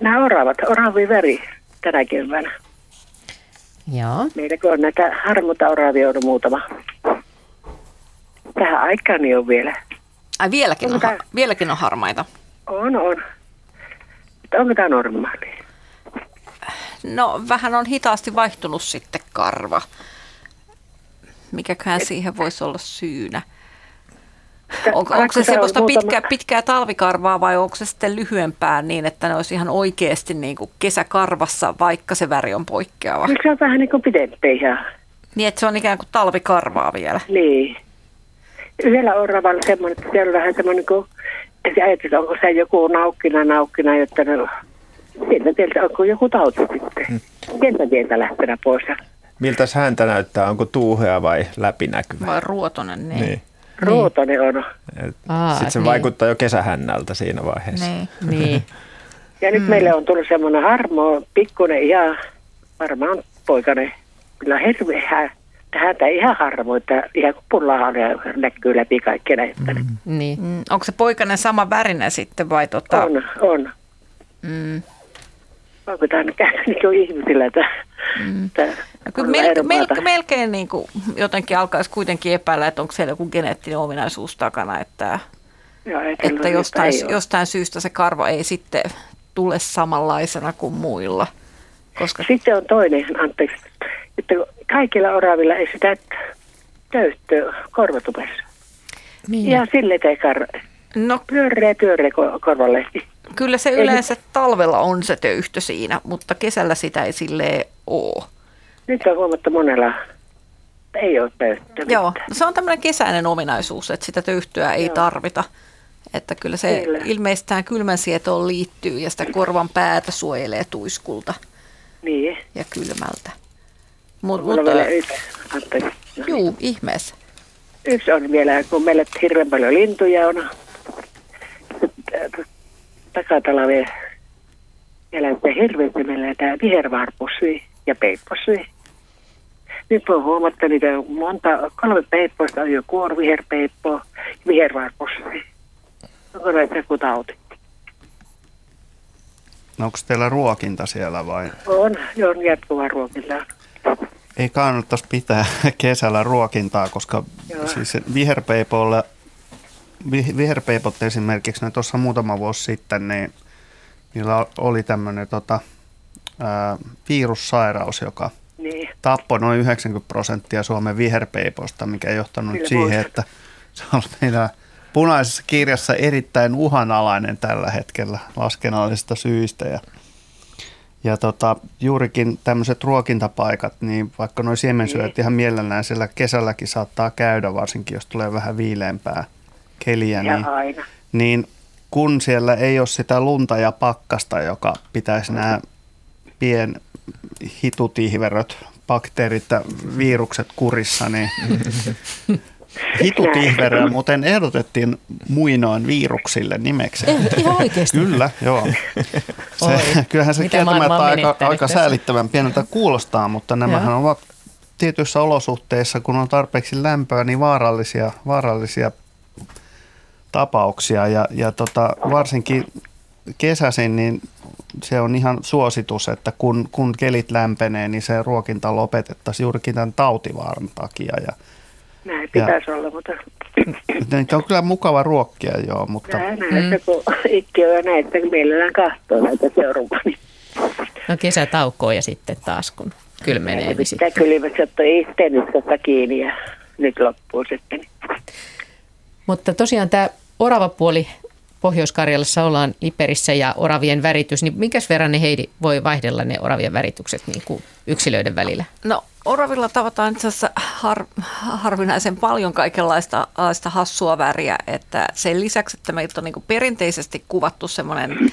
nämä oravat, oravi väri tänä keväänä. Joo. Meilläkin on näitä harmuta oravia ollut muutama. Tähän aikaan niin on vielä. Ai vieläkin on, vieläkin on harmaita. On, on. Mutta onko tämä normaali? No vähän on hitaasti vaihtunut sitten karva. Mikäköhän siihen voisi olla syynä? Onko, onko se semmoista muutama- pitkä, pitkää talvikarvaa vai onko se sitten lyhyempää niin, että ne olisi ihan oikeasti niin kuin kesäkarvassa, vaikka se väri on poikkeava? Nyt se on vähän niin kuin pidempi ihan. Niin, että se on ikään kuin talvikarvaa vielä. Niin. Yhdellä oravalla semmoinen, että siellä on vähän semmoinen kuin, että ajatellaan, onko se joku naukkina, naukkina, jotta ne, sieltä tieltä onko joku tauti sitten. Sieltä tieltä lähtenä pois. Miltä häntä näyttää? Onko tuuhea vai läpinäkyvä? Vai ruotonen, niin. Niin. Ruotonen on. Sitten se niin. vaikuttaa jo kesähännältä siinä vaiheessa. niin. Niin. Ja nyt meille on tullut semmoinen harmo, pikkunen ihan, varmaan poikainen, kyllä hirveä häntä ihan harvo, että ihan kuin pullahalia näkyy läpi kaikki näitä. Mm. niin. Mm, onko se poikainen sama värinen sitten vai tota? On, on. Mm. Onko tämä nyt käynyt niin ihmisillä tämä? Mm. tämä No kyllä melke, melke, melkein niin kuin jotenkin alkaisi kuitenkin epäillä, että onko siellä joku geneettinen ominaisuus takana, että, Joo, että jostain, jostain syystä se karva ei sitten tule samanlaisena kuin muilla. Koska Sitten on toinen, anteeksi, että kaikilla oravilla ei sitä töyttöä korvatupessa. niin. Ihan sille ei kar- no, pyöreä pyöreä ko- korvalehti. kyllä se yleensä talvella on se töyhtö siinä, mutta kesällä sitä ei silleen ole. Nyt on huomattu monella, ei ole töyttöä. Joo, no se on tämmöinen kesäinen ominaisuus, että sitä töyhtyä ei Joo. tarvita. Että kyllä se Kyllä. ilmeistään kylmän sietoon liittyy ja sitä korvan päätä suojelee tuiskulta Niin. ja kylmältä. Mut, Mulla mutta, vielä yksi, anteeksi. No, juu, ihmeessä. yksi on vielä, kun meillä hirveän paljon lintuja on. Takatalve eläintä hirveästi meillä tämä vihervarpusvi ja peippusvi. Nyt on huomattu niitä monta, kolme peippoista on jo kuor, viherpeippo, vihervarpusvi. Onko näitä joku tauti? No onko teillä ruokinta siellä vai? On, jo on jatkuvaa ruokintaa. Ei kannattaisi pitää kesällä ruokintaa, koska Joo. siis viherpeipolle, vi- viherpeipot esimerkiksi, ne tuossa muutama vuosi sitten, niin niillä oli tämmöinen tota, ää, virussairaus, joka Niin, tappoi noin 90 prosenttia Suomen viherpeiposta, mikä ei johtanut Kyllä siihen, että se on meidän punaisessa kirjassa erittäin uhanalainen tällä hetkellä laskennallisista syistä. Ja, ja tota, juurikin tämmöiset ruokintapaikat, niin vaikka noin siemensyöt ihan mielellään siellä kesälläkin saattaa käydä, varsinkin jos tulee vähän viileämpää keliä, ja niin, aina. niin kun siellä ei ole sitä lunta ja pakkasta, joka pitäisi nämä pien hitutihveröt, bakteerit ja virukset kurissa, niin hitutihveröä muuten ehdotettiin muinoin viruksille nimeksi. Eh, ihan oikeasti? Kyllä, joo. Oi, Se, kyllähän se kieltämättä aika, aika säälittävän pieneltä kuulostaa, mutta nämähän Joo. ovat tietyissä olosuhteissa, kun on tarpeeksi lämpöä, niin vaarallisia, vaarallisia tapauksia. Ja, ja tota, varsinkin kesäisin, niin se on ihan suositus, että kun, kun kelit lämpenee, niin se ruokinta lopetettaisiin juurikin tämän tautivaaran takia. Ja, Näin pitäisi olla, mutta Niitä on kyllä mukava ruokkia, joo, mutta näin, näin, mm. kun itse on näitä, mielellään kahtoo näitä seuraavaa, niin No kesätaukoa ja sitten taas kun kylmenee, niin sitten. kylmäksi ottaa itse nyt tota kiinni ja nyt loppuu sitten. Mutta tosiaan tämä orava puoli Pohjois-Karjalassa ollaan Liperissä ja oravien väritys, niin minkäs verran ne Heidi voi vaihdella ne oravien väritykset niin kuin yksilöiden välillä? No oravilla tavataan itse asiassa har, harvinaisen paljon kaikenlaista laista hassua väriä, että sen lisäksi, että meiltä on niin perinteisesti kuvattu semmoinen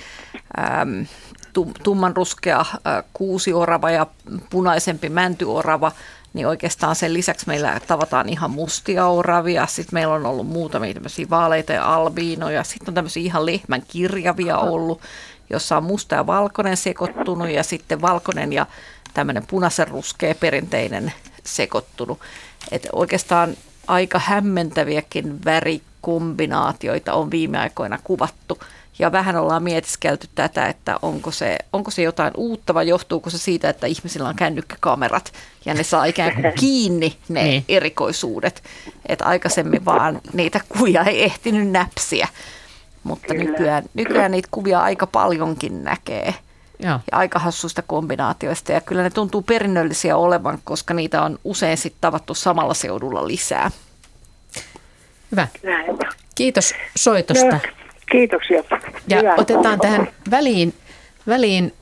tum, tummanruskea äh, kuusiorava ja punaisempi mäntyorava, niin oikeastaan sen lisäksi meillä tavataan ihan mustia oravia, sitten meillä on ollut muutamia tämmöisiä vaaleita ja albiinoja, sitten on tämmöisiä ihan lehmän kirjavia ollut, jossa on musta ja valkoinen sekoittunut ja sitten valkoinen ja tämmöinen punaisen ruskea perinteinen sekoittunut. Et oikeastaan aika hämmentäviäkin värikombinaatioita on viime aikoina kuvattu. Ja vähän ollaan mietiskelty tätä, että onko se, onko se jotain uutta vai johtuuko se siitä, että ihmisillä on kännykkäkamerat ja ne saa ikään kuin kiinni ne Niin. erikoisuudet. Että aikaisemmin vaan niitä kuvia ei ehtinyt näpsiä, mutta nykyään, nykyään niitä kuvia aika paljonkin näkee Joo. ja aika hassuista kombinaatioista. Ja kyllä ne tuntuu perinnöllisiä olevan, koska niitä on usein sitten tavattu samalla seudulla lisää. Hyvä. Kiitos soitosta. No, kiitoksia. Ja Hyvää otetaan tähän väliin, väliin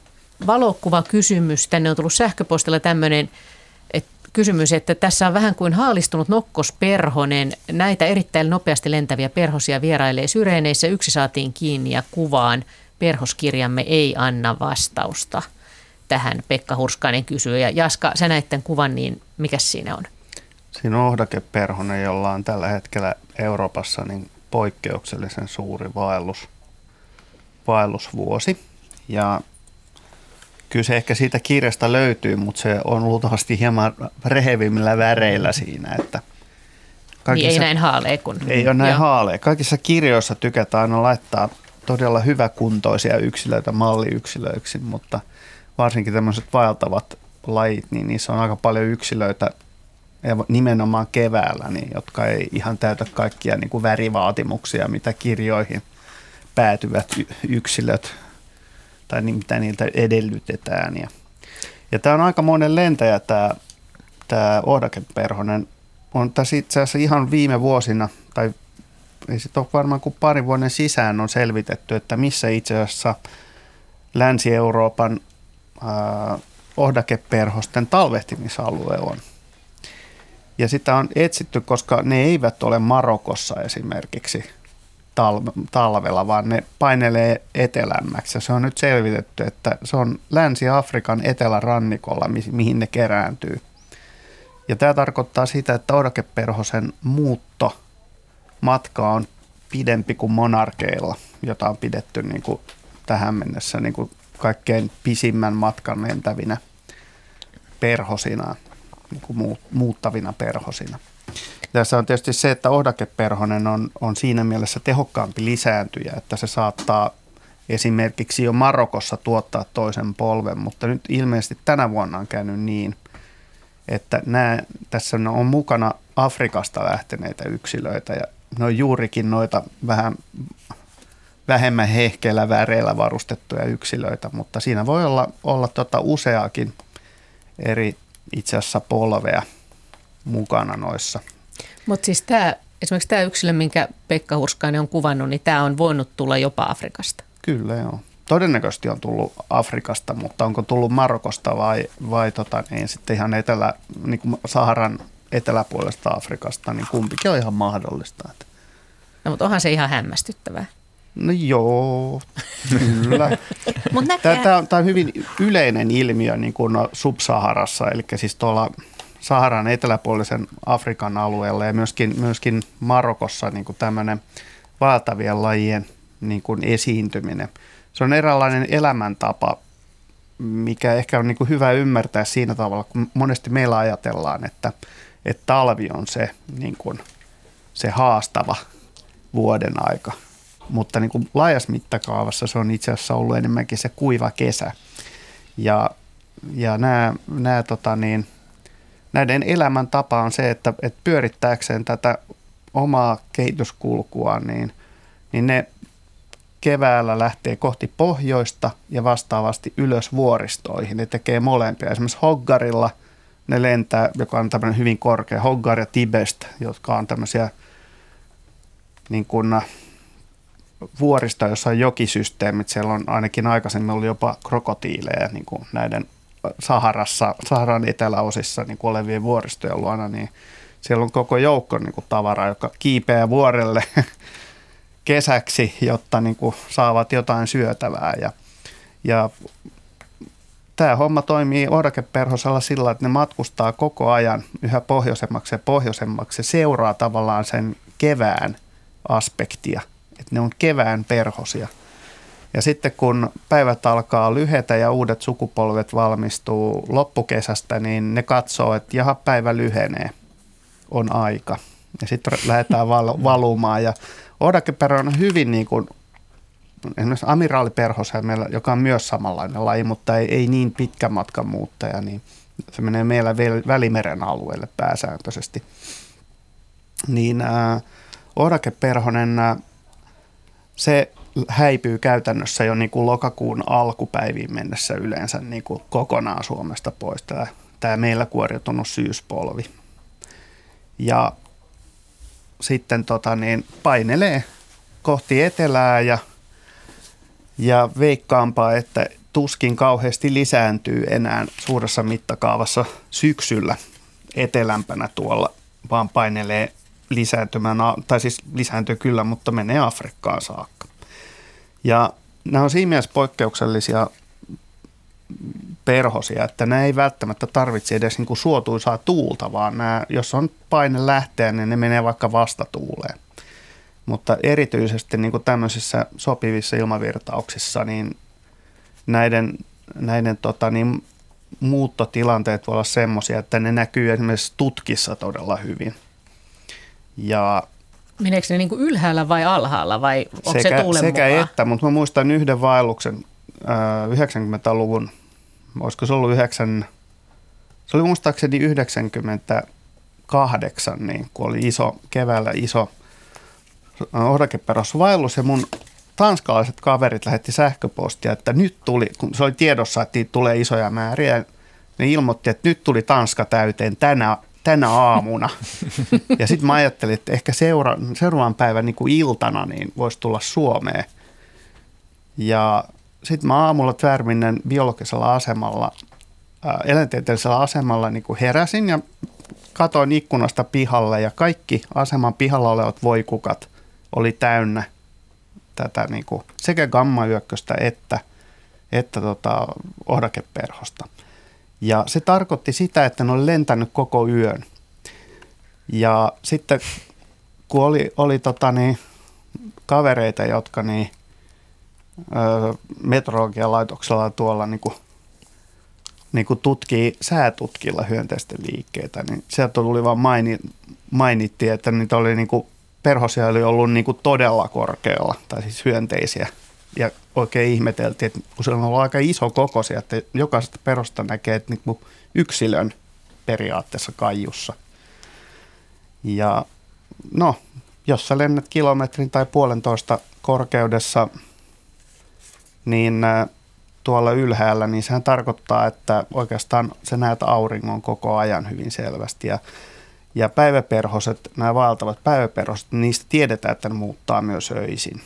valokuvakysymys. Tänne on tullut sähköpostilla tämmöinen et, kysymys, että tässä on vähän kuin haalistunut nokkosperhonen. Näitä erittäin nopeasti lentäviä perhosia vierailee syreeneissä. Yksi saatiin kiinni ja kuvaan. Perhoskirjamme ei anna vastausta tähän. Pekka Hurskainen kysyy. Ja Jaska, sä näit tämän kuvan, niin mikä siinä on? siinä on ohdakeperhonen, jolla on tällä hetkellä Euroopassa niin poikkeuksellisen suuri vaellus, vaellusvuosi. Ja kyllä se ehkä siitä kirjasta löytyy, mutta se on luultavasti hieman rehevimmillä väreillä siinä, että Niin ei näin haalea kuin... ei ole näin Joo. haalea. Kaikissa kirjoissa tykätään aina laittaa todella hyväkuntoisia yksilöitä malliyksilöiksi, mutta varsinkin tämmöiset vaeltavat lajit, niin niissä on aika paljon yksilöitä nimenomaan keväällä, niin, jotka ei ihan täytä kaikkia niin kuin värivaatimuksia, mitä kirjoihin päätyvät yksilöt tai mitä niiltä edellytetään. Ja, ja tämä on aika monen lentäjä tämä, tämä ohdakeperhonen. On tässä itse asiassa ihan viime vuosina, tai ei sit ole varmaan kuin parin vuoden sisään on selvitetty, että missä itse asiassa Länsi-Euroopan ää, ohdakeperhosten talvehtimisalue on. Ja sitä on etsitty, koska ne eivät ole Marokossa esimerkiksi talve- talvella, vaan ne painelee etelämmäksi. Se on nyt selvitetty, että se on Länsi-Afrikan etelärannikolla, mi- mihin ne kerääntyy. Ja tämä tarkoittaa sitä, että odakeperhosen muutto matka on pidempi kuin monarkeilla, jota on pidetty niin kuin tähän mennessä niin kuin kaikkein pisimmän matkan lentävinä perhosina, niin kuin muut- muuttavina perhosina. Tässä on tietysti se, että ohdakeperhonen on, on siinä mielessä tehokkaampi lisääntyjä, että se saattaa esimerkiksi jo Marokossa tuottaa toisen polven, mutta nyt ilmeisesti tänä vuonna on käynyt niin, että nämä, tässä on mukana Afrikasta lähteneitä yksilöitä ja ne on juurikin noita vähän vähemmän hehkeillä väreillä varustettuja yksilöitä, mutta siinä voi olla, olla tota useakin eri itse asiassa polvea mukana noissa. Mutta siis tämä, esimerkiksi tämä yksilö, minkä Pekka Hurskainen on kuvannut, niin tämä on voinut tulla jopa Afrikasta. Kyllä joo. Todennäköisesti on tullut Afrikasta, mutta onko tullut Marokosta vai, vai tota, niin sitten ihan etelä, niin kuin Saharan eteläpuolesta Afrikasta, niin kumpikin on ihan mahdollista. No mutta onhan se ihan hämmästyttävää. No joo, kyllä. Tämä on, tämä on hyvin yleinen ilmiö niin kuin Sub-Saharassa, eli siis tuolla Saharan eteläpuolisen Afrikan alueella ja myöskin, myöskin Marokossa niin kuin tämmöinen vaeltavien lajien niin kuin esiintyminen. Se on eräänlainen elämäntapa, mikä ehkä on niin kuin hyvä ymmärtää siinä tavalla, kun monesti meillä ajatellaan, että, että talvi on se, niin kuin, se haastava vuoden aika. Mutta niin kuin laajassa mittakaavassa se on itse asiassa ollut enemmänkin se kuiva kesä. Ja, ja nämä, nämä tota niin, näiden elämäntapa on se, että, että pyörittääkseen tätä omaa kehityskulkua, niin, niin ne keväällä lähtee kohti pohjoista ja vastaavasti ylös vuoristoihin. Ne tekee molempia. Esimerkiksi Hoggarilla ne lentää, joka on tämmöinen hyvin korkea, Hoggar ja Tibest, jotka on tämmöisiä niin kuin, vuorista, jossa on jokisysteemit. Siellä on ainakin aikaisemmin ollut jopa krokotiileja niin kuin näiden Saharassa, Saharan eteläosissa niin kuin olevien vuoristojen luona, niin siellä on koko joukko niin kuin tavaraa, joka kiipeää vuorelle kesäksi, jotta niin kuin saavat jotain syötävää. Ja, ja tämä homma toimii orkeperhosella sillä, että ne matkustaa koko ajan yhä pohjoisemmaksi ja pohjoisemmaksi. Se seuraa tavallaan sen kevään aspektia, että ne on kevään perhosia. Ja sitten kun päivät alkaa lyhetä ja uudet sukupolvet valmistuu loppukesästä, niin ne katsoo, että jaha, päivä lyhenee, on aika. Ja sitten lähdetään val- valumaan ja Odakeperho on hyvin niin kuin, esimerkiksi amiraaliperhoselmella, joka on myös samanlainen laji, mutta ei, ei niin pitkä matkan muuttaja, niin se menee meillä Välimeren alueelle pääsääntöisesti. Niin äh, Odakeperhonen, äh, se häipyy käytännössä jo niin kuin lokakuun alkupäiviin mennessä yleensä niin kuin kokonaan Suomesta pois tämä, tämä meillä kuoriutunut syyspolvi. Ja sitten tota niin, painelee kohti etelää ja, ja veikkaampaa, että tuskin kauheasti lisääntyy enää suuressa mittakaavassa syksyllä etelämpänä tuolla, vaan painelee lisääntymään, tai siis lisääntyy kyllä, mutta menee Afrikkaan saakka. Ja nämä on siinä mielessä poikkeuksellisia perhosia, että nämä ei välttämättä tarvitse edes niin kuin suotuisaa tuulta, vaan nämä, jos on paine lähteä, niin ne menee vaikka vastatuuleen. Mutta erityisesti niin kuin tämmöisissä sopivissa ilmavirtauksissa, niin näiden, näiden tota, niin muuttotilanteet voi olla semmoisia, että ne näkyy esimerkiksi tutkissa todella hyvin. Ja Meneekö ne niin kuin ylhäällä vai alhaalla vai onko sekä, se tuulen Sekä mukaan? että, mutta mä muistan yhden vaelluksen äh, 90-luvun olisiko se ollut 9, se oli muistaakseni 98, niin kun oli iso, keväällä iso ohdakeperosvaellus ja mun tanskalaiset kaverit lähetti sähköpostia, että nyt tuli, kun se oli tiedossa, että tulee isoja määriä, ne ilmoitti, että nyt tuli Tanska täyteen tänä, tänä aamuna. Ja sitten mä ajattelin, että ehkä seura, seuraavan päivän niin iltana niin voisi tulla Suomeen. Ja sitten mä aamulla Tvärminnen biologisella asemalla, ää, eläintieteellisellä asemalla niin kuin heräsin ja katoin ikkunasta pihalle ja kaikki aseman pihalla olevat voikukat oli täynnä tätä niin kuin sekä gammayökköstä että, että tota, ohdakeperhosta. Ja se tarkoitti sitä, että ne oli lentänyt koko yön. Ja sitten kun oli, oli tota niin, kavereita, jotka niin, meteorologian laitoksella tuolla niin kuin, niin kuin tutkii säätutkilla hyönteisten liikkeitä, niin sieltä tuli vaan maini, mainittiin, että niitä oli niin kuin, perhosia oli ollut niin kuin todella korkealla, tai siis hyönteisiä. Ja oikein ihmeteltiin, että kun se on ollut aika iso kokoisia, että jokaisesta perhosta näkee että niin yksilön periaatteessa kaijussa. Ja no, jos sä lennät kilometrin tai puolentoista korkeudessa – niin tuolla ylhäällä, niin sehän tarkoittaa, että oikeastaan sä näet auringon koko ajan hyvin selvästi. Ja, ja päiväperhoset, nämä vaeltavat päiväperhoset, niistä tiedetään, että ne muuttaa myös öisin.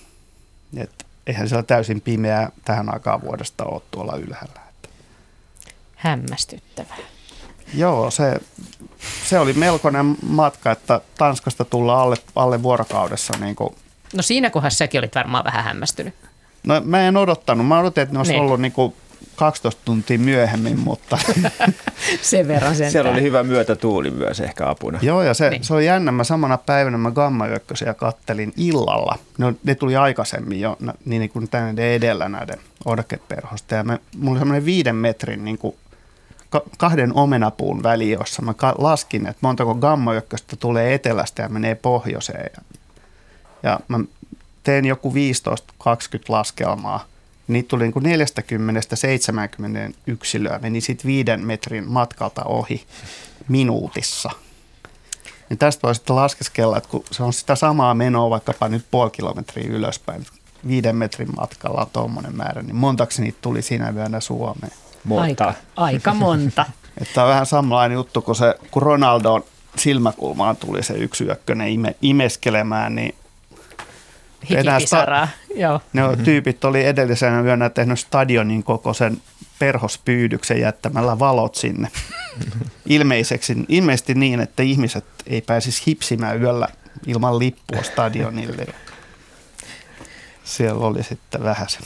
Et eihän siellä täysin pimeää tähän aikaan vuodesta ole tuolla ylhäällä. Hämmästyttävää. Joo, se, se oli melkoinen matka, että Tanskasta tulla alle, alle vuorokaudessa. Niin kuin. No siinä kohdassa säkin olit varmaan vähän hämmästynyt. No mä en odottanut. Mä odotin, että ne olisi niin. ollut niinku 12 tuntia myöhemmin, mutta... Sen verran sen. Siellä oli hyvä myötätuuli myös ehkä apuna. Joo, ja se, niin. se oli jännä. Mä samana päivänä mä gamma kattelin illalla. Ne, ne tuli aikaisemmin jo niin, niin kuin tänne edellä näiden odakeperhosta. Ja mä, mulla oli semmoinen viiden metrin niin kuin kahden omenapuun väli, jossa mä laskin, että montako gamma tulee etelästä ja menee pohjoiseen. Ja, ja mä tein joku 15-20 laskelmaa. Niitä tuli niin kuin 40-70 yksilöä, meni sitten viiden metrin matkalta ohi minuutissa. Niin tästä voi sitten laskeskella, että kun se on sitä samaa menoa vaikkapa nyt puoli kilometriä ylöspäin, viiden metrin matkalla on tuommoinen määrä, niin montaksi niitä tuli siinä yönä Suomeen? Aika, aika monta. Että on vähän samanlainen juttu, kun, se, kun Ronaldon silmäkulmaan tuli se yksi yökkönen ime, imeskelemään, niin Hikipisaraa, joo. Ne tyypit oli edellisenä yönä tehnyt stadionin kokoisen perhospyydyksen jättämällä valot sinne. Ilmeiseksi, ilmeisesti niin, että ihmiset ei pääsisi hipsimään yöllä ilman lippua stadionille. Siellä oli sitten vähän se.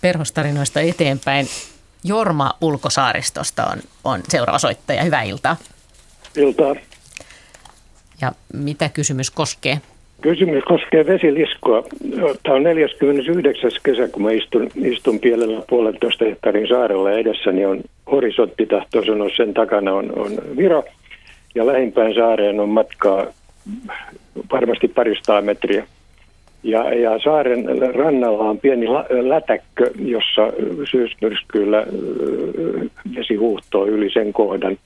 Perhostarinoista eteenpäin. Jorma Ulkosaaristosta on, on seuraava soittaja. Hyvää iltaa. Iltaa. Ja mitä kysymys koskee? Kysymys koskee vesiliskoa. Tämä on 49. kesä, kun mä istun, istun pielellä puolentoista hehtaarin saarella edessäni on horisontti, tahtoo sanoa, sen takana on, on Viro. Ja lähimpään saareen on matkaa varmasti paristaa metriä. Ja, ja saaren rannalla on pieni lätäkkö, jossa syysmyrskyillä vesi huuhtoo yli sen kohdan.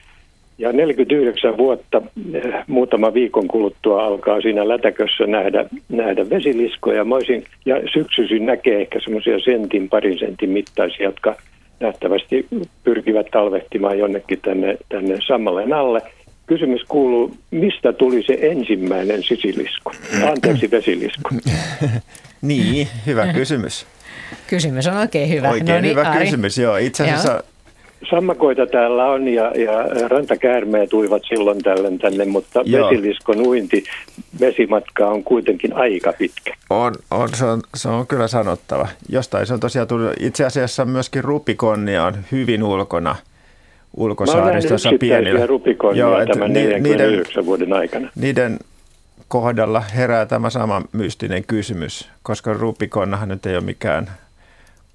Ja 49 vuotta, eh, muutama viikon kuluttua alkaa siinä lätäkössä nähdä, nähdä vesiliskoja. Moisin, ja syksyisin näkee ehkä semmoisia sentin, parin sentin mittaisia, jotka nähtävästi pyrkivät talvehtimaan jonnekin tänne, tänne sammalle alle. Kysymys kuuluu, mistä tuli se ensimmäinen sisilisko? Anteeksi, vesilisko. niin, hyvä kysymys. Kysymys on oikein hyvä. Oikein no niin, hyvä Ari. kysymys, joo. Itse asiassa joo sammakoita täällä on ja, ja rantakäärmeet uivat silloin tällöin tänne, mutta Joo. vesiliskon uinti, vesimatka on kuitenkin aika pitkä. On, on, se, on se on kyllä sanottava. Jostain se on tosiaan tullut, itse asiassa myöskin rupikonnia on hyvin ulkona ulkosaaristossa pienillä. rupikonnia Joo, tämän 49 niiden, vuoden aikana. Niiden kohdalla herää tämä sama mystinen kysymys, koska rupikonnahan nyt ei ole mikään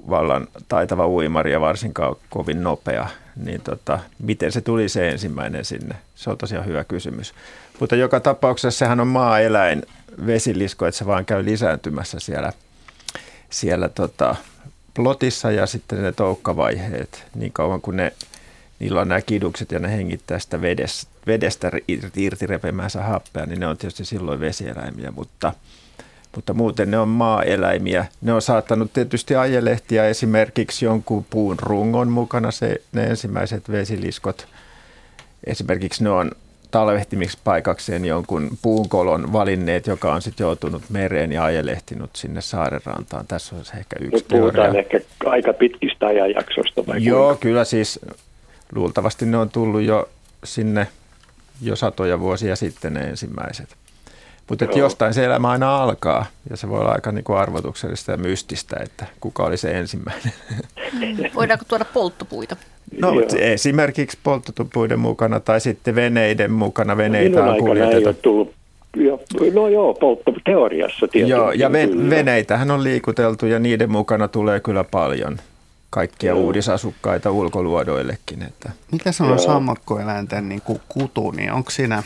vallan taitava uimari ja varsinkaan kovin nopea, niin tota, miten se tuli se ensimmäinen sinne? Se on tosiaan hyvä kysymys. Mutta joka tapauksessa sehän on maa-eläin, vesilisko, että se vaan käy lisääntymässä siellä, siellä tota, plotissa ja sitten ne toukkavaiheet, niin kauan kuin ne, niillä on nämä kidukset ja ne hengittää sitä vedestä, vedestä irti repemäänsä happea, niin ne on tietysti silloin vesieläimiä, mutta – mutta muuten ne on maaeläimiä. Ne on saattanut tietysti ajelehtiä esimerkiksi jonkun puun rungon mukana, se, ne ensimmäiset vesiliskot. Esimerkiksi ne on talvehtimiksi paikakseen jonkun puunkolon valinneet, joka on sitten joutunut mereen ja ajelehtinut sinne saarenrantaan. Tässä on ehkä yksi Nyt puhutaan teoria. ehkä aika pitkistä ajanjaksoista vai Joo, kuinka? kyllä siis luultavasti ne on tullut jo sinne jo satoja vuosia sitten ne ensimmäiset. Mutta jostain se elämä aina alkaa ja se voi olla aika niin kuin arvotuksellista ja mystistä, että kuka oli se ensimmäinen. Voidaanko tuoda polttopuita? No Joo. esimerkiksi polttopuiden mukana tai sitten veneiden mukana. Veneitä on kuljetettu. Jo, no joo, poltto, teoriassa tietysti. Joo, ja ven, veneitähän on liikuteltu ja niiden mukana tulee kyllä paljon kaikkia joo. uudisasukkaita ulkoluodoillekin. Että. Mikä se on sammakkoeläinten niin kutu, niin onko siinä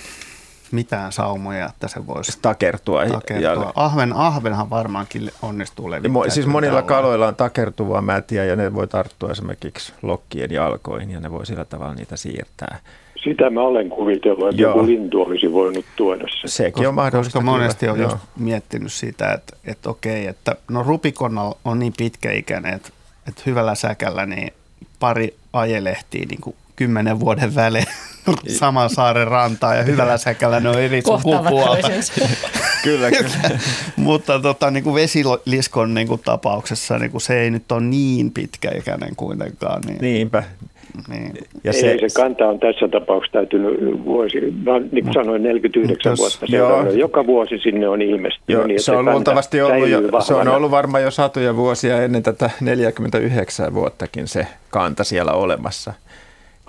mitään saumoja, että se voisi takertua. takertua. Ja... Ahven, ahvenhan varmaankin onnistuu levittämään. Siis monilla kaloilla on takertuvaa mätiä ja ne voi tarttua esimerkiksi lokkien jalkoihin ja ne voi sillä tavalla niitä siirtää. Sitä mä olen kuvitellut, että Joo. joku lintu olisi voinut tuoda se. Sekin koska, on mahdollista. Koska monesti on just miettinyt sitä, että, että okei, että no rupikonna on niin pitkäikäinen, että, että hyvällä säkällä niin pari ajelehtii niin kuin kymmenen vuoden välein saman saaren rantaa ja hyvällä säkällä ne on eri sukupuolta. kyllä, kyllä. Mutta tota, niin kuin vesiliskon niin kuin tapauksessa niin kuin se ei nyt ole niin pitkäikäinen kuitenkaan. Niin, Niinpä. Niin. Ja se, ei, se kanta on tässä tapauksessa täytynyt vuosi, mä niin kuin sanoin 49 jos, vuotta seuraavana. Joka vuosi sinne on ilmestynyt. Joo, niin, se on luultavasti ollut, jo, se on ollut varmaan jo satoja vuosia ennen tätä 49 vuottakin se kanta siellä olemassa.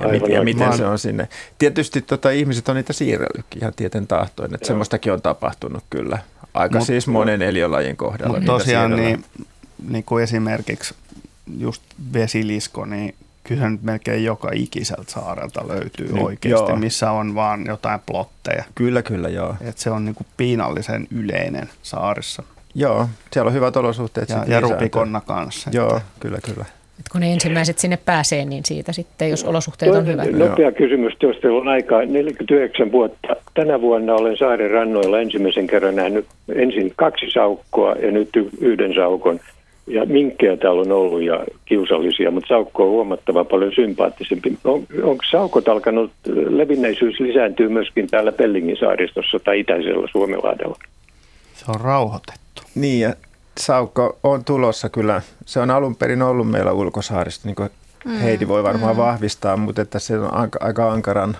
Ja, mit, ja miten se on sinne. Tietysti tota, ihmiset on niitä siirrellytkin ihan tieten tahtoin, että Joo. semmoistakin on tapahtunut kyllä. Aika mut, siis monen eliölajin kohdalla. Mutta tosiaan niin, niin kuin esimerkiksi just vesilisko, niin kyllä nyt melkein joka ikiseltä saarelta löytyy niin, oikeasti, joo. missä on vaan jotain plotteja. Kyllä, kyllä, joo. Et se on niin kuin piinallisen yleinen saarissa. Joo, siellä on hyvät olosuhteet. Ja, ja rupikonna kanssa. Joo, kyllä, kyllä. Et kun ne ensimmäiset sinne pääsee, niin siitä sitten, jos olosuhteet on hyvät. Nopea kysymys, jos teillä on aikaa. 49 vuotta. Tänä vuonna olen saaren rannoilla ensimmäisen kerran nähnyt ensin kaksi saukkoa ja nyt yhden saukon. Ja minkkejä täällä on ollut ja kiusallisia, mutta saukko on huomattava paljon sympaattisempi. On, onko saukot alkanut, levinneisyys lisääntyy myöskin täällä Pellingin saaristossa tai itäisellä Suomenlahdella? Se on rauhoitettu. Niin, ja Saukko on tulossa kyllä. Se on alun perin ollut meillä ulkosaarista, niin kuin Mm, Heidi voi varmaan mm. vahvistaa, mutta että se on aika, aika ankaran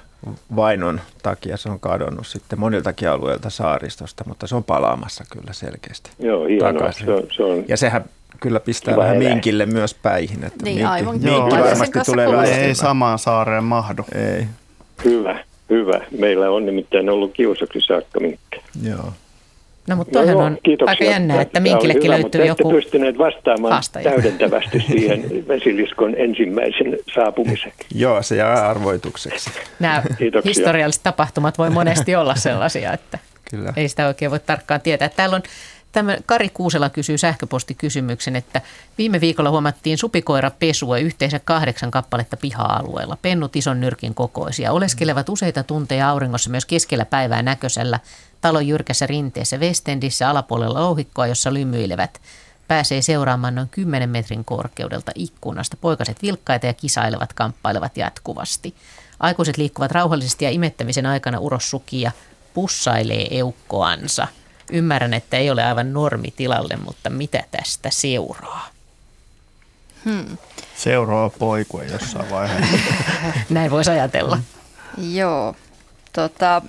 vainon takia se on kadonnut sitten moniltakin alueilta saaristosta, mutta se on palaamassa kyllä selkeästi Joo, hienoa. takaisin. Se on, se on Ja sehän kyllä pistää Kiva vähän minkille myös päihin. Että Niin, minkki, aivan. minkki Joo. varmasti tulee Ei samaan saareen mahdu. Ei, hyvä, hyvä. Meillä on nimittäin ollut kiusaksi saakka minkki. joo. No mutta toihan on aika jännää, että minkillekin hyvä, löytyy joku... pystyneet vastaamaan haastaja. täydentävästi siihen vesiliskon ensimmäisen saapumisen. Joo, se jää arvoitukseksi. Nämä Kiitoksia. historialliset tapahtumat voi monesti olla sellaisia, että Kyllä. ei sitä oikein voi tarkkaan tietää. Täällä on Tämä Kari Kuusela kysyy sähköpostikysymyksen, että viime viikolla huomattiin supikoirapesua yhteensä kahdeksan kappaletta piha-alueella. Pennut ison nyrkin kokoisia. Oleskelevat useita tunteja auringossa myös keskellä päivää näköisellä talon jyrkässä rinteessä Westendissä alapuolella louhikkoa, jossa lymyilevät. Pääsee seuraamaan noin 10 metrin korkeudelta ikkunasta. Poikaset vilkkaita ja kisailevat, kamppailevat jatkuvasti. Aikuiset liikkuvat rauhallisesti ja imettämisen aikana uros sukia pussailee eukkoansa. Ymmärrän, että ei ole aivan normitilalle, mutta mitä tästä seuraa? Hmm. Seuraava poikue jossain vaiheessa. Näin voisi ajatella. Joo. Tota,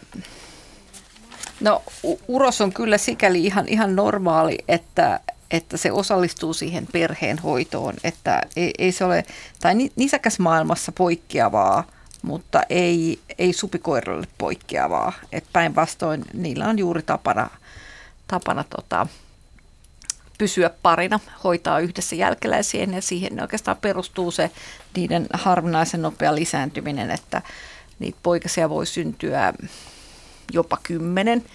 no uros on kyllä sikäli ihan, ihan normaali, että, että se osallistuu siihen perheen hoitoon, että ei, ei se ole, tai ni- nisäkäs maailmassa poikkeavaa, mutta ei, ei supikoiralle poikkeavaa. Et päinvastoin niillä on juuri tapana, tapana tota, pysyä parina, hoitaa yhdessä jälkeläisien ja siihen oikeastaan perustuu se niiden harvinaisen nopea lisääntyminen, että niitä poikasia voi syntyä jopa kymmenen.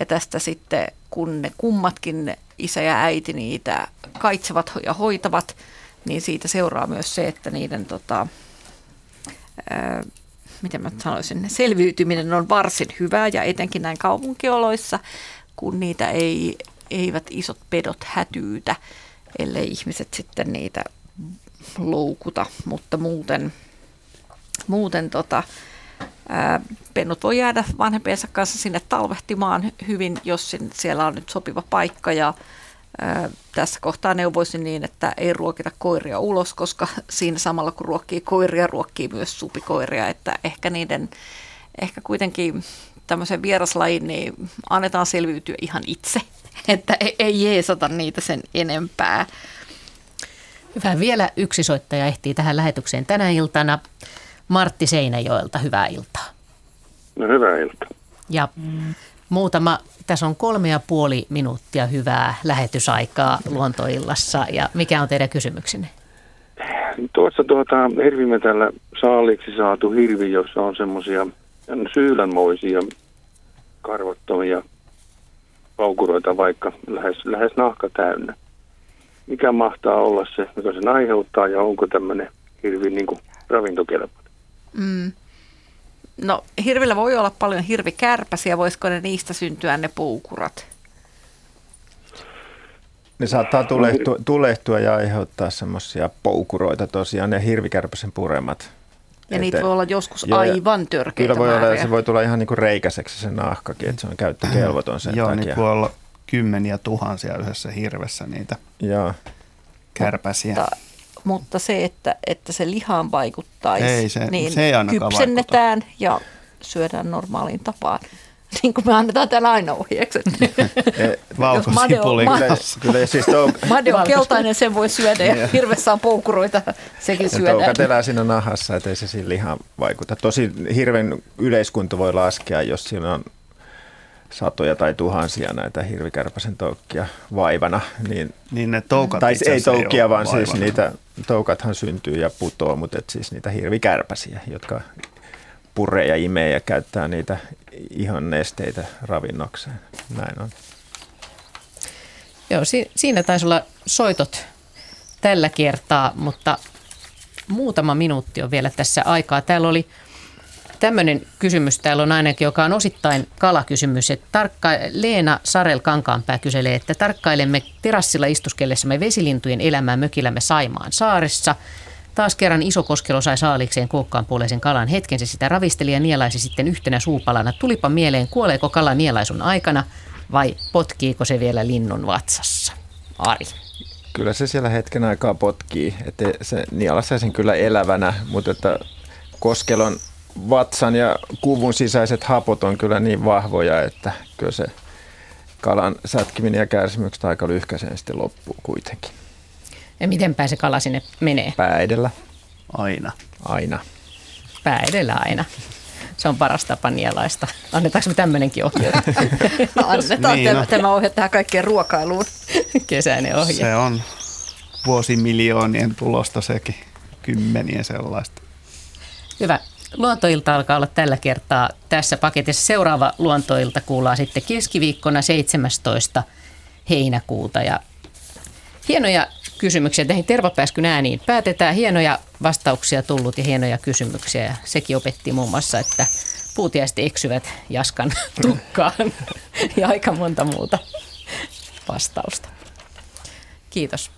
Ja tästä sitten kun ne kummatkin isä ja äiti niitä kaitsevat ja hoitavat, niin siitä seuraa myös se, että niiden tota, ää, miten mä sanoisin, selviytyminen on varsin hyvää ja etenkin näin kaupunkioloissa, kun niitä ei, eivät isot pedot hätyytä, ellei ihmiset sitten niitä loukuta, mutta muuten, muuten tota, pennut voi jäädä vanhempiensa kanssa sinne talvehtimaan hyvin, jos siellä on nyt sopiva paikka ja tässä kohtaa neuvoisin niin, että ei ruokita koiria ulos, koska siinä samalla kun ruokkii koiria, ruokkii myös supikoiria, että ehkä niiden, ehkä kuitenkin tämmöisen vieraslajin, niin annetaan selviytyä ihan itse, että ei, ei jeesata niitä sen enempää. Hyvä. Vielä yksi soittaja ehtii tähän lähetykseen tänä iltana. Martti Seinäjoelta, hyvää iltaa. No hyvää iltaa. Ja muutama, tässä on kolme ja puoli minuuttia hyvää lähetysaikaa luontoillassa. Ja mikä on teidän kysymyksenne? Tuossa tuota, hirvimetällä saaliksi saatu hirvi, jossa on semmoisia syylänmoisia karvottomia paukuroita vaikka lähes, lähes nahka täynnä. Mikä mahtaa olla se, mikä sen aiheuttaa ja onko tämmöinen hirvi niin kuin ravintokelpoinen? Mm. No hirvillä voi olla paljon hirvikärpäsiä, voisiko ne niistä syntyä ne puukurat? Ne saattaa tulehtua, tulehtua ja aiheuttaa semmoisia poukuroita tosiaan, ne hirvikärpäsen puremat. Ja niitä Että- voi olla joskus Joo, ja aivan törkeitä Kyllä voi olla, määriä. se voi tulla ihan niin kuin reikäiseksi se nahkakin, että se on käyttökelvoton sen Joo, takia. niitä voi olla kymmeniä tuhansia yhdessä hirvessä niitä Joo. kärpäsiä. Mutta, mutta se, että, että se lihaan vaikuttaisi, Ei se- niin se ei ainakaan kypsennetään ja syödään normaaliin tapaan. Niin kuin me annetaan täällä aina made on- kanssa. Kyllä siis tou- Made on keltainen, sen voi syödä ja Joo. hirvessä on poukuroita, sekin syödään. toukat elää siinä nahassa, ettei se siinä lihaan vaikuta. Tosi hirven yleiskunto voi laskea, jos siinä on satoja tai tuhansia näitä hirvikärpäsen toukkia vaivana. Niin, Niin ne toukat tai ei asiassa ei vaan siis vaivana. niitä toukathan syntyy ja putoo, mutta et siis niitä hirvikärpäsiä, jotka puree ja imee ja käyttää niitä ihon nesteitä ravinnokseen. Näin on. Joo, si- siinä taisi olla soitot tällä kertaa, mutta muutama minuutti on vielä tässä aikaa. Täällä oli tämmöinen kysymys, täällä on ainakin, joka on osittain kalakysymys. Että tarkka, Leena Sarel Kankaanpää kyselee, että tarkkailemme terassilla istuskellessamme vesilintujen elämää mökillämme Saimaan saaressa. Taas kerran iso koskelo sai saalikseen kuokkaan puoleisen kalan. Hetken se sitä ravisteli ja nielaisi sitten yhtenä suupalana. Tulipa mieleen, kuoleeko kala nielaisun aikana vai potkiiko se vielä linnun vatsassa? Ari. Kyllä se siellä hetken aikaa potkii, että se nielaisee sen kyllä elävänä, mutta että koskelon vatsan ja kuvun sisäiset hapot on kyllä niin vahvoja, että kyllä se kalan sätkiminen ja kärsimykset aika lyhkäiseen sitten loppuu kuitenkin. Ja miten se kala sinne menee? Pää edellä. Aina. Aina. Pää edellä aina. Se on paras tapa nielaista. Annetaanko me tämmöinenkin ohje? Annetaan niin, no. tämä ohje tähän kaikkeen ruokailuun. Kesäinen ohje. Se on vuosimiljoonien tulosta sekin. Kymmeniä sellaista. Hyvä. Luontoilta alkaa olla tällä kertaa tässä paketissa. Seuraava luontoilta kuullaan sitten keskiviikkona 17. heinäkuuta. Ja hienoja kysymyksiä näihin tervapääskyn ääniin. Päätetään hienoja vastauksia tullut ja hienoja kysymyksiä. Ja sekin opetti muun muassa, että puutiaiset eksyvät Jaskan tukkaan ja aika monta muuta vastausta. Kiitos.